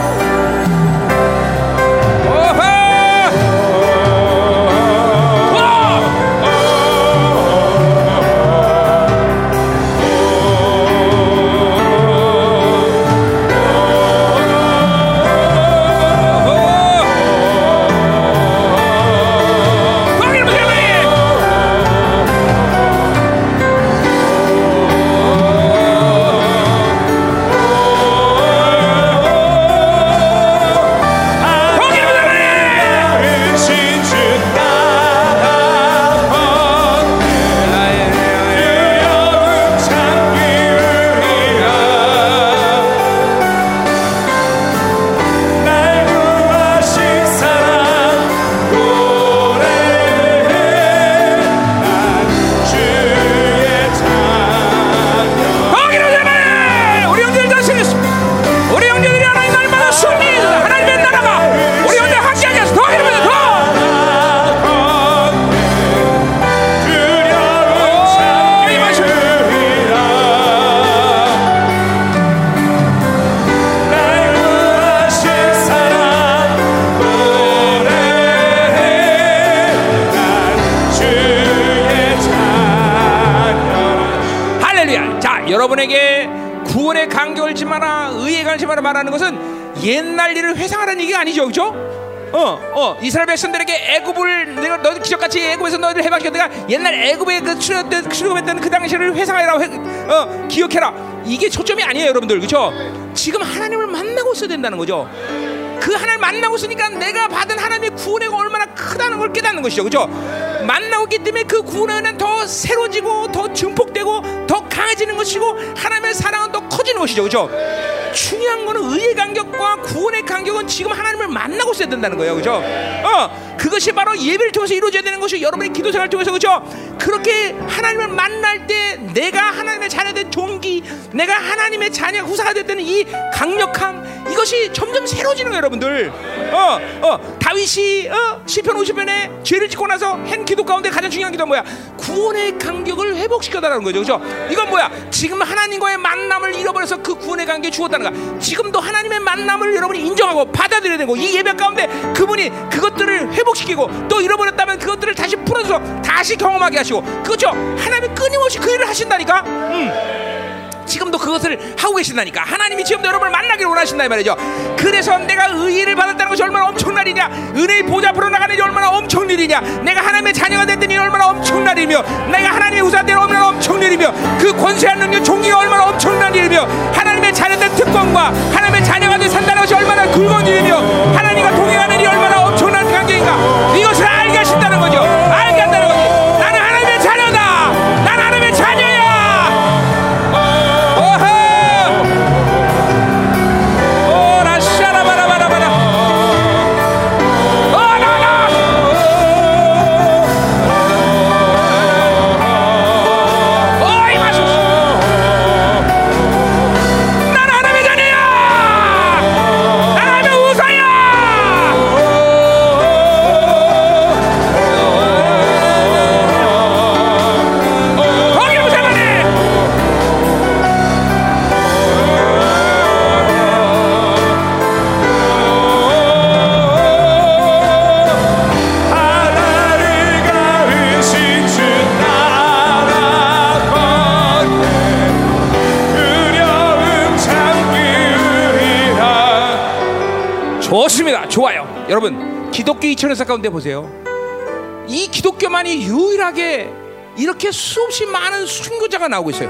말하는 것은 옛날 일을 회상하라는 얘기가 아니죠, 그렇죠? 어, 어, 이스라엘 백성들에게 애굽을 내가 너희 기적같이 애굽에서 너희를 해방시켜 내가 옛날 애굽에 그 출애굽 출애굽했던 그 당시를 회상하라, 회, 어, 기억해라. 이게 초점이 아니에요, 여러분들, 그렇죠? 지금 하나님을 만나고 있어야 된다는 거죠. 그 하나님 만나고 있으니까 내가 받은 하나님의 구원의 얼마나 크다는 걸 깨닫는 것이죠, 그렇죠? 만나고 있기 때문에 그 구원의 은혜는 더 새로지고 더 증폭되고 더 강해지는 것이고 하나님의 사랑은 더 커지는 것이죠, 그렇죠? 중요한 거는 의의 간격과 구원의 간격은 지금 하나님을 만나고 있어야 된다는 거예요, 그렇죠? 어, 그것이 바로 예배를 통해서 이루어져야 되는 것이 여러분의 기도 생활을 통해서 그렇죠? 그렇게 하나님을 만날 때 내가 하나님의 자녀된 종기, 내가 하나님의 자녀 후사가 됐다는 이 강력함 이것이 점점 새로지는 거예요, 여러분들. 어, 어, 다윗이 어, 시편 50편에 죄를 짓고 나서 한 기도 가운데 가장 중요한 기도는 뭐야? 구원의 간격을 회복시켜달라는 거죠, 그렇죠? 이건 뭐야? 지금 하나님과의 만남을 잃어버려서 그 구원의 관계 죽었다는 거야. 지금도 하나님의 만남을 여러분이 인정하고 받아들여야 되고 이 예배 가운데 그분이 그것들을 회복시키고 또 잃어버렸다면 그것들을 다시 풀어서 다시 경험하게 하시고 그렇죠? 하나님이 끊임없이 그 일을 하신다니까. 음. 지금도 그것을 하고 계신다니까. 하나님이 지금도 여러분을 만나기를 원하신다 이 말이죠. 그래서 내가 의의를 받았다는 것이 얼마나 엄청난 일이냐. 은혜의 보좌 앞으로 나가는 일이 얼마나 엄청난 일이냐. 내가 하나님의 자녀가 됐더니 얼마나 엄청난 일이며 내가 하나님의 후사되는 얼마나 엄청난 일이며 그 권세한 능력 종기가 얼마나 엄청난 일이며 하나님의 자녀된 특권과 하나님의 자녀가 돼 산다는 것이 얼마나 굵은 일이며 하나님과 동행하는 일이 얼마나 엄청난 관계인가. 이것을 알게 하신다는 거죠. 알게 한다는 거지 여러분, 기독교 2000사 가운데 보세요. 이 기독교만이 유일하게 이렇게 수없이 많은 순교자가 나오고 있어요.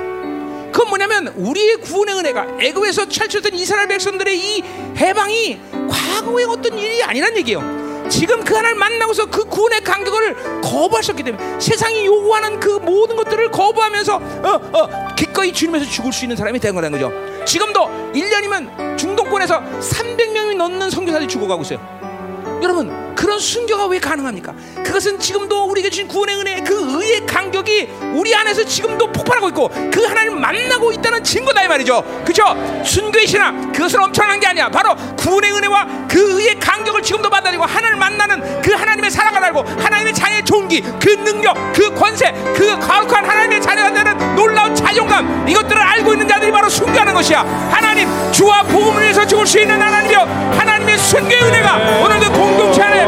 그건 뭐냐면 우리의 구원의 은혜가 애굽에서 탈출했던 이스라엘 백성들의 이 해방이 과거의 어떤 일이 아니란 얘기예요. 지금 그 하나를 만나고서 그 구원의 간격을 거부하셨기 때문에 세상이 요구하는 그 모든 것들을 거부하면서 어, 어, 기꺼이 주님에서 죽을 수 있는 사람이 된 거라는 거죠. 지금도 1년이면 중동권에서 300명이 넘는 선교사들이 죽어가고 있어요. 여러분 그런 순교가 왜 가능합니까? 그것은 지금도 우리에게 주신 구원의 은혜 그 의의 간격이 우리 안에서 지금도 폭발하고 있고 그 하나님을 만나고 있다는 증거다 이 말이죠. 그죠? 순교의 신앙 그것은 엄청난 게 아니야. 바로 구원의 은혜와 그 의의 간격을 지금도 받아들이고 하나님을 만나는 그 하나님의 사랑을 알고 하나님의 자녀의 종기 그 능력 그 권세 그 거룩한 하나님의 자녀가 되는 놀라운 자존감 이것들을 알고 있는 자들이 바로 순교하는 것이야. 하나님 주와 복음을 위해서 죽을 수 있는 하나님이여. 하나님의 순교의 은혜가 오늘도 공동체 안에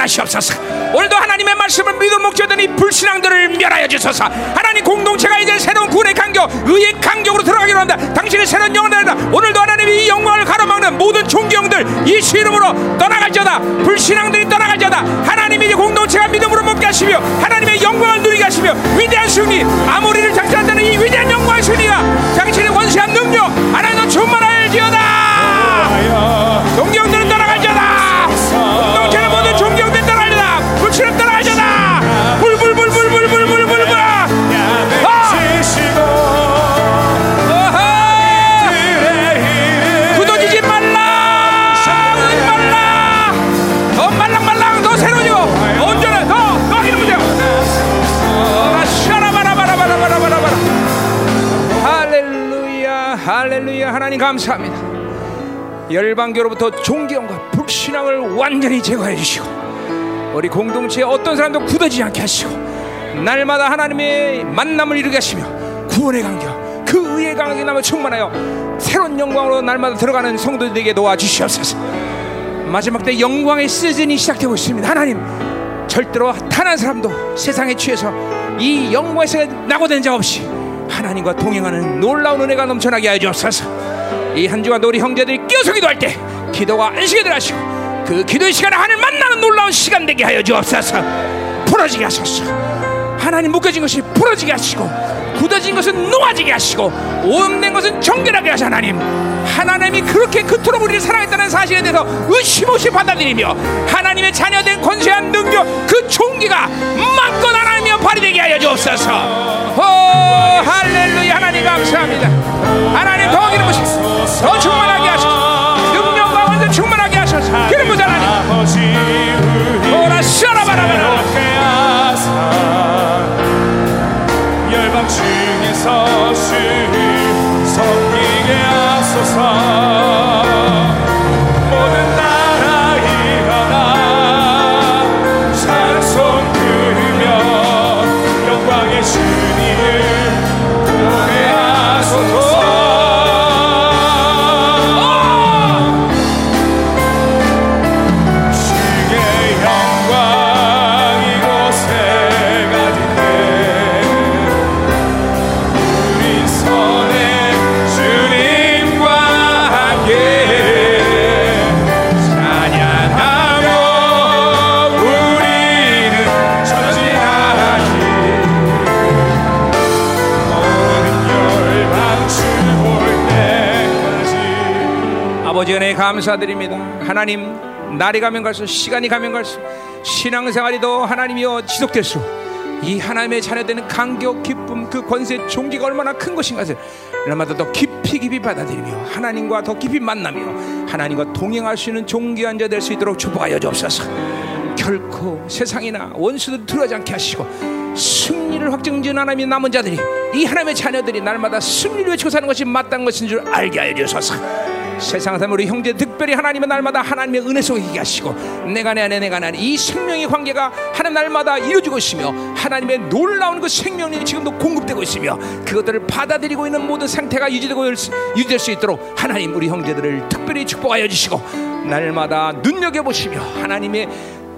멸하시옵소서. 오늘도 하나님의 말씀을 믿어 먹자더니 불신앙들을 멸하여 주소서. 하나님 공동체가 이제 새로운 구원의 간격 의의 간격으로 들어가기로 한다. 당신의 새로운 영혼을 한다 오늘도 하나님이 이 영광을 가로막는 모든 종교용들 예수 이름으로 떠나갈지어다. 불신앙들이 떠나갈지어다. 하나님이 이제 공동체가 믿음으로 먹게 하시며 하나님의 영광을 누리게 하시며 위대한 승리 아모리를 장사한다는 이 위대한 영광의 승리가 당신의 원시한 능력 하나님도 충만할지어다. 하여 종교들은 떠나갈 감사합니다. 열방교로부터 존경과 불신앙을 완전히 제거해 주시고 우리 공동체에 어떤 사람도 굳어지지 않게 하시고 날마다 하나님의 만남을 이루게 하시며 구원의 간격 그 의의 강하게 남을 충만하여 새로운 영광으로 날마다 들어가는 성도들에게 도와주시옵소서. 마지막 때 영광의 시즌이 시작되고 있습니다. 하나님 절대로 탄한 사람도 세상에 취해서 이 영광에서 낙오된 자 없이 하나님과 동행하는 놀라운 은혜가 넘쳐나게 하여 주옵소서 이 한 주간 우리 형제들이 끼어서 기도할 때 기도가 안식에 들어가시고 그 기도의 시간에 하늘 만나는 놀라운 시간 되게 하여 주옵소서. 풀어지게 하소서. 하나님 묶여진 것이 풀어지게 하시고 굳어진 것은 놓아지게 하시고 오염된 것은 정결하게 하시 하나님. 하나님이 그렇게 그토록 우리를 사랑했다는 사실에 대해서 의심 없이 받아들이며 하나님의 자녀된 권세한 능력 그 총기가 마음껏 하나님이여 발휘되게 하여 주옵소서. 오 할렐루야. 하나님 감사합니다 하나님 더 기름 부시고 더 충만하게 하소서 능력과 완전 충만하게 하소서 기름 부자 하나님. 오라 새롭게 하사 열방 중에서 주를 섬기게 하소서 감사드립니다. 하나님 날이 가면 갈수록 시간이 가면 갈수록 신앙생활이 더 하나님이여 지속될수록 이 하나님의 자녀되는 감격 기쁨 그 권세 종기가 얼마나 큰 것인가를 날마다 더 깊이 깊이 받아들이며 하나님과 더 깊이 만나며 하나님과 동행할 수 있는 종기한 자 될 수 있도록 축복하여 주옵소서. 결코 세상이나 원수들 들어가지 않게 하시고 승리를 확정지은 하나님의 남은 자들이 이 하나님의 자녀들이 날마다 승리를 외치고 사는 것이 마땅한 것인 줄 알게 하여 주소서 세상 사람 우리 형제 특별히 하나님의 날마다 하나님의 은혜 속에 있게 하시고 내가 내 안에 내가 내 안에 이 생명의 관계가 하나님 날마다 이루어지고 있으며 하나님의 놀라운 그 생명이 지금도 공급되고 있으며 그것들을 받아들이고 있는 모든 상태가 유지되고 있- 유지될 수 있도록 하나님 우리 형제들을 특별히 축복하여 주시고 날마다 눈여겨보시며 하나님의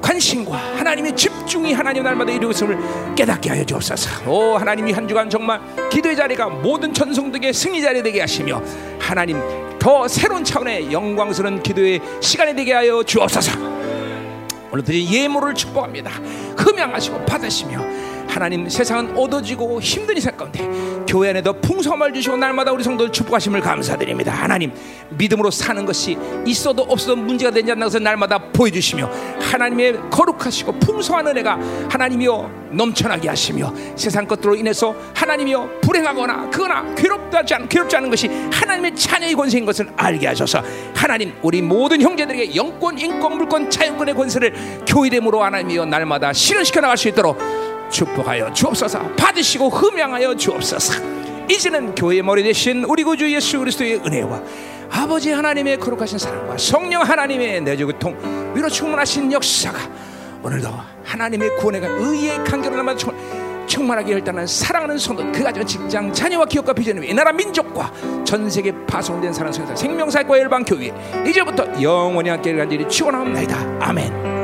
관심과 하나님의 집중이 하나님 날마다 이루고 있음을 깨닫게 하여 주옵소서. 오 하나님이 한 주간 정말 기도의 자리가 모든 전성들에게 승리 자리 되게 하시며 하나님 더 새로운 차원의 영광스러운 기도의 시간이 되게 하여 주옵소서. 오늘 드린 예물을 축복합니다. 흠양하시고 받으시며 하나님 세상은 얻어지고 힘든 이상 가운데 교회 안에도 풍성함을 주시고 날마다 우리 성도를 축복하심을 감사드립니다. 하나님 믿음으로 사는 것이 있어도 없어도 문제가 되지 않는 것을 날마다 보여주시며 하나님의 거룩하시고 풍성한 은혜가 하나님이여 넘쳐나게 하시며 세상 것들로 인해서 하나님이여 불행하거나 그거나 괴롭지 않, 괴롭지 않은 것이 하나님의 자녀의 권세인 것을 알게 하셔서 하나님 우리 모든 형제들에게 영권, 인권, 물권, 자유권의 권세를 교회됨으로 하나님이여 날마다 실현시켜 나갈 수 있도록 축복하여 주옵소서. 받으시고 흠양하여 주옵소서. 이제는 교회의 머리 대신 우리 구주 예수 그리스도의 은혜와 아버지 하나님의 거룩하신 사랑과 성령 하나님의 내조교통 위로 충만하신 역사가 오늘도 하나님의 구원에 간 의의 충만 충만하게 혈단한 사랑하는 성도 그 가정 직장 자녀와 기업과 위해 이 나라 민족과 전 세계 파송된 사랑 속에서 생명사과 열방 교회 이제부터 영원히 함께 간절히 축원하옵나이다. 아멘.